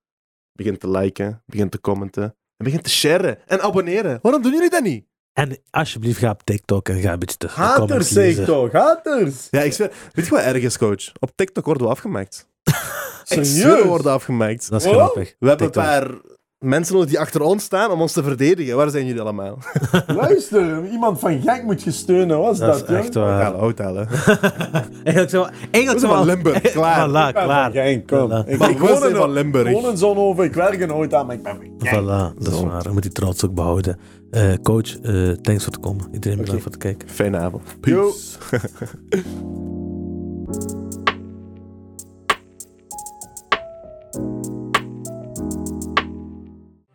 S1: begin te liken, begin te commenten. En begin te sharen en abonneren. Waarom doen jullie dat niet?
S3: En alsjeblieft ga op TikTok en ga een beetje de
S2: Haters, zeg ik toch. Haters.
S1: Ja, ik zweer. Weet je wat erg is, coach? Op TikTok worden we afgemaakt.
S2: Serieus?
S1: worden afgemaakt.
S3: Dat is grappig.
S1: We hebben
S3: TikTok.
S1: een paar mensen nodig die achter ons staan om ons te verdedigen. Waar zijn jullie allemaal?
S2: Luister, iemand van gek moet je steunen. Wat is
S3: Dat
S2: dat,
S3: is echt waar.
S1: Houthalen, houthalen.
S3: Eigenlijk zo,
S1: We
S3: eigenlijk zo
S1: van Limburg, klaar.
S3: Voilà,
S2: Ik ben
S3: klaar.
S2: Genk, kom.
S3: Voilà.
S2: Ik, woon in,
S1: van Limburg.
S2: ik woon in Zonhoven, ik werk in ooit aan, maar ik ben van.
S3: Voilà, dat is waar. Je moet die trots ook behouden. Eh, coach, eh, thanks voor het komen. Iedereen bedankt voor het kijken.
S1: Fijne avond. Peace.